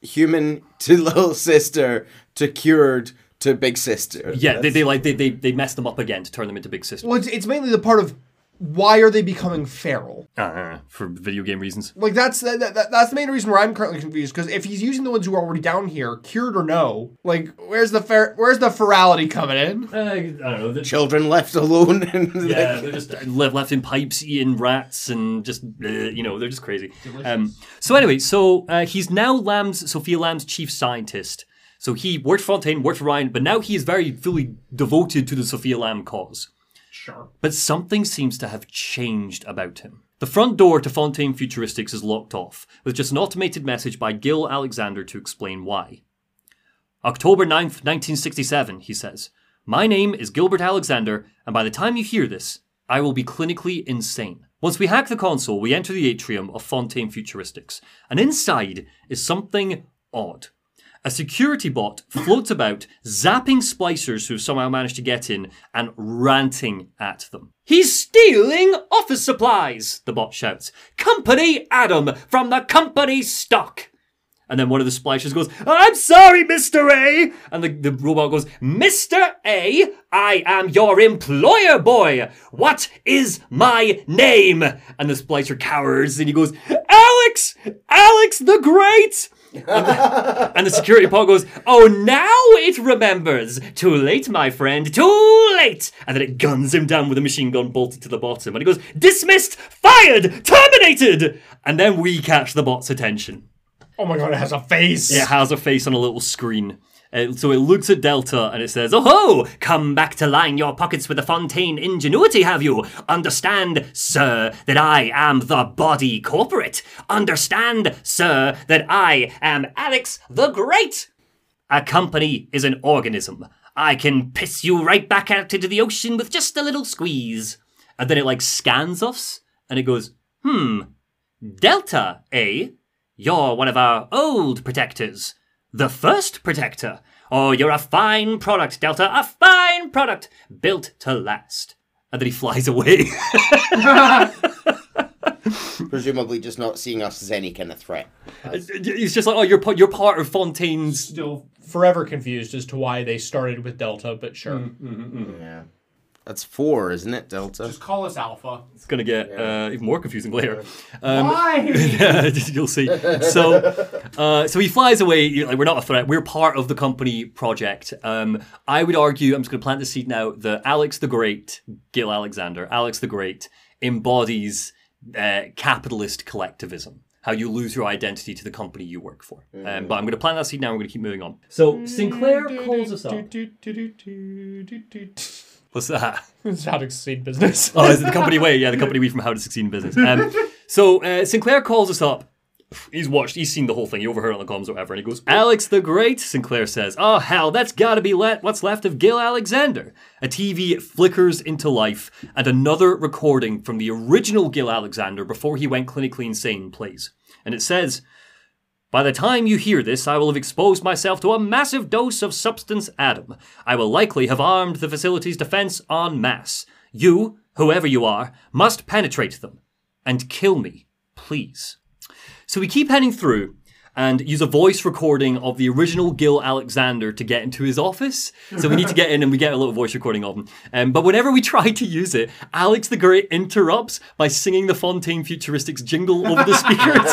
human to little sister to cured to big sister. yeah. They, they like they, they they mess them up again to turn them into big sister. Well, it's, it's mainly the part of why are they becoming feral? uh, for video game reasons. Like that's that, that, that's the main reason where I'm currently confused. Because if he's using the ones who are already down here, cured or no, like where's the fer- where's the ferality coming in? Uh, I don't know. The, Children left alone. And yeah, they're just left, left in pipes eating rats and just uh, you know they're just crazy. Um, so anyway, so uh, he's now Lamb's Sophia Lamb's chief scientist. So he worked for Fontaine, worked for Ryan, but now he is very fully devoted to the Sophia Lamb cause. Sure. But something seems to have changed about him. The front door to Fontaine Futuristics is locked off, with just an automated message by Gil Alexander to explain why. October 9th, 1967, he says. My name is Gilbert Alexander, and by the time you hear this, I will be clinically insane. Once we hack the console, we enter the atrium of Fontaine Futuristics, and inside is something odd. A security bot floats about, zapping splicers who've somehow managed to get in and ranting at them. He's stealing office supplies, the bot shouts. Company Adam from the company stock. And then one of the splicers goes, I'm sorry, Mr. A. And the, the robot goes, Mr. A, I am your employer boy. What is my name? And the splicer cowers and he goes, Alex! Alex the Great! And the security pod goes, Oh, now it remembers. Too late, my friend, too late. And then it guns him down with a machine gun bolted to the bottom. And he goes, Dismissed, fired, terminated. And then we catch the bot's attention. Oh my god, it has a face. It has a face on a little screen. Uh, so it looks at Delta and it says, Oh ho! Come back to line your pockets with the Fontaine ingenuity, have you? Understand, sir, that I am the body corporate. Understand, sir, that I am Alex the Great. A company is an organism. I can piss you right back out into the ocean with just a little squeeze. And then it like scans us and it goes, Hmm, Delta, eh? You're one of our old protectors. The first protector. Oh, you're a fine product, Delta. A fine product. Built to last. And then he flies away. Presumably just not seeing us as any kind of threat. Uh, he's just like, oh, you're, you're part of Fontaine's. Still forever confused as to why they started with Delta, but sure. Mm, mm-hmm, mm-hmm. Yeah. That's four, isn't it, Delta? Just call us Alpha. It's going to get uh, even more confusing later. Um, Why? yeah, you'll see. So, uh, so he flies away. You're Like we're not a threat. We're part of the company project. Um, I would argue. I'm just going to plant the seed now. That Alex the Great, Gil Alexander, Alex the Great, embodies uh, capitalist collectivism. How you lose your identity to the company you work for. Um, but I'm going to plant that seed now. We're going to keep moving on. So Sinclair calls us up. What's that? It's how to succeed business. Oh, is it the company way? Yeah, the company we from How to Succeed in Business. Um, so uh, Sinclair calls us up he's watched, he's seen the whole thing. He overheard on the comms or whatever, and he goes, "Alex the Great." Sinclair says, "Oh hell, that's got to be let what's left of Gil Alexander." A TV flickers into life, and another recording from the original Gil Alexander before he went clinically insane plays, and it says. By the time you hear this, I will have exposed myself to a massive dose of substance Adam. I will likely have armed the facility's defense en masse. You, whoever you are, must penetrate them and kill me, please. So we keep heading through and use a voice recording of the original Gil Alexander to get into his office. So we need to get in and we get a little voice recording of him. Um, but whenever we try to use it, Alex the Great interrupts by singing the Fontaine Futuristics jingle over the speakers.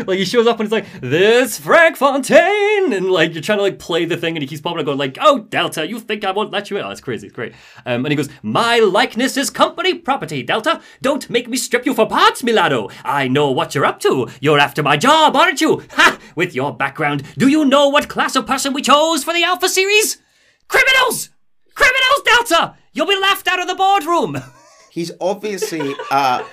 like he shows up and it's like, this Frank Fontaine! And like you're trying to like play the thing and he keeps popping up going like, oh Delta, you think I won't let you in? Oh, that's crazy, it's great. Um, and he goes, my likeness is company property, Delta. Don't make me strip you for parts, Milano. I know what you're up to. You're after my job, aren't you? Ha! With your background, do you know what class of person we chose for the Alpha series? Criminals! Criminals, Delta! You'll be laughed out of the boardroom! he's obviously uh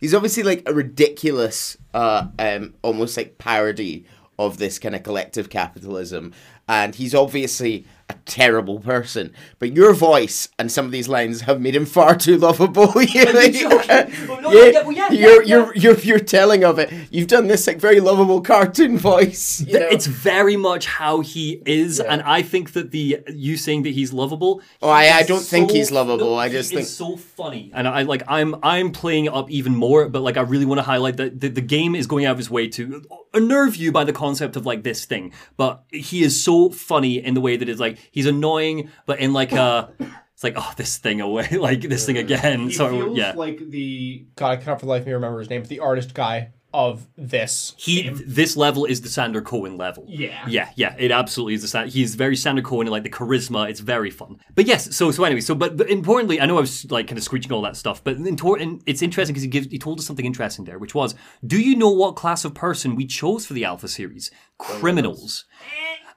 he's obviously like a ridiculous uh um almost like parody of this kind of collective capitalism and he's obviously a terrible person but your voice and some of these lines have made him far too lovable you know? joking? Well, no, yeah, yeah, well, yeah, you're, yeah, you're you're you're telling of it you've done this like very lovable cartoon voice you know? It's very much how he is, and I think that the you saying that he's lovable. Oh, I- he I is don't think he's lovable, I he just is think- so funny, and I like I'm I'm playing up even more. But like I really want to highlight that the, the game is going out of his way to unnerve you by the concept of like this thing. But he is so funny in the way that it's like he's annoying, but in like a it's like oh this thing away, like this thing again. He so feels yeah. like the God. I cannot for the life of me remember his name, but the artist guy of this. He this level is the Sander Cohen level. Yeah. yeah, yeah. It absolutely is the Sander. He's very Sander Cohen and like the charisma. It's very fun. But yes, so so anyway, so but, but importantly, I know I was like kind of screeching all that stuff, but important. It's interesting because he gives he told us something interesting there, which was, do you know what class of person we chose for the Alpha series? Criminals.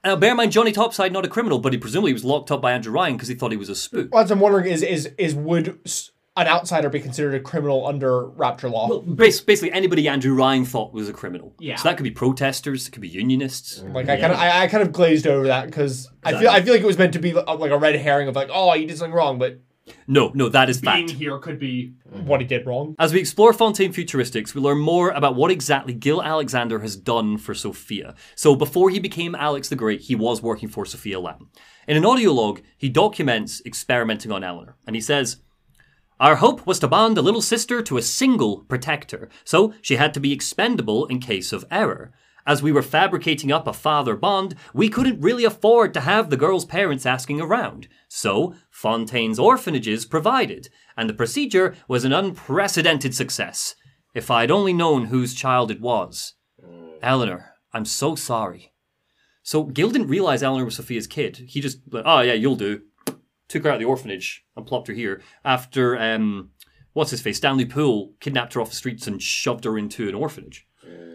Now, uh, bear in mind, Johnny Topside not a criminal, but he presumably was locked up by Andrew Ryan because he thought he was a spook. What I'm wondering is is is would s- an outsider be considered a criminal under Rapture law? Bas- Basically, anybody Andrew Ryan thought was a criminal. Yeah. So that could be protesters, it could be unionists. Like I kind of I, I kind of glazed over that because I feel I feel like it was meant to be uh, like a red herring of like oh he did something wrong, but No, no, that is fact. being here could be what he did wrong. As we explore Fontaine Futuristics, we learn more about what exactly Gil Alexander has done for Sophia. So, before he became Alex the Great, he was working for Sophia Lamb. In an audio log, he documents experimenting on Eleanor, and he says, Our hope was to bond a little sister to a single protector, so she had to be expendable in case of error. As we were fabricating up a father bond, we couldn't really afford to have the girl's parents asking around. So, Fontaine's orphanages provided, and the procedure was an unprecedented success. If I'd only known whose child it was. Eleanor, I'm so sorry. So, Gil didn't realize Eleanor was Sophia's kid. He just, oh yeah, you'll do. Took her out of the orphanage and plopped her here after, um, what's his face, Stanley Poole kidnapped her off the streets and shoved her into an orphanage.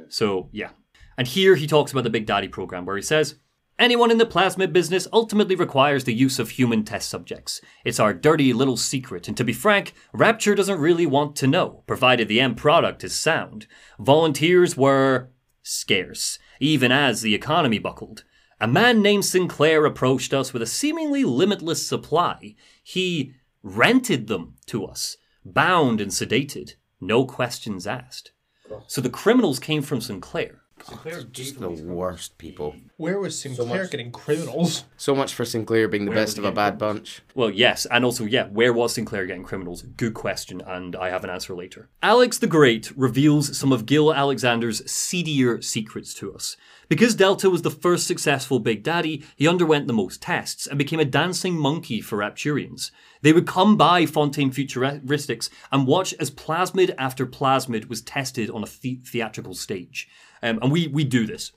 So, yeah. And here he talks about the Big Daddy program, where he says, Anyone in the plasmid business ultimately requires the use of human test subjects. It's our dirty little secret, and to be frank, Rapture doesn't really want to know, provided the end product is sound. Volunteers were scarce, even as the economy buckled. A man named Sinclair approached us with a seemingly limitless supply. He rented them to us, bound and sedated, no questions asked. So the criminals came from Sinclair. just the worst people Where was Sinclair getting criminals? so much for sinclair being the best of a bad bunch Well, yes, and also, yeah, where was Sinclair getting criminals? Good question, and I have an answer later. Alex the Great reveals some of Gil Alexander's seedier secrets to us. Because Delta was the first successful Big Daddy, he underwent the most tests and became a dancing monkey for Rapturians. They would come by Fontaine Futuristics and watch as plasmid after plasmid was tested on a the- theatrical stage. Um, and we, we do this.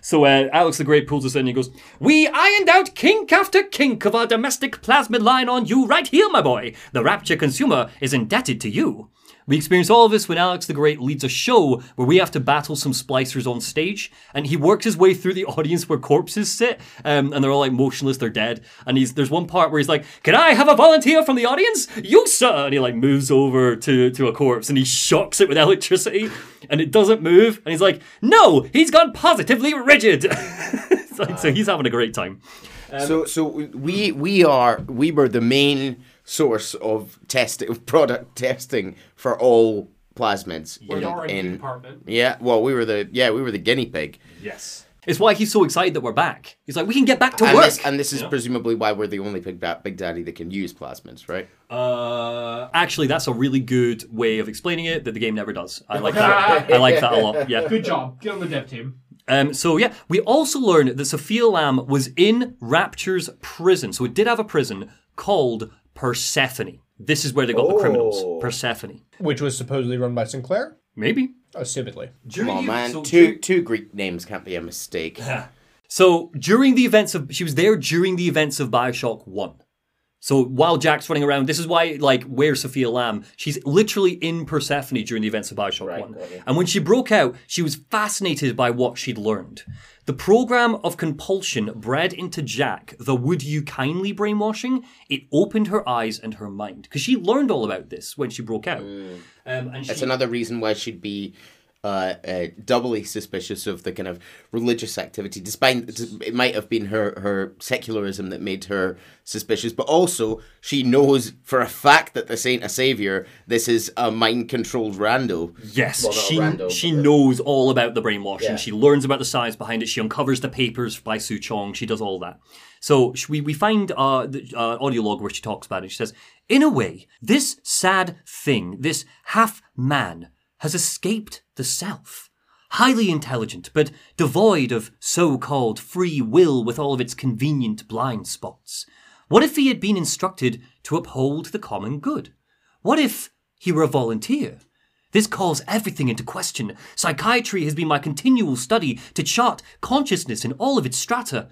So uh, Alex the Great pulls us in and he goes, We ironed out kink after kink of our domestic plasmid line on you right here, my boy. The Rapture consumer is indebted to you. We experience all of this when Alex the Great leads a show where we have to battle some splicers on stage, and he works his way through the audience where corpses sit, um, and they're all like motionless, they're dead. And he's there's one part where he's like, "Can I have a volunteer from the audience? You sir!" And he like moves over to to a corpse and he shocks it with electricity, and it doesn't move. And he's like, "No, he's gone positively rigid." Like, So he's having a great time. so so we we are we were the main source of test of product testing for all plasmids We're in, the R&D in- department. yeah well we were the yeah we were the guinea pig Yes. It's why he's so excited that we're back. He's like, we can get back to and work. this, and this is presumably why we're the only big, da- big daddy that can use plasmids right Uh, actually, that's a really good way of explaining it that the game never does. I like that. I like that a lot. Yeah. Good job. Get on the dev team. Um, so yeah, we also learned that Sophia Lamb was in Rapture's prison. So it did have a prison called Persephone. This is where they got the criminals. Persephone. which was supposedly run by Sinclair, Maybe. Oh, assumedly. come on man so two two greek names can't be a mistake So during the events of she was there during the events of Bioshock One. So while Jack's running around, this is why like where's Sophia Lamb? She's literally in Persephone during the events of Bioshock One. And when she broke out, she was fascinated by what she'd learned. The program of compulsion bred into Jack, the would you kindly brainwashing, it opened her eyes and her mind. Because she learned all about this when she broke out. Um, and she, That's another reason why she'd be uh, uh, doubly suspicious of the kind of religious activity, despite it might have been her, her secularism that made her suspicious, but also she knows for a fact that this ain't a savior. This is a mind controlled rando. Yes, Well, she random, she but- knows all about the brainwashing. Yeah. She learns about the science behind it. She uncovers the papers by Suchong. She does all that. So we we find uh, the uh, audio log where she talks about it. She says, "In a way, this sad thing, this half man, has escaped the self." Highly intelligent, but devoid of so called free will with all of its convenient blind spots. What if he had been instructed to uphold the common good? What if he were a volunteer? This calls everything into question. Psychiatry has been my continual study to chart consciousness in all of its strata.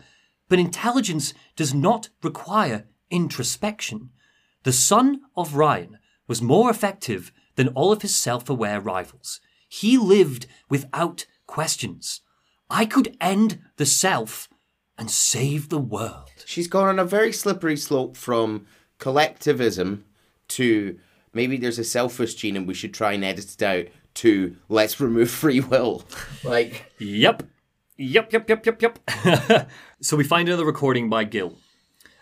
But intelligence does not require introspection. The son of Ryan was more effective than all of his self aware rivals. He lived without questions. I could end the self and save the world. She's gone on a very slippery slope from collectivism to maybe there's a selfish gene and we should try and edit it out to let's remove free will. Like, Yep. Yep, yep, yep, yep, yep. so we find another recording by Gil,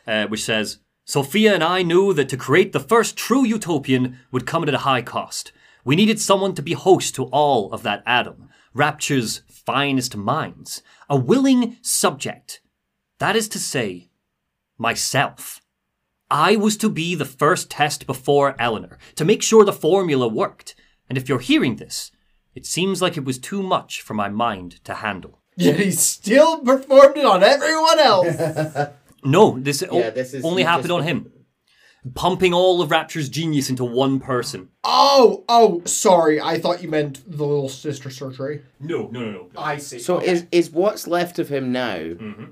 uh, which says Sophia and I knew that to create the first true utopian would come at a high cost. We needed someone to be host to all of that Adam, Rapture's finest minds, a willing subject. That is to say, myself. I was to be the first test before Eleanor, to make sure the formula worked. And if you're hearing this, it seems like it was too much for my mind to handle. Yet he still performed it on everyone else. No, this, Yeah, this is- only happened just- on him. Pumping all of Rapture's genius into one person. oh, oh, sorry. I thought you meant the little sister surgery. No, no, no, no. I see. so is is what's left of him now? Mm-hmm.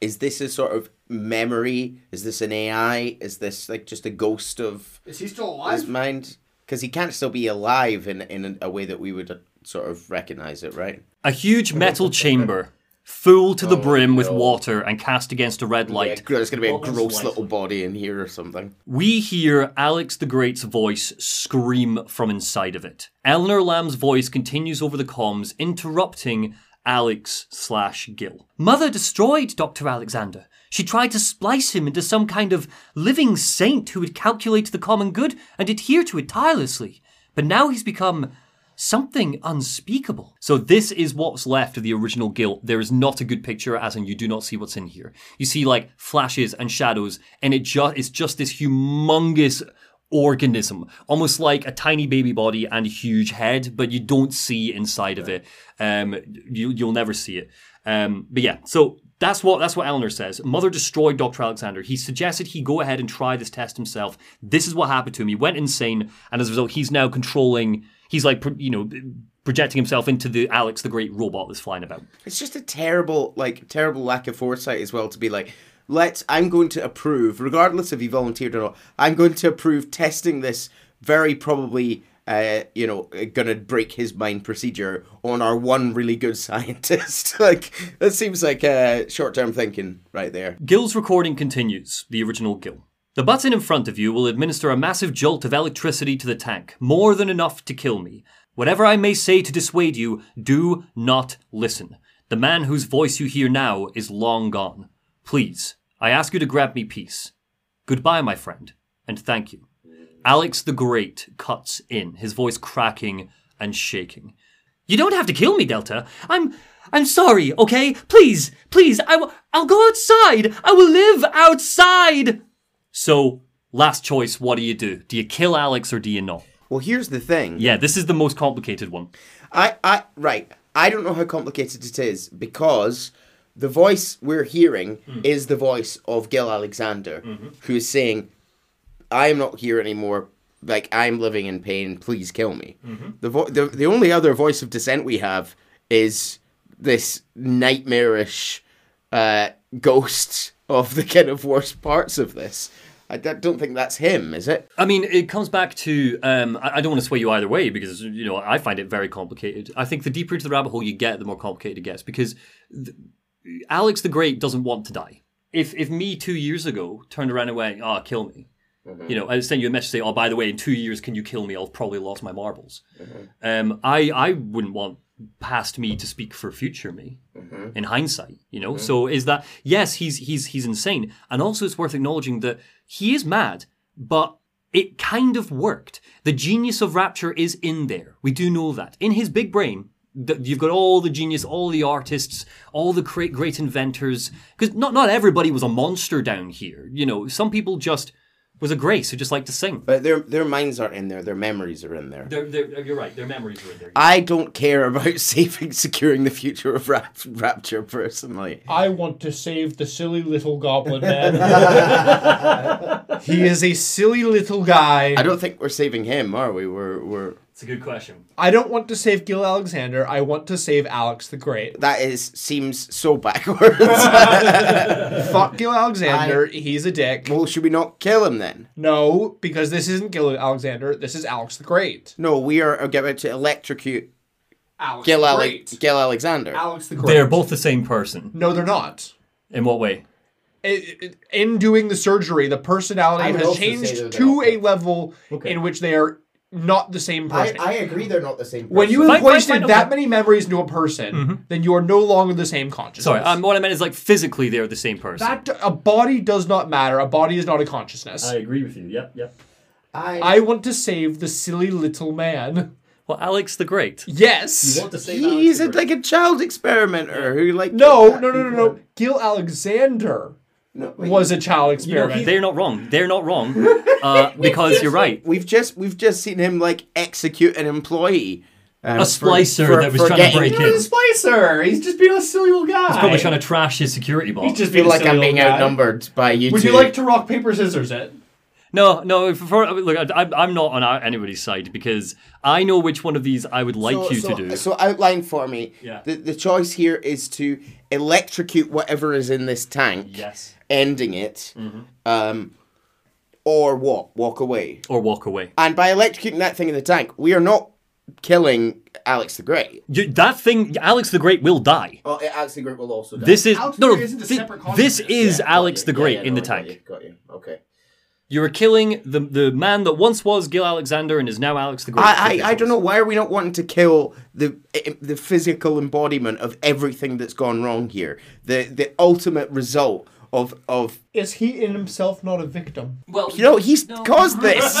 Is this a sort of memory? Is this an AI? Is this like just a ghost of Is he still alive? his alive? mind? Because he can't still be alive in in a way that we would uh, sort of recognize it, right? A huge metal chamber, full to the oh brim with no. water and cast against a red Yeah, light. there's going to be a What gross little body in here or something. We hear Alex the Great's voice scream from inside of it. Eleanor Lamb's voice continues over the comms, interrupting Alex slash Gil. Mother destroyed Dr. Alexander. She tried to splice him into some kind of living saint who would calculate the common good and adhere to it tirelessly. But now he's become something unspeakable. So this is what's left of the original Gil. There is not a good picture, as in you do not see what's in here. You see like flashes and shadows, and it just it's just this humongous organism, almost like a tiny baby body and a huge head, but you don't see inside of it. Um, you you'll never see it. Um, but yeah, so that's what that's what Eleanor says. Mother destroyed Dr. Alexander. He suggested he go ahead and try this test himself. This is what happened to him. He went insane, and as a result, he's now controlling. He's like you know projecting himself into the Alex the Great robot that's flying about. It's just a terrible, like, terrible lack of foresight as well to be like, let's, I'm going to approve, regardless if he volunteered or not, I'm going to approve testing this very probably, uh, you know, gonna break his mind procedure on our one really good scientist. like that seems like uh, short-term thinking right there. Gil's recording continues, the original Gil. The button in front of you will administer a massive jolt of electricity to the tank, more than enough to kill me. Whatever I may say to dissuade you, do not listen. The man whose voice you hear now is long gone. Please, I ask you to grant me peace. Goodbye, my friend, and thank you. Alex the Great cuts in, his voice cracking and shaking. You don't have to kill me, Delta. I'm I'm sorry, okay? Please, please, I w- I'll go outside. I will live outside. So, last choice, what do you do? Do you kill Alex or do you not? Well, here's the thing. Yeah, this is the most complicated one. I, I, right. I don't know how complicated it is because the voice we're hearing mm. is the voice of Gil Alexander, mm-hmm. who is saying, "I am not here anymore. Like I'm living in pain. Please kill me." Mm-hmm. The, vo- the the only other voice of dissent we have is this nightmarish uh, ghost of the kind of worst parts of this. I don't think that's him, is it? I mean, it comes back to um, I, don't want to sway you either way because you know I find it very complicated. I think the deeper into the rabbit hole you get, the more complicated it gets because th- Alex the Great doesn't want to die. If if me two years ago turned around and went, "Oh, kill me," you know, I send you a message say, "Oh, by the way, in two years, can you kill me? I've probably lost my marbles." Um, I I wouldn't want past me to speak for future me mm-hmm. in hindsight you know? Mm-hmm. So is that yes he's he's he's insane. And also it's worth acknowledging that he is mad but it kind of worked. The genius of rapture is in there. We do know that. In his big brain you've got all the genius all the artists all the great great inventors because not not everybody was a monster down here you know? Some people just was a grace who just liked to sing But their their minds aren't in there. Their memories are in there. they're, they're, you're right their memories are in there I don't care about saving, securing the future of rap- Rapture personally. I want to save the silly little goblin man. he is a silly little guy. I don't think we're saving him, are we? We're we're it's a good question I don't want to save Gil Alexander. I want to save Alex the Great. that is seems so backwards. Fuck Gil Alexander. He's a dick. well, should we not kill him then? No, because this isn't Gil Alexander. This is Alex the Great. No, we are about to electrocute Alex Gil, the Ale- Great. Gil Alexander. Alex the Great. they're both the same person No, they're not. in what way I- I- In doing the surgery, the personality has changed to a level Okay. in which they are not the same person. I agree they're not the same. Person. When you Fine, have fine, wasted fine, that okay. many memories into a person, then you are no longer the same consciousness. Sorry, um, what I meant is like physically they're the same person. that a body does not matter. A body is not a consciousness. I, agree with you. Yep, yep. I, want to save the silly little man. Well, Alex the Great. Yes. to say he's a, like a child experimenter who like No, no, no, no, no. Gil Alexander no was a child You know, experiment. they're not wrong. They're not wrong. Uh, because you're right. We've just we've just seen him like execute an employee. um, A splicer for- that was for trying to getting- break in. He's a splicer. He's just being a silly little guy. He's probably trying to trash his security box. He's just being like I'm being guy. outnumbered by you Would two. you like to rock paper scissors it? No, no. For, for- look, I, I'm not on anybody's side because I know which one of these I would like so, you so, to do. So outline for me. Yeah. The the choice here is to electrocute whatever is in this tank, yes. ending it, Mm-hmm. um, or what? Walk away. Or walk away. And by electrocuting that thing in the tank, we are not killing Alex the Great. You, that thing, Alex the Great will die. Oh, Alex the Great will also die. This is Alex no, no. Great isn't a thi- separate this is Yeah, Alex you. the Great yeah, in no, the I got tank. you, Got you. Okay. You are killing the the man that once was Gil Alexander and is now Alex the Great. I, I, I don't know why are we not wanting to kill the the physical embodiment of everything that's gone wrong here. The the ultimate result of of Is he in himself not a victim? Well, you know he's caused this.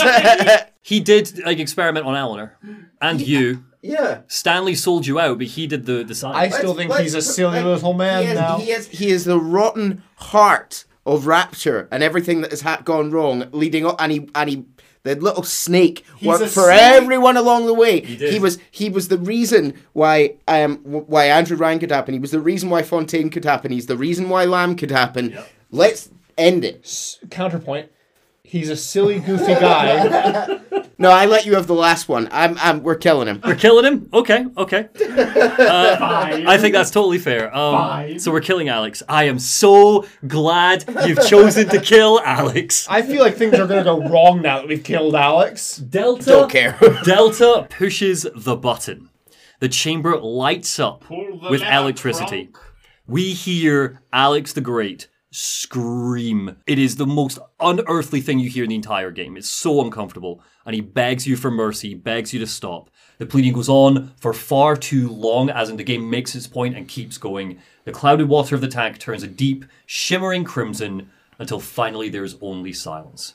he did like experiment on Eleanor and you. yeah. Stanley sold you out, but he did the the I still Let's- think let's he's a put- silly like, little man he is, now. He is he is the rotten heart of Rapture and everything that has ha- gone wrong, leading up, and he and he. The little snake worked for snake. everyone along the way. He, did. was he was the reason why um why Andrew Ryan could happen. He was the reason why Fontaine could happen. He's the reason why Lamb could happen. Let's end it. Counterpoint. He's a silly, goofy guy. No, I let you have the last one. I'm, I'm we're killing him. We're killing him? Okay, okay. Fine. I think that's totally fair. Um, Fine. so we're killing Alex. I am so glad you've chosen to kill Alex. I feel like things are going to go wrong now that we've killed Alex. Delta. Don't care. Delta pushes the button. The chamber lights up with electricity. Kronk. We hear Alex the Great scream. It is the most unearthly thing you hear in the entire game. It's so uncomfortable. And he begs you for mercy, begs you to stop. The pleading goes on for far too long, as in the game makes its point and keeps going. The clouded water of the tank turns a deep, shimmering crimson until finally there's only silence.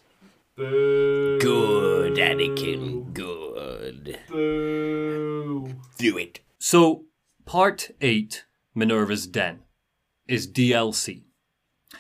Boo. Good, Anakin. Good. Boo. Do it. So, part 8, Minerva's Den, is DLC.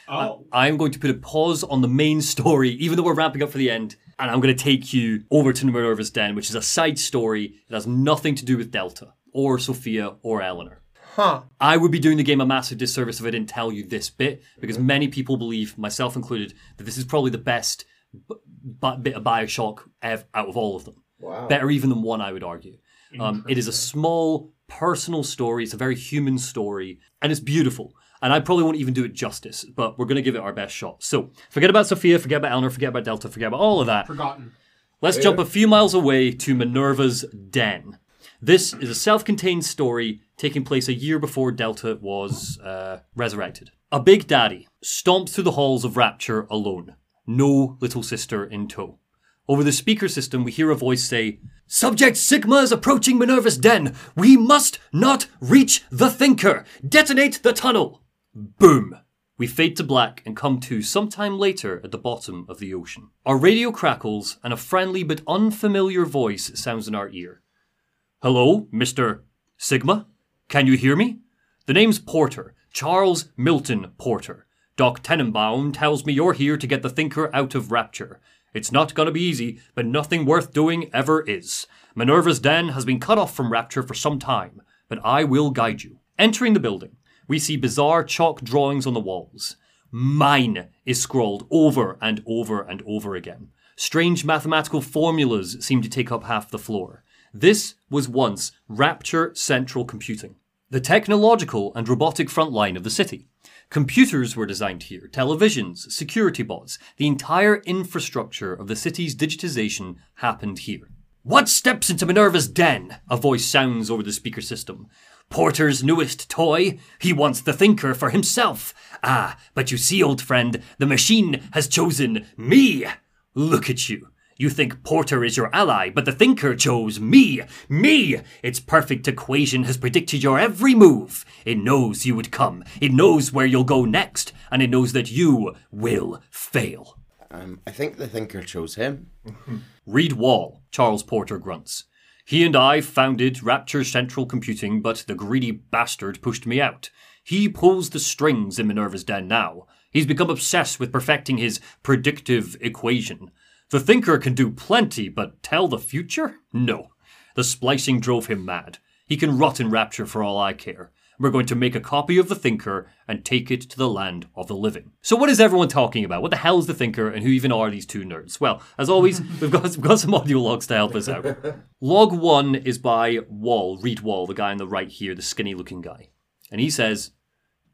Oh. I'm going to put a pause on the main story, even though we're ramping up for the end, and I'm going to take you over to Minerva's Den, which is a side story that has nothing to do with Delta, or Sophia, or Eleanor. Huh. I would be doing the game a massive disservice if I didn't tell you this bit, because many people believe, myself included, that this is probably the best b- b- bit of Bioshock ev- out of all of them. Wow. Better even than one, I would argue. Um, it is a small, personal story. It's a very human story, and it's beautiful. And I probably won't even do it justice, but we're going to give it our best shot. So, forget about Sophia, forget about Eleanor, forget about Delta, forget about all of that. Forgotten. Let's jump a few miles away to Minerva's Den. This is a self contained story taking place a year before Delta was uh, resurrected. A big daddy stomps through the halls of Rapture alone, no little sister in tow. Over the speaker system, we hear a voice say, Subject Sigma is approaching Minerva's Den. We must not reach the Thinker. Detonate the tunnel. Boom. We fade to black and come to sometime later at the bottom of the ocean. Our radio crackles and a friendly but unfamiliar voice sounds in our ear. Hello, Mr. Sigma? Can you hear me? The name's Porter, Charles Milton Porter. Doc Tenenbaum tells me you're here to get the Thinker out of Rapture. It's not gonna be easy, but nothing worth doing ever is. Minerva's Den has been cut off from Rapture for some time, but I will guide you. Entering the building, we see bizarre chalk drawings on the walls. Mine is scrawled over and over and over again. Strange mathematical formulas seem to take up half the floor. This was once Rapture Central Computing, the technological and robotic front line of the city. Computers were designed here, televisions, security bots, the entire infrastructure of the city's digitization happened here. What steps into Minerva's den? A voice sounds over the speaker system. Porter's newest toy? He wants the thinker for himself. Ah, but you see, old friend, the machine has chosen me. Look at you. You think Porter is your ally, but the thinker chose me. Me! Its perfect equation has predicted your every move. It knows you would come. It knows where you'll go next. And it knows that you will fail. Um, I think the thinker chose him. Reed Wahl, Charles Porter grunts. He and I founded Rapture Central Computing, but the greedy bastard pushed me out. He pulls the strings in Minerva's den now. He's become obsessed with perfecting his predictive equation. The thinker can do plenty, but tell the future? No. The splicing drove him mad. He can rot in Rapture for all I care. We're going to make a copy of the Thinker and take it to the land of the living. So, what is everyone talking about? What the hell is the Thinker, and who even are these two nerds? Well, as always, we've got, we've got some audio logs to help us out. Log one is by Wahl, Reed Wahl, the guy on the right here, the skinny looking guy. And he says,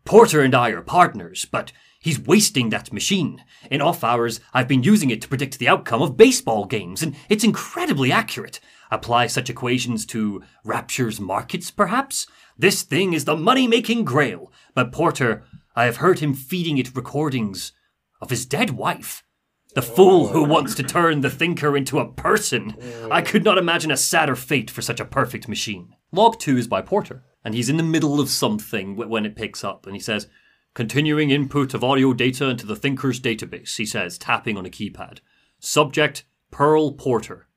Porter and I are partners, but he's wasting that machine. In off hours, I've been using it to predict the outcome of baseball games, and it's incredibly accurate. Apply such equations to Rapture's markets, perhaps? This thing is the money making grail. But Porter, I have heard him feeding it recordings of his dead wife. The fool who wants to turn the thinker into a person. I could not imagine a sadder fate for such a perfect machine. Log 2 is by Porter, and he's in the middle of something when it picks up, and he says, Continuing input of audio data into the thinker's database, he says, tapping on a keypad. Subject, Pearl Porter.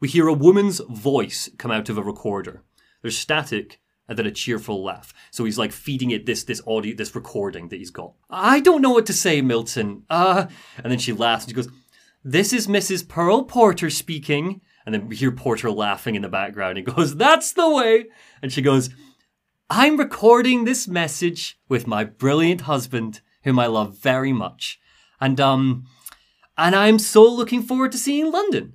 We hear a woman's voice come out of a recorder. There's static and then a cheerful laugh. So he's like feeding it this this audio this recording that he's got. I don't know what to say, Milton. Uh and then she laughs and she goes, This is Mrs. Pearl Porter speaking. And then we hear Porter laughing in the background. He goes, That's the way. And she goes, I'm recording this message with my brilliant husband, whom I love very much. And um and I'm so looking forward to seeing London.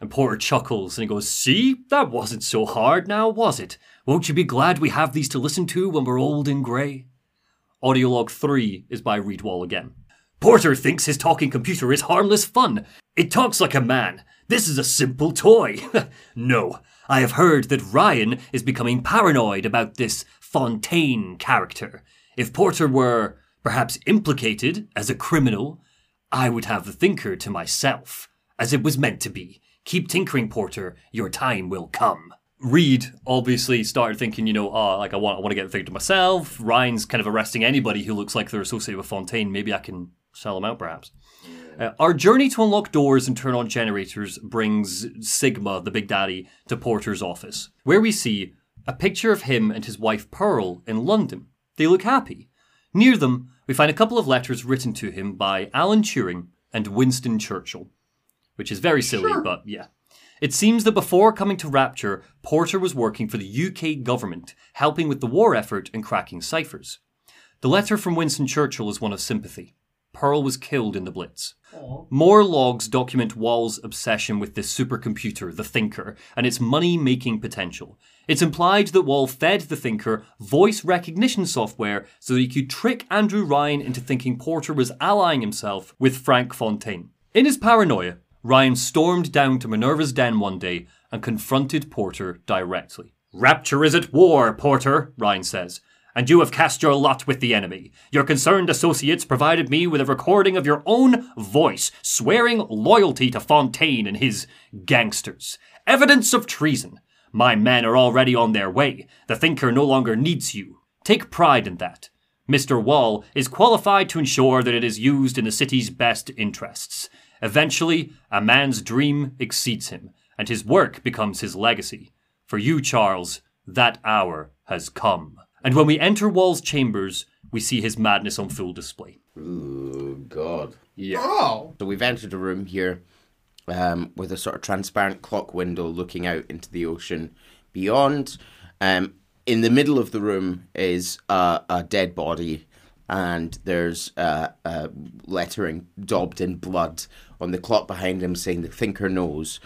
And Porter chuckles and he goes, See, that wasn't so hard now, was it? Won't you be glad we have these to listen to when we're old and grey? Audiolog 3 is by Reed Wahl again. Porter thinks his talking computer is harmless fun. It talks like a man. This is a simple toy. no, I have heard that Ryan is becoming paranoid about this Fontaine character. If Porter were perhaps implicated as a criminal, I would have the thinker to myself, as it was meant to be. Keep tinkering, Porter. Your time will come. Reed obviously started thinking, you know, oh, like I want, I want to get the thinker to myself. Ryan's kind of arresting anybody who looks like they're associated with Fontaine. Maybe I can sell them out, perhaps. Uh, our journey to unlock doors and turn on generators brings Sigma, the Big Daddy, to Porter's office, where we see a picture of him and his wife Pearl in London. They look happy. Near them, we find a couple of letters written to him by Alan Turing and Winston Churchill, which is very silly, but yeah. It seems that before coming to Rapture, Porter was working for the UK government, helping with the war effort and cracking ciphers. The letter from Winston Churchill is one of sympathy. Pearl was killed in the Blitz. More logs document Wahl's obsession with this supercomputer, the Thinker, and its money making potential. It's implied that Wahl fed the Thinker voice recognition software so that he could trick Andrew Ryan into thinking Porter was allying himself with Frank Fontaine. In his paranoia, Ryan stormed down to Minerva's den one day and confronted Porter directly. Rapture is at war, Porter, Ryan says and you have cast your lot with the enemy. Your concerned associates provided me with a recording of your own voice swearing loyalty to Fontaine and his gangsters. Evidence of treason. My men are already on their way. The Thinker no longer needs you. Take pride in that. Mr. Wahl is qualified to ensure that it is used in the city's best interests. Eventually, a man's dream exceeds him, and his work becomes his legacy. For you, Charles, that hour has come. And when we enter Wahl's chambers, we see his madness on full display. Ooh, God. Yeah. Oh. So we've entered a room here um, with a sort of transparent clock window looking out into the ocean beyond. Um, in the middle of the room is a, a dead body, and there's uh, uh, lettering daubed in blood on the clock behind him saying the thinker knows,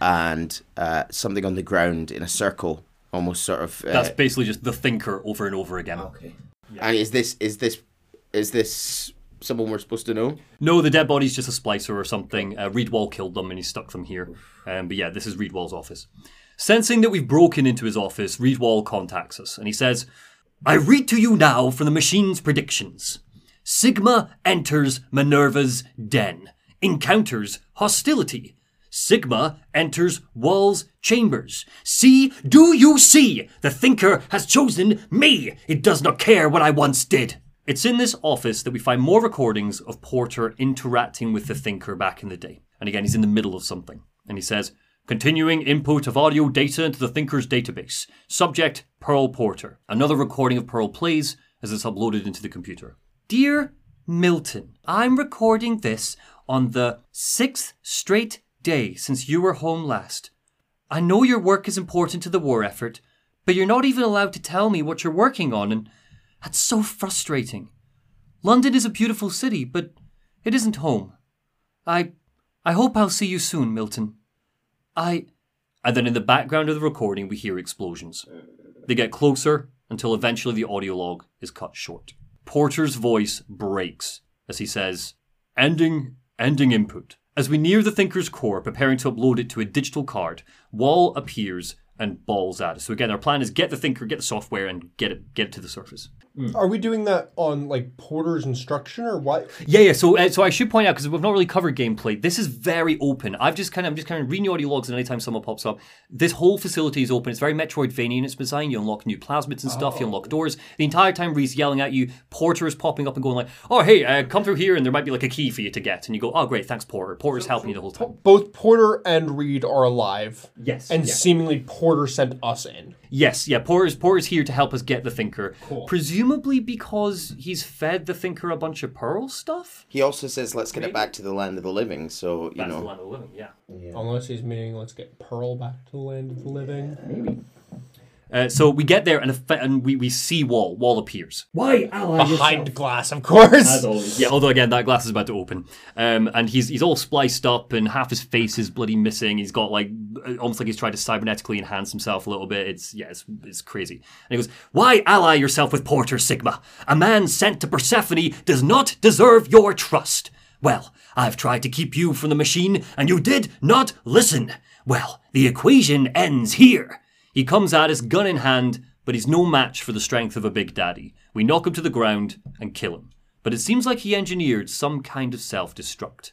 and uh, something on the ground in a circle, almost sort of. Uh, That's basically just the thinker over and over again. okay. And is this is this is this someone we're supposed to know? No, the dead body's just a splicer or something. Uh, Reed Wahl killed them and he stuck them here. Um, but yeah, this is Reed Wahl's office. Sensing that we've broken into his office, Reed Wahl contacts us and he says, I read to you now from the machine's predictions. Sigma enters Minerva's den, encounters hostility. Sigma enters Wahl's chambers. See, do you see? The thinker has chosen me. It does not care what I once did. It's in this office that we find more recordings of Porter interacting with the thinker back in the day. And again, he's in the middle of something. And he says, Continuing input of audio data into the thinker's database. Subject, Pearl Porter. Another recording of Pearl plays as it's uploaded into the computer. Dear Milton, I'm recording this on the sixth straight day since you were home last. I know your work is important to the war effort, but you're not even allowed to tell me what you're working on, and that's so frustrating. London is a beautiful city, but it isn't home. I I hope I'll see you soon, Milton. I and then in the background of the recording we hear explosions. They get closer until eventually the audio log is cut short. Porter's voice breaks as he says, Ending ending input. As we near the thinker's core, preparing to upload it to a digital card, Wahl appears and bawls at us. So again, our plan is get the thinker, get the software, and get it get it to the surface. Are we doing that on like Porter's instruction or what? Yeah, yeah. So, uh, so I should point out because we've not really covered gameplay. This is very open. I've just kind of, I'm just kind of reading the audio logs, and anytime someone pops up, this whole facility is open. It's very Metroidvania in its design. You unlock new plasmids and stuff. You unlock doors. The entire time, Reese yelling at you. Porter is popping up and going like, "Oh, hey, uh, come through here," and there might be like a key for you to get, and you go, "Oh, great, thanks, Porter." Porter's helping you the whole time. Both Porter and Reed are alive. Yes, And yeah. seemingly Porter sent us in. Yes, yeah. Porter's Porter's here to help us get the thinker. Cool. Presumably because he's fed the thinker a bunch of pearl stuff. He also says, "Let's get it back to the land of the living." So you That's know, the land of the living. Yeah. Unless he's meaning let's get Pearl back to the land of the living. Uh, so we get there and, effe- and we, we see Wahl. Wahl appears. Why ally Behind glass, of course. Yeah, although again that glass is about to open, um, and he's he's all spliced up and half his face is bloody missing. He's got like uh, almost like he's tried to cybernetically enhance himself a little bit. It's yeah, it's, it's crazy. And he goes, "Why ally yourself with Porter Sigma? A man sent to Persephone does not deserve your trust." Well, I've tried to keep you from the machine, and you did not listen. Well, the equation ends here. He comes at us gun in hand, but he's no match for the strength of a Big Daddy. We knock him to the ground and kill him. But it seems like he engineered some kind of self destruct.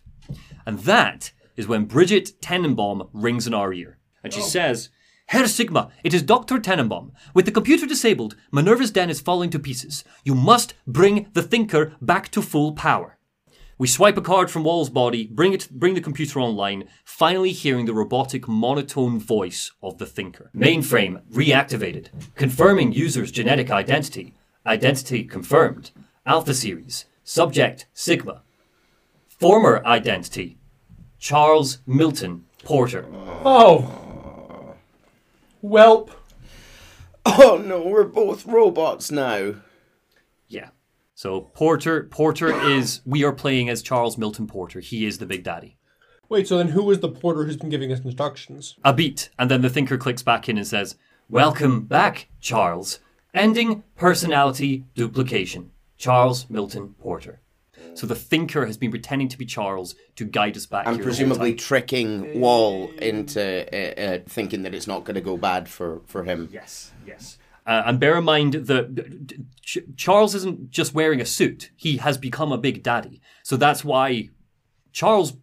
And that is when Brigid Tenenbaum rings in our ear. And she oh. says, Herr Sigma, it is Dr. Tenenbaum. With the computer disabled, Minerva's den is falling to pieces. You must bring the thinker back to full power. We swipe a card from Wahl's body, bring it, bring the computer online, finally hearing the robotic monotone voice of the thinker. Mainframe reactivated, confirming user's genetic identity. Identity confirmed. Alpha series. Subject Sigma. Former identity Charles Milton Porter. Oh. Welp. Oh no, we're both robots now. Yeah. So Porter Porter is we are playing as Charles Milton Porter. He is the big daddy. Wait, so then who is the porter who's been giving us instructions? A beat, and then the thinker clicks back in and says, Welcome back, Charles. Ending personality duplication. Charles Milton Porter. So the thinker has been pretending to be Charles to guide us back And here the whole presumably time. tricking Wahl into uh, uh, thinking that it's not going to go bad for, for him. Yes, yes. Uh, and bear in mind that Ch- Charles isn't just wearing a suit. He has become a big daddy. So that's why Charles,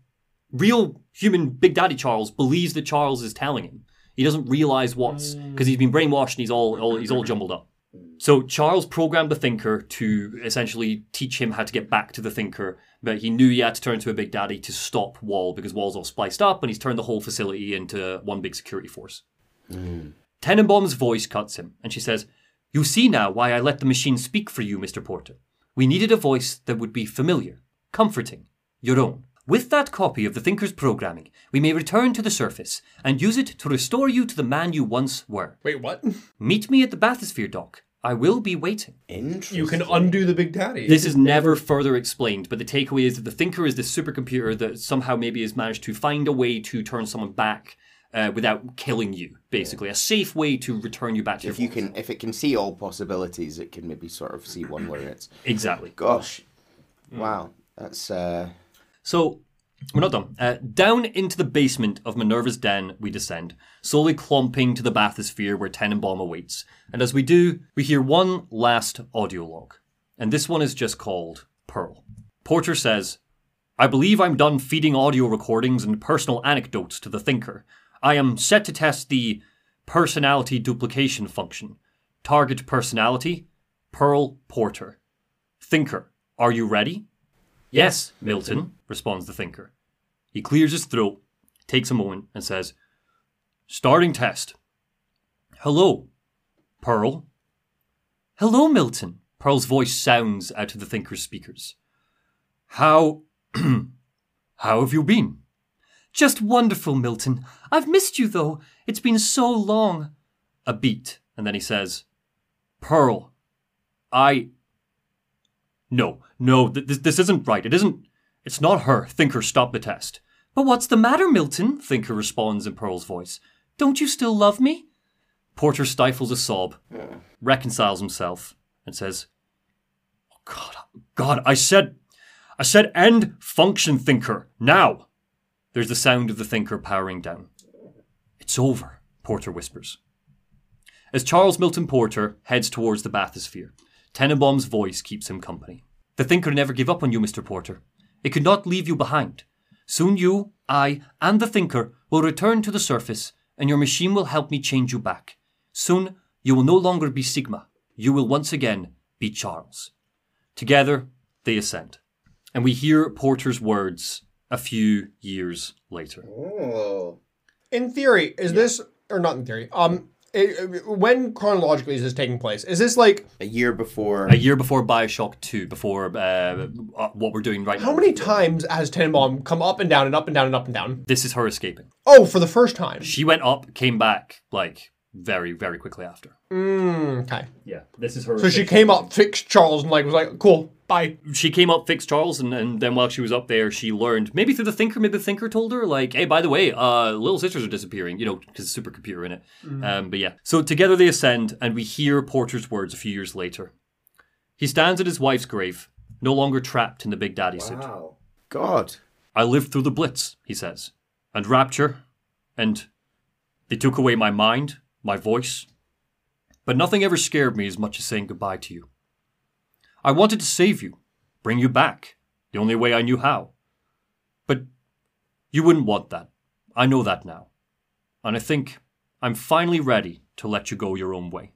real human big daddy Charles, believes that Charles is telling him. He doesn't realize what's mm. because he's been brainwashed and he's all, all he's all jumbled up. Mm. So Charles programmed the thinker to essentially teach him how to get back to the thinker, but he knew he had to turn to a big daddy to stop Wahl because Wahl's all spliced up and he's turned the whole facility into one big security force. Mm. Tenenbaum's voice cuts him, and she says, You see now why I let the machine speak for you, Mr. Porter. We needed a voice that would be familiar, comforting, your own. With that copy of the Thinker's programming, we may return to the surface and use it to restore you to the man you once were. Wait, what? Meet me at the bathysphere dock. I will be waiting. Interesting. You can undo the Big Daddy. This is never further explained, but the takeaway is that the Thinker is this supercomputer that somehow maybe has managed to find a way to turn someone back uh, without killing you, basically. A safe way to return you back to if your you can, if it can see all possibilities, it can maybe sort of see one where it's. Exactly. Gosh, wow, that's uh, So, we're not done. Uh, down into the basement of Minerva's den we descend, slowly clomping to the bathysphere where Tenenbaum awaits. And as we do, we hear one last audio log. And this one is just called Pearl. Porter says, I believe I'm done feeding audio recordings and personal anecdotes to the thinker. I am set to test the personality duplication function. Target personality, Pearl Porter. Thinker, are you ready? Yes, Milton, responds the thinker. He clears his throat, takes a moment, and says, Starting test. Hello, Pearl. Hello, Milton. Pearl's voice sounds out of the thinker's speakers. How. how have you been? Just wonderful, Milton. I've missed you, though. It's been so long. A beat, and then he says, Pearl, I. No, no, th- this, this isn't right. It isn't. It's not her. Thinker, stop the test. But what's the matter, Milton? Thinker responds in Pearl's voice. Don't you still love me? Porter stifles a sob, reconciles himself, and says, oh, God, oh, God, I said, I said end function, Thinker, now. There's the sound of the Thinker powering down. It's over, Porter whispers. As Charles Milton Porter heads towards the bathysphere, Tenenbaum's voice keeps him company. The Thinker never gave up on you, Mr. Porter. It could not leave you behind. Soon you, I, and the Thinker will return to the surface, and your machine will help me change you back. Soon you will no longer be Sigma. You will once again be Charles. Together, they ascend. And we hear Porter's words a few years later. oh, In theory, is this or not in theory? Um, it, when chronologically is this taking place? Is this like a year before. A year before Bioshock 2, before uh, uh, what we're doing right now. how many times has Tenenbaum come up and down and up and down and up and down? This is her escaping. Oh, for the first time. She went up, came back like very, very quickly after. Mm, okay. Yeah, this is her. So she came up, fixed Charles, and like was like, "Cool, bye." she came up, fixed Charles, and, and then while she was up there, she learned maybe through the Thinker, maybe the Thinker told her, like, hey, by the way, uh, little sisters are disappearing, you know, because supercomputer in it. Um, but yeah, so together they ascend, and we hear Porter's words a few years later. He stands at his wife's grave, no longer trapped in the Big Daddy suit. Wow. God. I lived through the Blitz, he says, and Rapture, and they took away my mind, my voice, but nothing ever scared me as much as saying goodbye to you. I wanted to save you, bring you back, the only way I knew how. But you wouldn't want that. I know that now. And I think I'm finally ready to let you go your own way.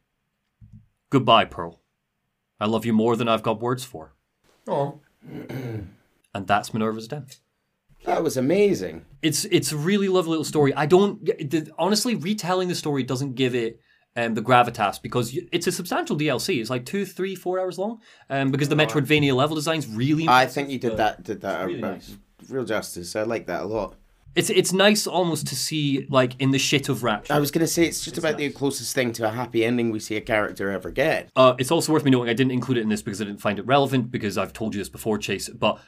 Goodbye, Pearl. I love you more than I've got words for. Oh, And that's Minerva's death. That was amazing. it's it's a really lovely little story. I don't honestly retelling the story doesn't give it um, the gravitas because it's a substantial DLC. It's like two, three, four hours long. Um, because the Metroidvania level design's really. I think you did that. Did that really uh, nice. real justice. I like that a lot. It's it's nice almost to see like in the shit of Rapture. I was gonna say it's just about the closest thing to a happy ending we see a character ever get. Uh, it's also worth me noting I didn't include it in this because I didn't find it relevant because I've told you this before, Chase. But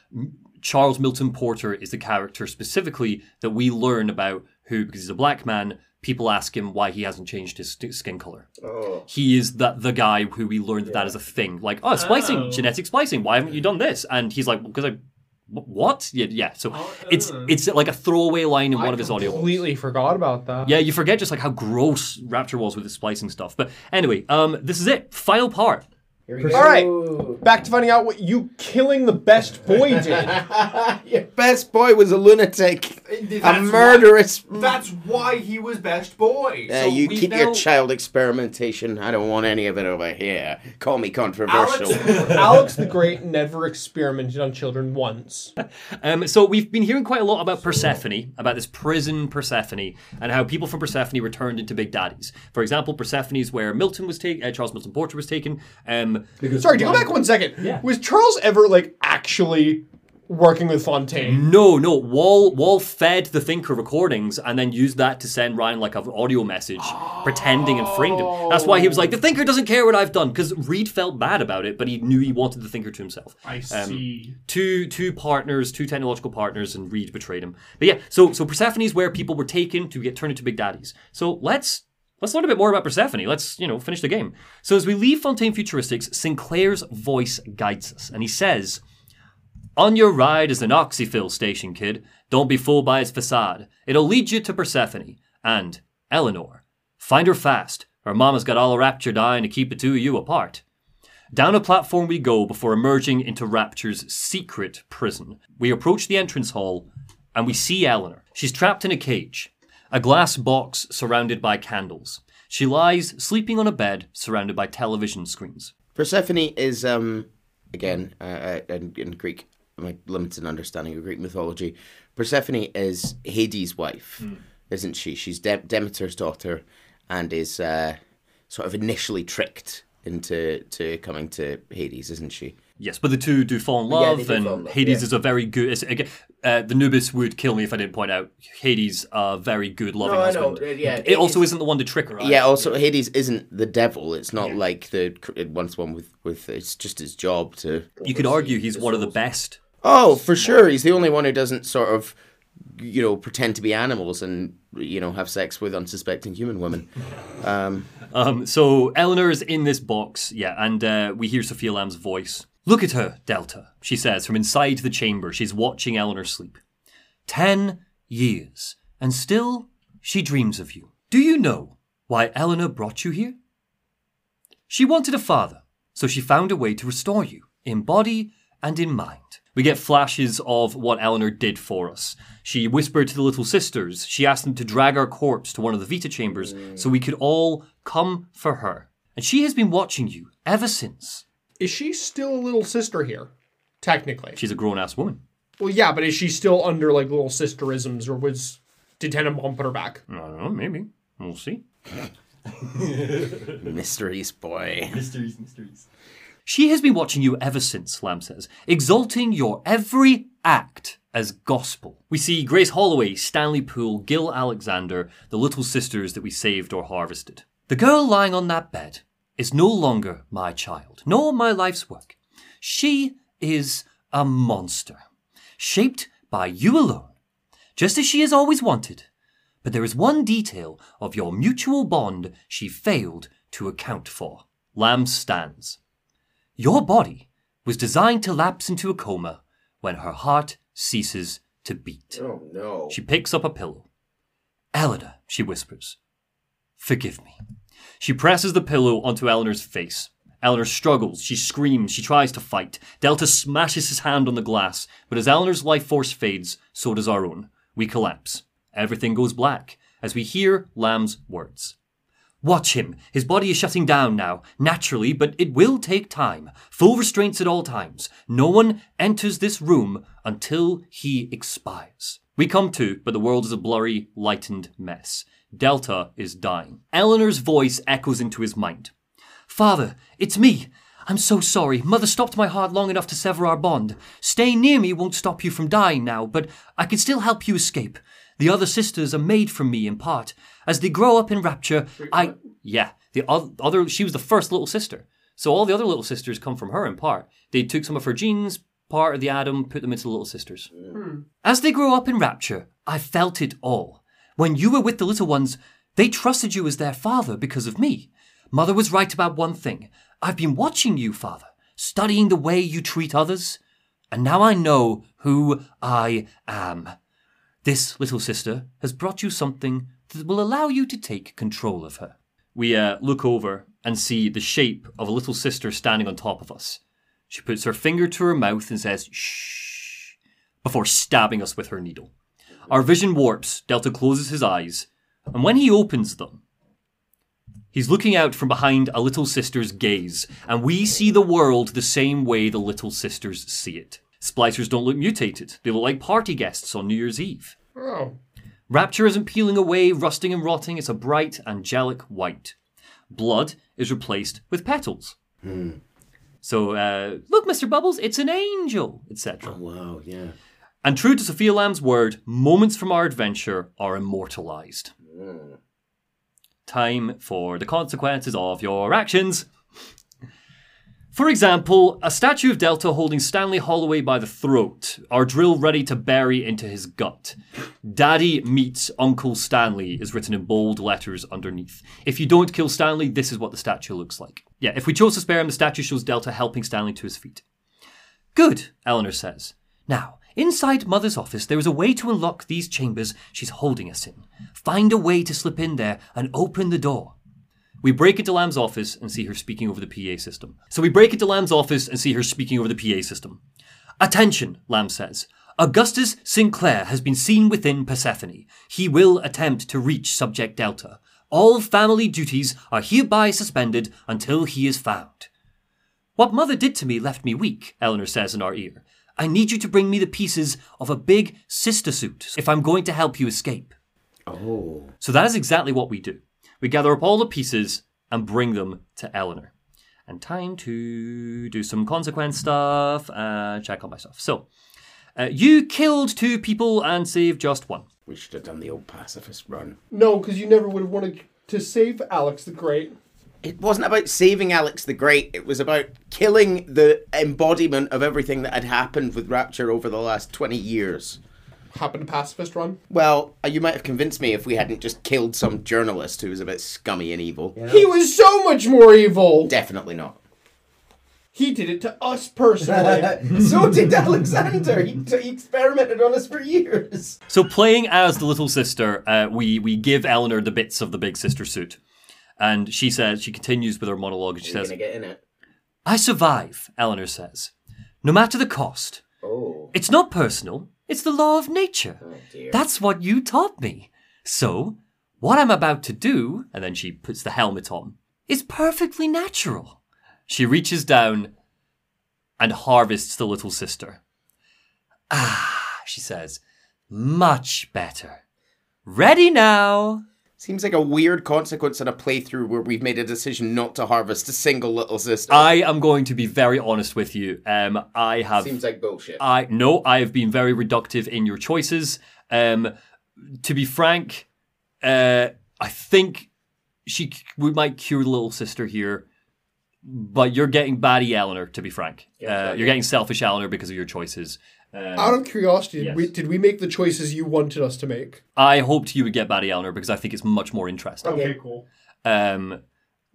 Charles Milton Porter is the character specifically that we learn about who, because he's a black man, people ask him why he hasn't changed his skin color. Oh. He is that the guy who we learned that that is a thing. Like, oh, splicing, Oh. genetic splicing. Why haven't you done this? And he's like, because I. wh- What? Yeah, yeah. So Oh, it's uh. it's like a throwaway line in one of his audio. completely forgot about that. Yeah, you forget just like how gross Rapture was with the splicing stuff. But anyway, um, this is it. Final part. Here we All right. Back to finding out what you killing the best boy did. Your best boy was a lunatic, a That's murderous. Why, that's why he was best boy. Uh, So you keep know- your child experimentation. I don't want any of it over here. Call me controversial. Alex, Alex the Great never experimented on children once. Um, so we've been hearing quite a lot about Persephone, about this prison Persephone, and how people from Persephone returned into Big Daddies. For example, Persephone's where Milton was taken, uh, Charles Milton Porter was taken. Um, Sorry, to go back one second. Was Charles ever like actually working with Fontaine? No, no. Wahl Wahl fed the Thinker recordings and then used that to send Ryan like an audio message, pretending and framed him. That's why he was like, the Thinker doesn't care what I've done because Reed felt bad about it, but he knew he wanted the Thinker to himself. I Um, see. two two partners, two technological partners, and Reed betrayed him. But yeah, so so Persephone is where people were taken to get turned into big daddies. So let's let's learn a bit more about Persephone. Let's you know finish the game. So as we leave Fontaine Futuristics, Sinclair's voice guides us, and he says. On your ride is an oxyfill station, kid. Don't be fooled by its facade. It'll lead you to Persephone. And, Eleanor, find her fast. Her mama's got all rapture dying to keep the two of you apart. Down a platform we go before emerging into Rapture's secret prison. We approach the entrance hall and we see Eleanor. She's trapped in a cage, a glass box surrounded by candles. She lies sleeping on a bed surrounded by television screens. Persephone is, um, again, uh, uh, in, in Greek, my limited understanding of Greek mythology, Persephone is Hades' wife, isn't she? She's De- Demeter's daughter and is uh, sort of initially tricked into to coming to Hades, isn't she? Yes, but the two do fall in love, do and fall in love, Hades yeah. is a very good. Again, uh, the Nubis would kill me if I didn't point out Hades, a very good, loving No, I know, husband. uh, yeah, it also Hades- isn't the one to trick her. Yeah. Also, Hades isn't the devil. It's not like the it once one with with. It's just his job to. You could argue he's one of the best. Oh, for sure. He's the only one who doesn't sort of, you know, pretend to be animals and you know have sex with unsuspecting human women. Um, Um, so Eleanor is in this box, yeah, and uh, we hear Sophia Lamb's voice. Look at her, Delta, she says from inside the chamber. She's watching Eleanor sleep. Ten years, and still she dreams of you. Do you know why Eleanor brought you here? She wanted a father, so she found a way to restore you, in body and in mind. We get flashes of what Eleanor did for us. She whispered to the little sisters. She asked them to drag our corpse to one of the Vita chambers so we could all come for her. And she has been watching you ever since. Is she still a little sister here? Technically. She's a grown ass woman. Well, yeah, but is she still under like little sisterisms, or was did Tenenbaum put her back? I don't know, maybe. We'll see. mysteries, boy. Mysteries, mysteries. She has been watching you ever since, Lamb says, exalting your every act as gospel. We see Grace Holloway, Stanley Poole, Gil Alexander, the little sisters that we saved or harvested. The girl lying on that bed is no longer my child, nor my life's work. She is a monster, shaped by you alone, just as she has always wanted. But there is one detail of your mutual bond she failed to account for. Lamb stands. Your body was designed to lapse into a coma when her heart ceases to beat. Oh no. She picks up a pillow. Eleanor, she whispers, forgive me. She presses the pillow onto Eleanor's face. Eleanor struggles, she screams, she tries to fight. Delta smashes his hand on the glass, but as Eleanor's life force fades, so does our own. We collapse. Everything goes black as we hear Lamb's words. Watch him. His body is shutting down now, naturally, but it will take time. Full restraints at all times. No one enters this room until he expires. We come to, but the world is a blurry, lightened mess. Delta is dying. Eleanor's voice echoes into his mind. Father, it's me. I'm so sorry. Mother stopped my heart long enough to sever our bond. Staying near me won't stop you from dying now, but I can still help you escape. The other sisters are made from me in part. As they grow up in rapture, I. Yeah, the oth- other. She was the first little sister. So all the other little sisters come from her in part. They took some of her genes, part of the Adam, put them into the little sisters. Hmm. As they grow up in rapture, I felt it all. When you were with the little ones, they trusted you as their father because of me. Mother was right about one thing. I've been watching you, father, studying the way you treat others, and now I know who I am. This little sister has brought you something that will allow you to take control of her. We uh, look over and see the shape of a little sister standing on top of us. She puts her finger to her mouth and says, shh, before stabbing us with her needle. Our vision warps. Delta closes his eyes, and when he opens them, he's looking out from behind a little sister's gaze, and we see the world the same way the little sisters see it. Splicers don't look mutated, they look like party guests on New Year's Eve. Oh. Rapture isn't peeling away, rusting and rotting, it's a bright, angelic white. Blood is replaced with petals. So, uh, look, Mr. Bubbles, it's an angel, etc. Oh, Wow, yeah. And true to Sophia Lamb's word, moments from our adventure are immortalized. Hmm. Time for the consequences of your actions. For example, a statue of Delta holding Stanley Holloway by the throat, our drill ready to bury into his gut. Daddy meets Uncle Stanley is written in bold letters underneath. If you don't kill Stanley, this is what the statue looks like. Yeah, if we chose to spare him, the statue shows Delta helping Stanley to his feet. Good, Eleanor says. Now, inside Mother's office, there is a way to unlock these chambers she's holding us in. Find a way to slip in there and open the door. We break into Lamb's office and see her speaking over the PA system. So we break into Lamb's office and see her speaking over the PA system. Attention, Lamb says. Augustus Sinclair has been seen within Persephone. He will attempt to reach Subject Delta. All family duties are hereby suspended until he is found. What mother did to me left me weak, Eleanor says in our ear. I need you to bring me the pieces of a big sister suit if I'm going to help you escape. Oh. So that is exactly what we do. We gather up all the pieces and bring them to Eleanor. And time to do some consequence stuff and check on myself. So, uh, you killed two people and saved just one. We should have done the old pacifist run. No, because you never would have wanted to save Alex the Great. It wasn't about saving Alex the Great. It was about killing the embodiment of everything that had happened with Rapture over the last 20 years. Happened to pacifist run. Well, uh, you might have convinced me if we hadn't just killed some journalist who was a bit scummy and evil. He was so much more evil. Definitely not. He did it to us personally. so did Alexander. He, he experimented on us for years. So, playing as the little sister, uh, we, we give Eleanor the bits of the big sister suit. And she says, she continues with her monologue, and she says, gonna get in it. I survive, Eleanor says. No matter the cost. Oh, It's not personal, it's the law of nature. dear. That's what you taught me. So, what I'm about to do, and then she puts the helmet on, is perfectly natural. She reaches down and harvests the little sister. Ah, she says, much better. Ready now. Seems like a weird consequence in a playthrough where we've made a decision not to harvest a single little sister. I am going to be very honest with you. Um, I have Seems like bullshit. I no, I have been very reductive in your choices. Um, to be frank, uh, I think she we might cure the little sister here, but you're getting batty Eleanor. To be frank, uh, you're getting selfish Eleanor because of your choices. Out of curiosity, did, Yes. we, did we make the choices you wanted us to make? I hoped you would get batty Eleanor because I think it's much more interesting. Okay, cool. Um,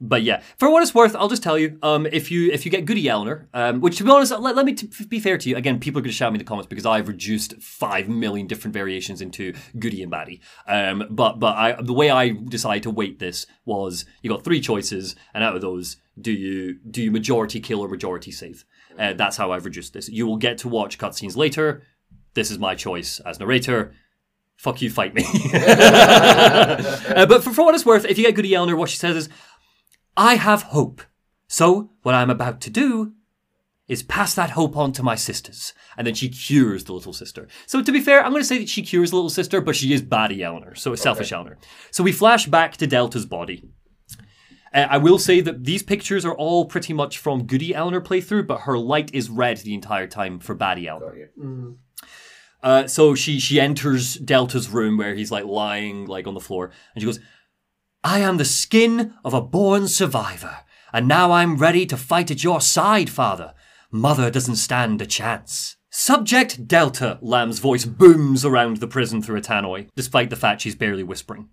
but yeah, for what it's worth, I'll just tell you. Um, if you if you get Goody Eleanor, um, which to be honest, let, let me t- be fair to you. Again, people are going to shout me in the comments because I've reduced five million different variations into Goody and Baddie. Um, but but I the way I decided to weight this was you got three choices, and out of those, do you do you majority kill or majority save? Uh, that's how I've reduced this. You will get to watch cutscenes later. This is my choice as narrator fuck you, fight me. Uh, but for, for what it's worth, if you get Goody Eleanor, what she says is, I have hope. So what I'm about to do is pass that hope on to my sisters. And then she cures the little sister. So to be fair, I'm going to say that she cures the little sister, but she is baddie Eleanor, so it's selfish Eleanor. So we flash back to Delta's body. Uh, I will say that these pictures are all pretty much from Goody Eleanor playthrough, but her light is red the entire time for baddie Eleanor. Uh, so she she enters Delta's room where he's like lying like on the floor, and she goes, "I am the skin of a born survivor, and now I'm ready to fight at your side, father. Mother doesn't stand a chance." Subject Delta, Lamb's voice booms around the prison through a tannoy, despite the fact she's barely whispering.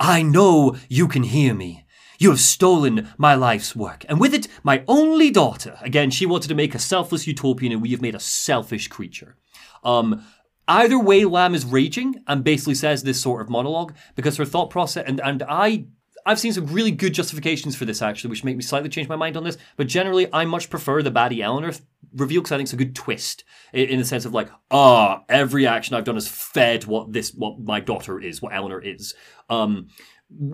I know you can hear me. You have stolen my life's work, and with it, my only daughter. Again, she wanted to make a selfless utopian, and we have made a selfish creature. Um, either way, Lamb is raging and basically says this sort of monologue because her thought process, and, and I. I've seen some really good justifications for this actually, which make me slightly change my mind on this. But generally, I much prefer the baddie Eleanor reveal because I think it's a good twist in, in the sense of like, ah, every action I've done has fed what this, what my daughter is, what Eleanor is. Um,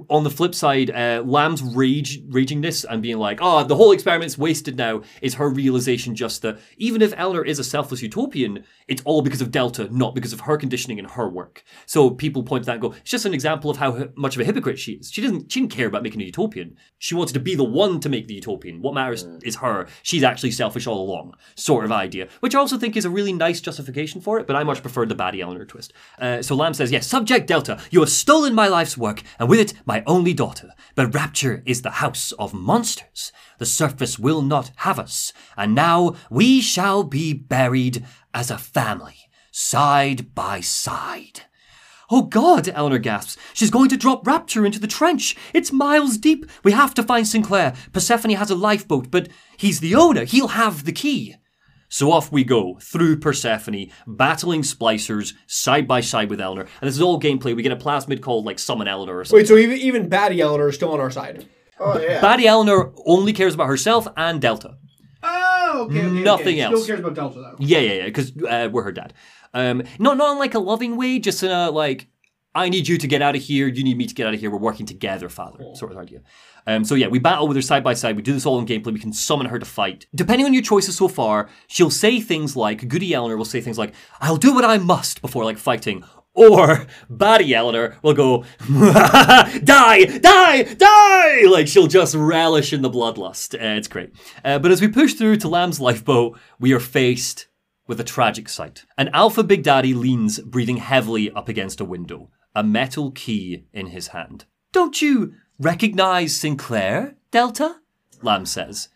on the flip side, uh, Lamb's rage, raging this and being like, "Oh, the whole experiment's wasted now," is her realization just that even if Eleanor is a selfless utopian, it's all because of Delta, not because of her conditioning and her work. So people point to that and go, "It's just an example of how much of a hypocrite she is. She doesn't, she didn't care about making a utopian. She wanted to be the one to make the utopian. What matters is her. She's actually selfish all along." Sort of idea, which I also think is a really nice justification for it. But I much prefer the baddie Eleanor twist. Uh, so Lamb says, "Yes, subject Delta, you have stolen my life's work, and with it, my only daughter. But Rapture is the house of monsters. The surface will not have us, and now we shall be buried as a family, side by side. Oh God, Eleanor gasps. She's going to drop Rapture into the trench. It's miles deep. We have to find Sinclair. Persephone has a lifeboat, but he's the owner. He'll have the key. So off we go through Persephone, battling splicers side by side with Eleanor. And this is all gameplay. We get a plasmid called like Summon Eleanor or something. Wait, so even even baddie Eleanor is still on our side. Oh yeah. Baddie Eleanor only cares about herself and Delta. oh, okay. okay Nothing okay. else. Still cares about Delta though. Yeah, yeah, yeah, because uh, we're her dad. Um, not not in like a loving way, just in a like, I need you to get out of here. You need me to get out of here. We're working together, father. Sort of idea. Um, so yeah, we battle with her side by side. We do this all in gameplay. We can summon her to fight. Depending on your choices so far, she'll say things like Goody Eleanor will say things like, "I'll do what I must" before like fighting. Or Baddie Eleanor will go, die, die, die! Like she'll just relish in the bloodlust. Uh, it's great. Uh, but as we push through to Lamb's lifeboat, we are faced with a tragic sight. An alpha Big Daddy leans, breathing heavily up against a window, a metal key in his hand. Don't you recognize Sinclair, Delta? Lamb says.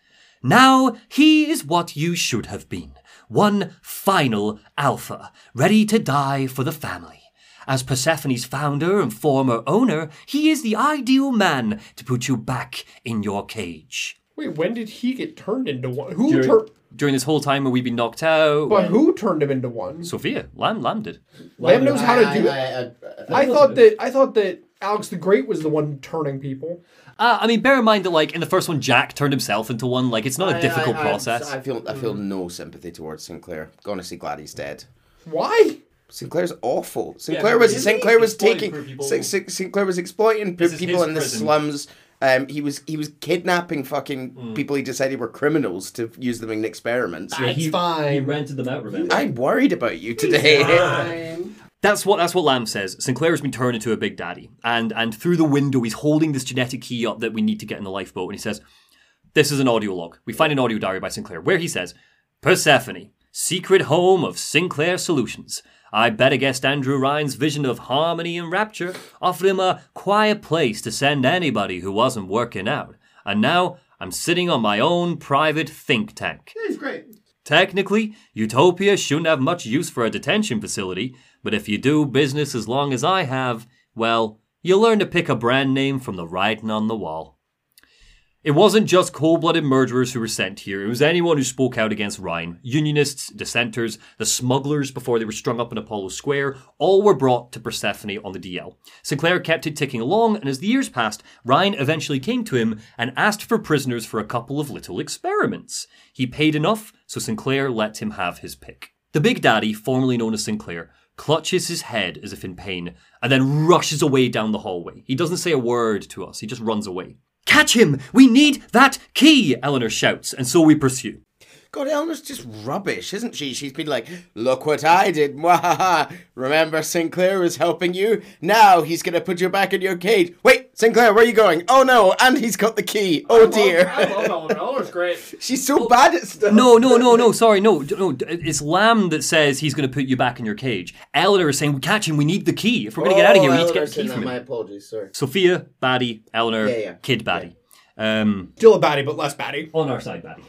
Now he is what you should have been. One final alpha, ready to die for the family. As Persephone's founder and former owner, he is the ideal man to put you back in your cage. Wait, when did he get turned into one? Who During, tur- during this whole time where we've been knocked out, But who turned him into one? Sophia, Lamb, Lamb did. Lamb knows how to do it. it. I thought that I thought that Alex the Great was the one turning people. Uh, I mean, bear in mind that, like, in the first one, Jack turned himself into one. Like, it's not a difficult process. I, feel I feel no sympathy towards Sinclair. Going to see glad he's dead. Why? Sinclair's awful. Sinclair but was isn't Sinclair was exploiting taking poor people? Sin- Sin- Sinclair was exploiting p- This is people his in the prison. slums. Um, he was he was kidnapping fucking people he decided were criminals to use them in experiments. That's fine. He rented them out, remember? I'm worried about you today. That's what that's what Lamb says. Sinclair's been turned into a big daddy, and and through the window he's holding this genetic key up that we need to get in the lifeboat, and he says, "This is an audio log. We find an audio diary by Sinclair where he says, Persephone, secret home of Sinclair Solutions. I bet against Andrew Ryan's vision of harmony and rapture offered him a quiet place to send anybody who wasn't working out. And now I'm sitting on my own private think tank. He's great. Technically, Utopia shouldn't have much use for a detention facility, but if you do business as long as I have, well, you'll learn to pick a brand name from the writing on the wall. It wasn't just cold blooded murderers who were sent here, it was anyone who spoke out against Ryan. Unionists, dissenters, the smugglers before they were strung up in Apollo Square, all were brought to Persephone on the DL. Sinclair kept it ticking along, and as the years passed, Ryan eventually came to him and asked for prisoners for a couple of little experiments. He paid enough, so Sinclair let him have his pick. The Big Daddy, formerly known as Sinclair, clutches his head as if in pain, and then rushes away down the hallway. He doesn't say a word to us, he just runs away. Catch him! We need that key! Eleanor shouts, and so we pursue. God, Eleanor's just rubbish, isn't she? She's been like, look what I did. Mwahaha. Remember Sinclair was helping you? Now he's to put you back in your cage. Wait, Sinclair, where are you going? Oh no, and he's got the key. Oh dear. I love Eleanor. Eleanor's great. She's so bad at stuff. No, no, no, no, sorry, no, no. It's Lamb that says he's going to put you back in your cage. Eleanor is saying, catch him, we need the key. If we're going to get out of here, we need to get the key from Oh, My apologies, sorry. Sophia, baddie. Eleanor, Yeah, yeah. kid, baddie. Um, Still a baddie, but less baddie. on our side, baddie.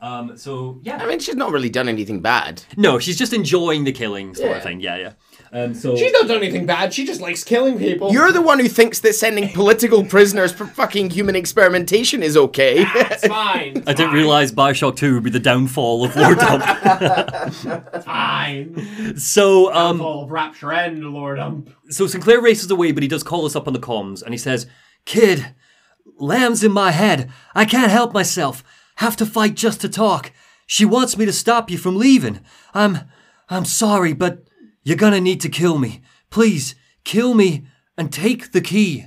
Um, so, yeah. I mean, she's not really done anything bad. No, she's just enjoying the killing sort Yeah. of thing. Yeah, yeah. Um, so She's not done anything bad. She just likes killing people. You're the one who thinks that sending political prisoners for fucking human experimentation is okay. It's fine. I didn't realize Bioshock Two would be the downfall of Lore Dump. Fine. so, um, Fall of Rapture and Lore Dump. so Sinclair races away, but he does call us up on the comms, and he says, "Kid, Lamb's in my head. I can't help myself. Have to fight just to talk. She wants me to stop you from leaving. I'm, I'm sorry, but you're gonna need to kill me. Please, kill me and take the key."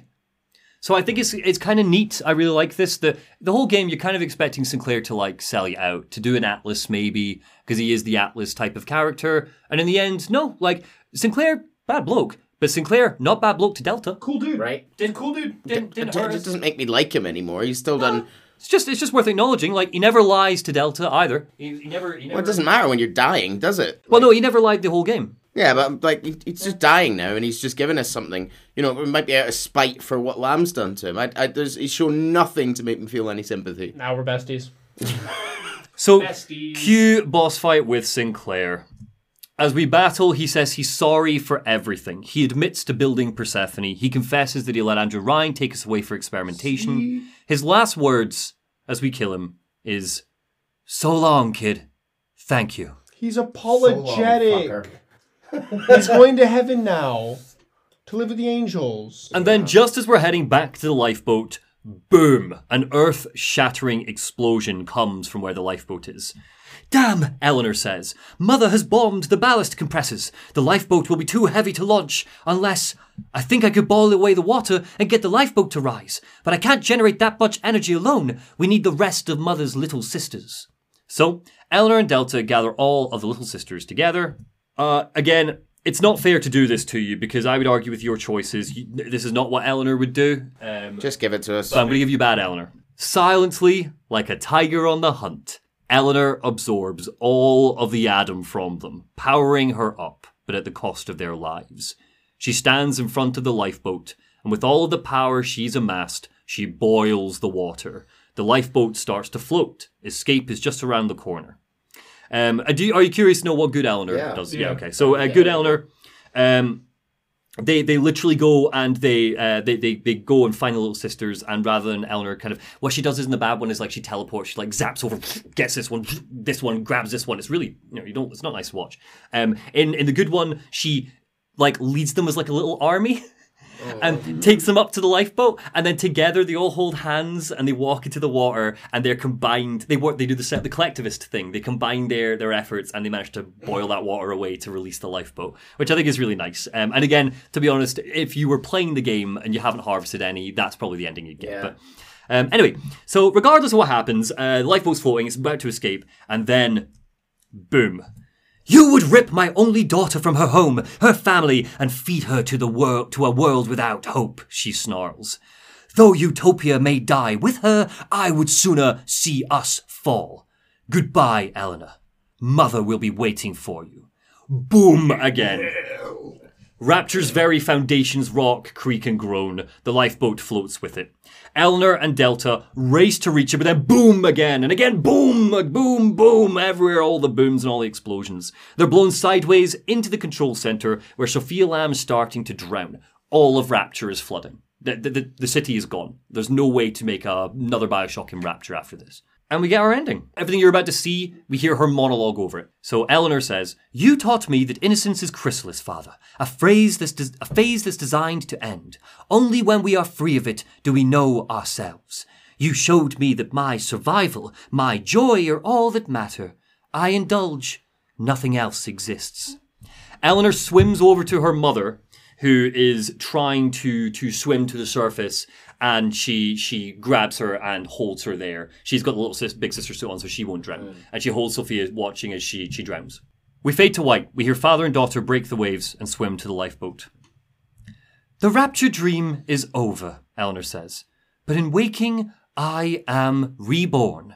So I think it's it's kind of neat. I really like this. The the whole game you're kind of expecting Sinclair to like sell you out, to do an Atlas maybe, because he is the Atlas type of character. And in the end, no, like Sinclair, bad bloke. But Sinclair, not bad bloke to Delta. Cool dude. right? Did cool dude. Didn't, It didn't ju- hurt just us. doesn't make me like him anymore. He's still done. Ah. It's just it's just worth acknowledging. Like he never lies to Delta either. He, he never he never Well, it doesn't matter when you're dying, does it? Well no, he never lied the whole game. Yeah, but like he- he's just dying now, and he's just giving us something. You know, it might be out of spite for what Lamb's done to him. I, I, there's, he's shown nothing to make me feel any sympathy. now we're besties. So Besties. cue boss fight with Sinclair. As we battle, he says he's sorry for everything. He admits to building Persephone. He confesses that he let Andrew Ryan take us away for experimentation. His last words, as we kill him, is So long, kid. Thank you. He's apologetic. He's going to heaven now to live with the angels. And then, just as we're heading back to the lifeboat, boom! An earth shattering explosion comes from where the lifeboat is. Damn, Eleanor says. Mother has bombed the ballast compressors. The lifeboat will be too heavy to launch unless. I think I could boil away the water and get the lifeboat to rise. But I can't generate that much energy alone. We need the rest of Mother's little sisters. So, Eleanor and Delta gather all of the little sisters together. Uh, again, it's not fair to do this to you because I would argue with your choices. You, this is not what Eleanor would do. Um, Just give it to us. so I'm going to give you bad Eleanor. Silently, like a tiger on the hunt, Eleanor absorbs all of the Adam from them, powering her up, but at the cost of their lives. She stands in front of the lifeboat, and with all of the power she's amassed, she boils the water. The lifeboat starts to float. Escape is just around the corner. Um, uh, do you, are you curious to know what good Eleanor Yeah. does? Yeah. Yeah. Okay. So, uh, good Eleanor. Um, they they literally go and they, uh, they they they go and find the little sisters and rather than Eleanor kind of what she does is in the bad one is like she teleports she like zaps over gets this one this one grabs this one. It's really you know you don't it's not nice to watch. Um in in the good one she like leads them as like a little army and takes them up to the lifeboat and then together they all hold hands and they walk into the water and they're combined they work they do the set the collectivist thing. They combine their their efforts and they manage to boil that water away to release the lifeboat which i think is really nice. Um, and again to be honest if you were playing the game and you haven't harvested any that's probably the ending you'd get Yeah. but um, anyway so regardless of what happens uh, the lifeboat's floating it's about to escape and then boom you would rip my only daughter from her home, her family, and feed her to the world to a world without hope, she snarls. Though Utopia may die with her, I would sooner see us fall. Goodbye, Eleanor. Mother will be waiting for you. boom again. Rapture's very foundations rock, creak, and groan. The lifeboat floats with it. Eleanor and Delta race to reach it, but then boom again, and again boom, boom, boom, everywhere, all the booms and all the explosions. They're blown sideways into the control center where Sophia Lamb is starting to drown. All of Rapture is flooding. The, the, the, the city is gone. There's no way to make a, another Bioshock in Rapture after this. And we get our ending. Everything you're about to see, we hear her monologue over it. So Eleanor says, You taught me that innocence is chrysalis, father, a phrase that's a phase that's designed to end. Only when we are free of it do we know ourselves. You showed me that my survival, my joy are all that matter. I indulge. Nothing else exists. Eleanor swims over to her mother, who is trying to to swim to the surface, and she she grabs her and holds her there. She's got the little sis, big sister suit on, so she won't drown, mm. and she holds Sophia, watching as she she drowns. We fade to white. We hear father and daughter break the waves and swim to the lifeboat. The rapture dream is over, Eleanor says, but in waking, I am reborn.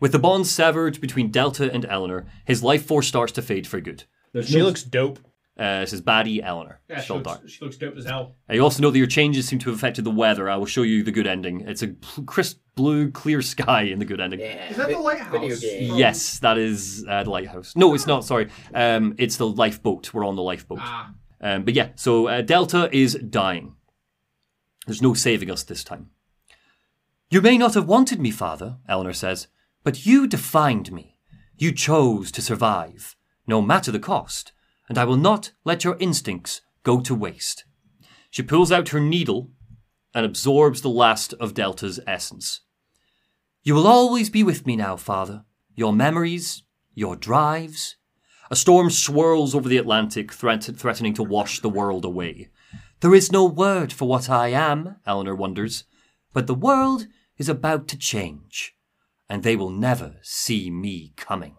With the bond severed between Delta and Eleanor, his life force starts to fade for good. She looks dope. Uh, this is baddie Eleanor. Yeah, she looks, dark. she looks dope as hell. Uh, You also know that your changes seem to have affected the weather. I will show you the good ending. It's a crisp blue, clear sky in the good ending. Is that the lighthouse? video game. from- Yes, that is uh, the lighthouse. No, it's not. Sorry, um, it's the lifeboat. We're on the lifeboat. Ah, Um, but yeah, so uh, Delta is dying. There's no saving us this time. You may not have wanted me, father, Eleanor says, but you defined me. You chose to survive, no matter the cost, and I will not let your instincts go to waste. She pulls out her needle and absorbs the last of Delta's essence. You will always be with me now, father. Your memories, your drives. A storm swirls over the Atlantic, threat- threatening to wash the world away. There is no word for what I am, Eleanor wonders, but the world is about to change, and they will never see me coming.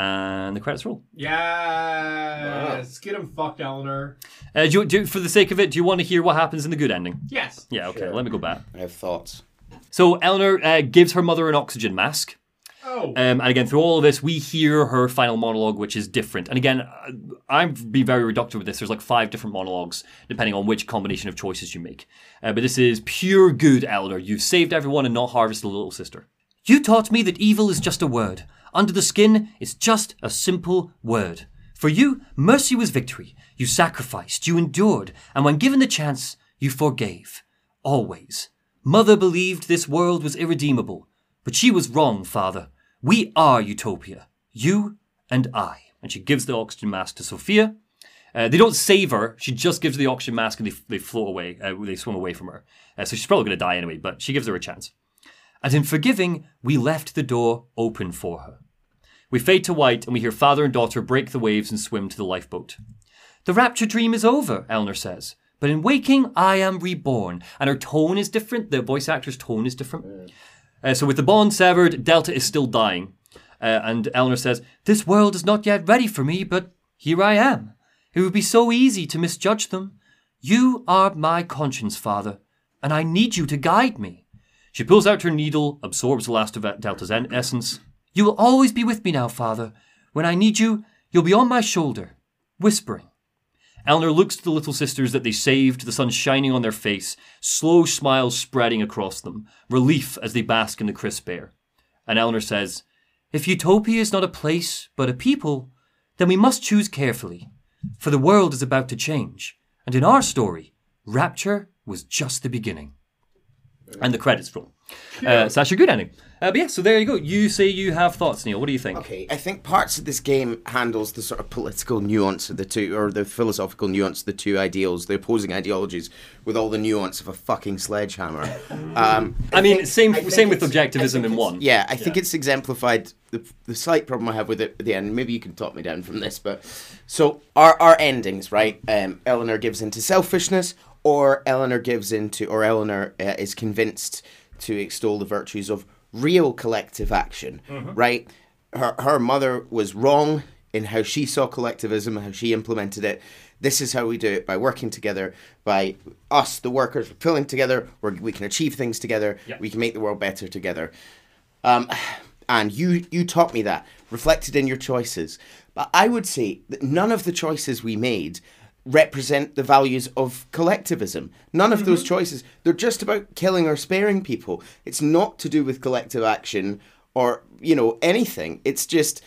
And the credits roll. yes. Get him fucked, Eleanor. Uh, do you, do, for the sake of it, do you want to hear what happens in the good ending? Yes. Yeah, okay, Sure. let me go back. I have thoughts. So Eleanor uh, gives her mother an oxygen mask. Oh. Um, and again, through all of this, we hear her final monologue, which is different. And again, uh, I've been very reductive with this. There's like five different monologues, depending on which combination of choices you make. Uh, but this is pure good, Eleanor. You've saved everyone and not harvested the little sister. You taught me that evil is just a word. Under the skin, is just a simple word. For you, mercy was victory. You sacrificed, you endured, and when given the chance, you forgave. Always. Mother believed this world was irredeemable, but she was wrong, father. We are Utopia. You and I. And she gives the oxygen mask to Sophia. Uh, they don't save her. She just gives her the oxygen mask and they, they float away. Uh, they swim away from her. Uh, so she's probably going to die anyway, but she gives her a chance. And in forgiving, we left the door open for her. We fade to white and we hear father and daughter break the waves and swim to the lifeboat. The rapture dream is over, Eleanor says. But in waking, I am reborn. And her tone is different. The voice actor's tone is different. Uh, so with the bond severed, Delta is still dying. Uh, and Eleanor says, This world is not yet ready for me, but here I am. It would be so easy to misjudge them. You are my conscience, Father, and I need you to guide me. She pulls out her needle, absorbs the last of Delta's en- essence. You will always be with me now, Father. When I need you, you'll be on my shoulder, whispering. Eleanor looks to the little sisters that they saved, the sun shining on their face, slow smiles spreading across them, relief as they bask in the crisp air. And Eleanor says, If Utopia is not a place, but a people, then we must choose carefully, for the world is about to change. And in our story, rapture was just the beginning. And the credits roll. Uh, so that's your good ending. Uh, but yeah, so there you go. You say you have thoughts, Neil. What do you think? Okay, I think parts of this game handles the sort of political nuance of the two, or the philosophical nuance of the two ideals, the opposing ideologies, with all the nuance of a fucking sledgehammer. Um, I mean, think- same I same with objectivism in one. Yeah, I think it's exemplified. The, the slight problem I have with it at the end, maybe you can talk me down from this, but so our our endings, right? Um, Eleanor gives into selfishness, or Eleanor gives into, or Eleanor uh, is convinced to extol the virtues of real collective action, right? Her her mother was wrong in how she saw collectivism, how she implemented it. This is how we do it by working together, by us, the workers, pulling together, where we can achieve things together, Yeah. we can make the world better together. Um, and you you taught me that reflected in your choices But I would say that none of the choices we made represent the values of collectivism. None of those choices. They're just about killing or sparing people. It's not to do with collective action or, you know, anything. It's just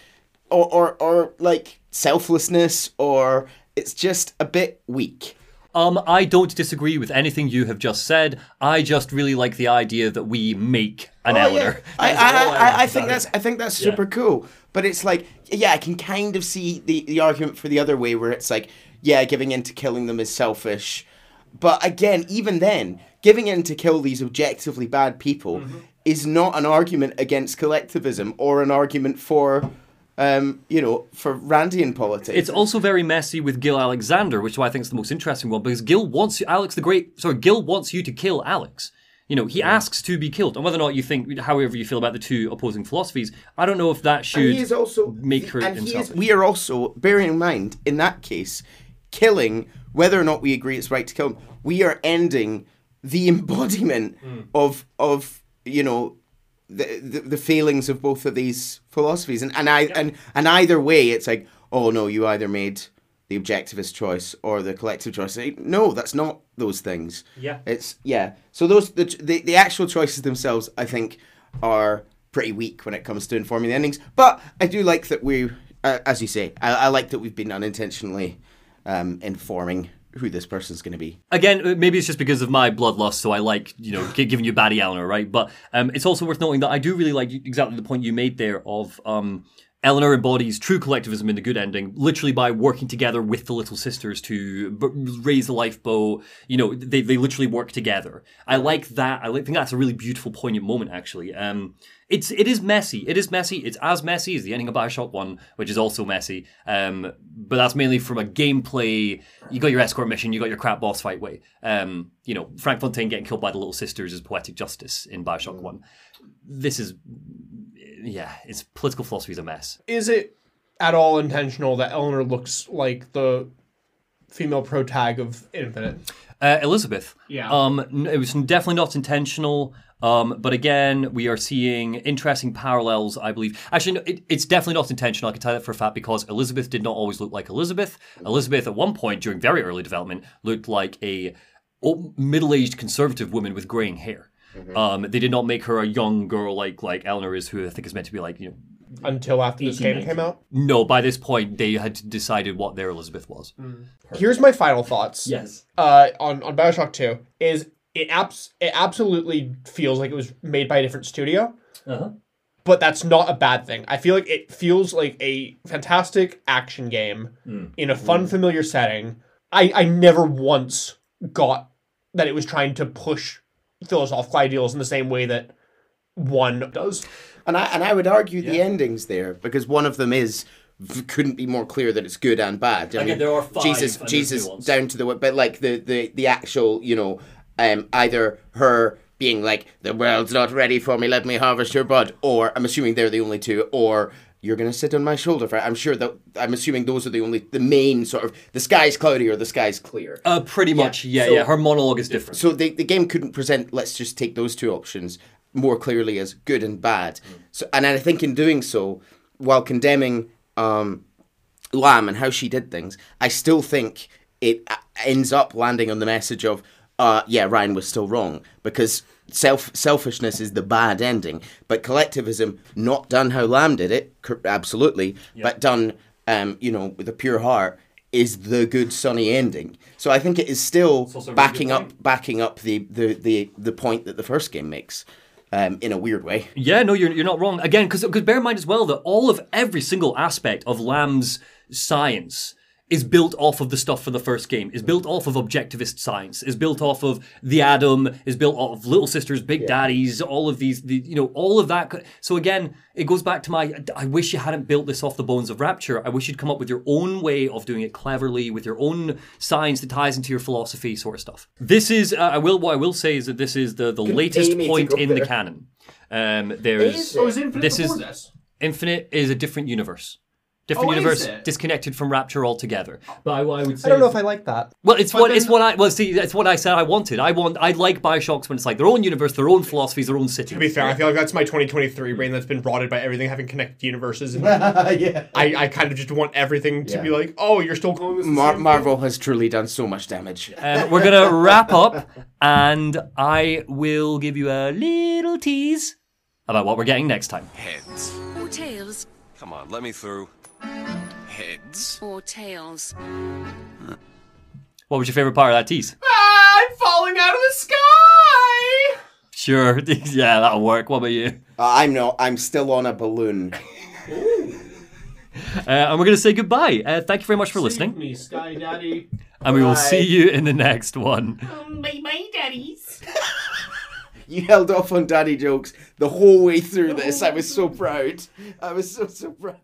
or or, or like selflessness or it's just a bit weak. Um, I don't disagree with anything you have just said. I just really like the idea that we make an Oh, yeah. I, I, I, I think that's. I think that's super cool. But it's like, yeah, I can kind of see the, the argument for the other way where it's like, yeah, giving in to killing them is selfish. But again, even then, giving in to kill these objectively bad people Mm-hmm. is not an argument against collectivism or an argument for, um, you know, for Randian politics. It's also very messy with Gil Alexander, which I think is the most interesting one, because Gil wants you, Alex the Great, sorry, Gil wants you to kill Alex. You know, he asks to be killed. And whether or not you think, however you feel about the two opposing philosophies, I don't know if that And should he is also make her and himself. is, we are also bearing in mind in that case killing whether or not we agree it's right to kill him we are ending the embodiment of of you know the, the the failings of both of these philosophies. And and I and and either way it's like oh no you either made the objectivist choice or the collective choice. No that's not those things. Yeah. it's yeah. So those the the, the actual choices themselves i think are pretty weak when it comes to informing the endings. But i do like that we uh, as you say I, I like that we've been unintentionally um, informing who this person's going to be Again, uh, maybe it's just because of my bloodlust, so I like, you know, giving you baddie Eleanor, right? But um, it's also worth noting that I do really like exactly the point you made there of um, Eleanor embodies true collectivism in the good ending, literally by working together with the little sisters to b- raise the lifeboat. You know, they, they literally work together. I like that. I think that's a really beautiful, poignant moment, actually. Um, it's it is messy. It is messy. It's as messy as the ending of Bioshock One, which is also messy. Um, but that's mainly from a gameplay. You got your escort mission. You got your crap boss fight way. Um, you know, Frank Fontaine getting killed by the little sisters is poetic justice in Bioshock One. This is, yeah, its political philosophy is a mess. Is it at all intentional that Eleanor looks like the female pro tag of Infinite? Uh, Elizabeth. Yeah. Um, it was definitely not intentional. Um, but again, we are seeing interesting parallels, I believe. Actually, no, it, it's definitely not intentional. I can tell that for a fact because Elizabeth did not always look like Elizabeth. Elizabeth, at one point during very early development, looked like a middle-aged conservative woman with graying hair. Um, they did not make her a young girl like like Eleanor is, who I think is meant to be like you know. Until after this game came out. No, by this point they had decided what their Elizabeth was. Here's my final thoughts. Yes. uh, on on Bioshock Two is it abs- it absolutely feels like it was made by a different studio, Uh-huh. but that's not a bad thing. I feel like it feels like a fantastic action game in a fun, familiar setting. I I never once got that it was trying to push philosophical ideals in the same way that one does. and i and i would argue the endings there because one of them is couldn't be more clear that it's good and bad. I Again, mean, there are five Jesus, Jesus, down to the but like the the the actual, you know, um, either her being like the world's not ready for me, let me harvest your bud, or I'm assuming they're the only two, or you're gonna sit on my shoulder. For I'm sure that I'm assuming those are the only the main sort of the sky's cloudy or the sky's clear. Uh, pretty much, yeah, so- yeah. Her monologue is different. So the, the game couldn't present, let's just take those two options more clearly as good and bad. So, and I think in doing so, while condemning um, Lamb and how she did things, I still think it uh, ends up landing on the message of, uh, yeah, Ryan was still wrong because self selfishness is the bad ending, but collectivism, not done how Lamb did it, absolutely, but done, um, you know, with a pure heart, is the good sunny ending. So I think it is still really backing up backing up the, the, the, the point that the first game makes. Um, in a weird way. Yeah, no, you're, you're not wrong. Again, because bear in mind as well that all of every single aspect of Lamb's science is built off of the stuff from the first game, is built off of objectivist science, is built off of the Adam, is built off of Little Sisters, Big Daddies, all of these, the, you know, all of that. So again, it goes back to my, I wish you hadn't built this off the bones of Rapture. I wish you'd come up with your own way of doing it cleverly, with your own science that ties into your philosophy sort of stuff. This is, uh, I will, what I will say is that this is the, the latest point go in the canon. Um, there's Oh, is Infinite This is- this? Infinite is a different universe. Different Oh, is universe, it? disconnected from Rapture altogether. But I, I would say I don't know if I like that. Well, it's But what it's what I well see. It's what I said I wanted. I want. I like Bioshocks when it's like their own universe, their own philosophies, their own city. To be fair, I feel like that's my 2023 brain that's been rotted by everything having connected universes. And yeah. I, I kind of just want everything to Yeah. be like, oh, you're still calling this the Mar- Marvel has truly done so much damage. Um, we're gonna wrap up, and I will give you a little tease about what we're getting next time. Heads. Or tails. Come on, let me through. Heads. Or tails. What was your favorite part of that tease? I'm falling out of the sky. Sure, yeah, that'll work. What about you? Uh, I'm not. I'm still on a balloon. Uh, and we're gonna say goodbye. Uh, thank you very much for Save listening, me, Sky Daddy. and we will see you in the next one. Bye bye, daddies. You held off on daddy jokes the whole way through this. I was so proud. I was so so proud.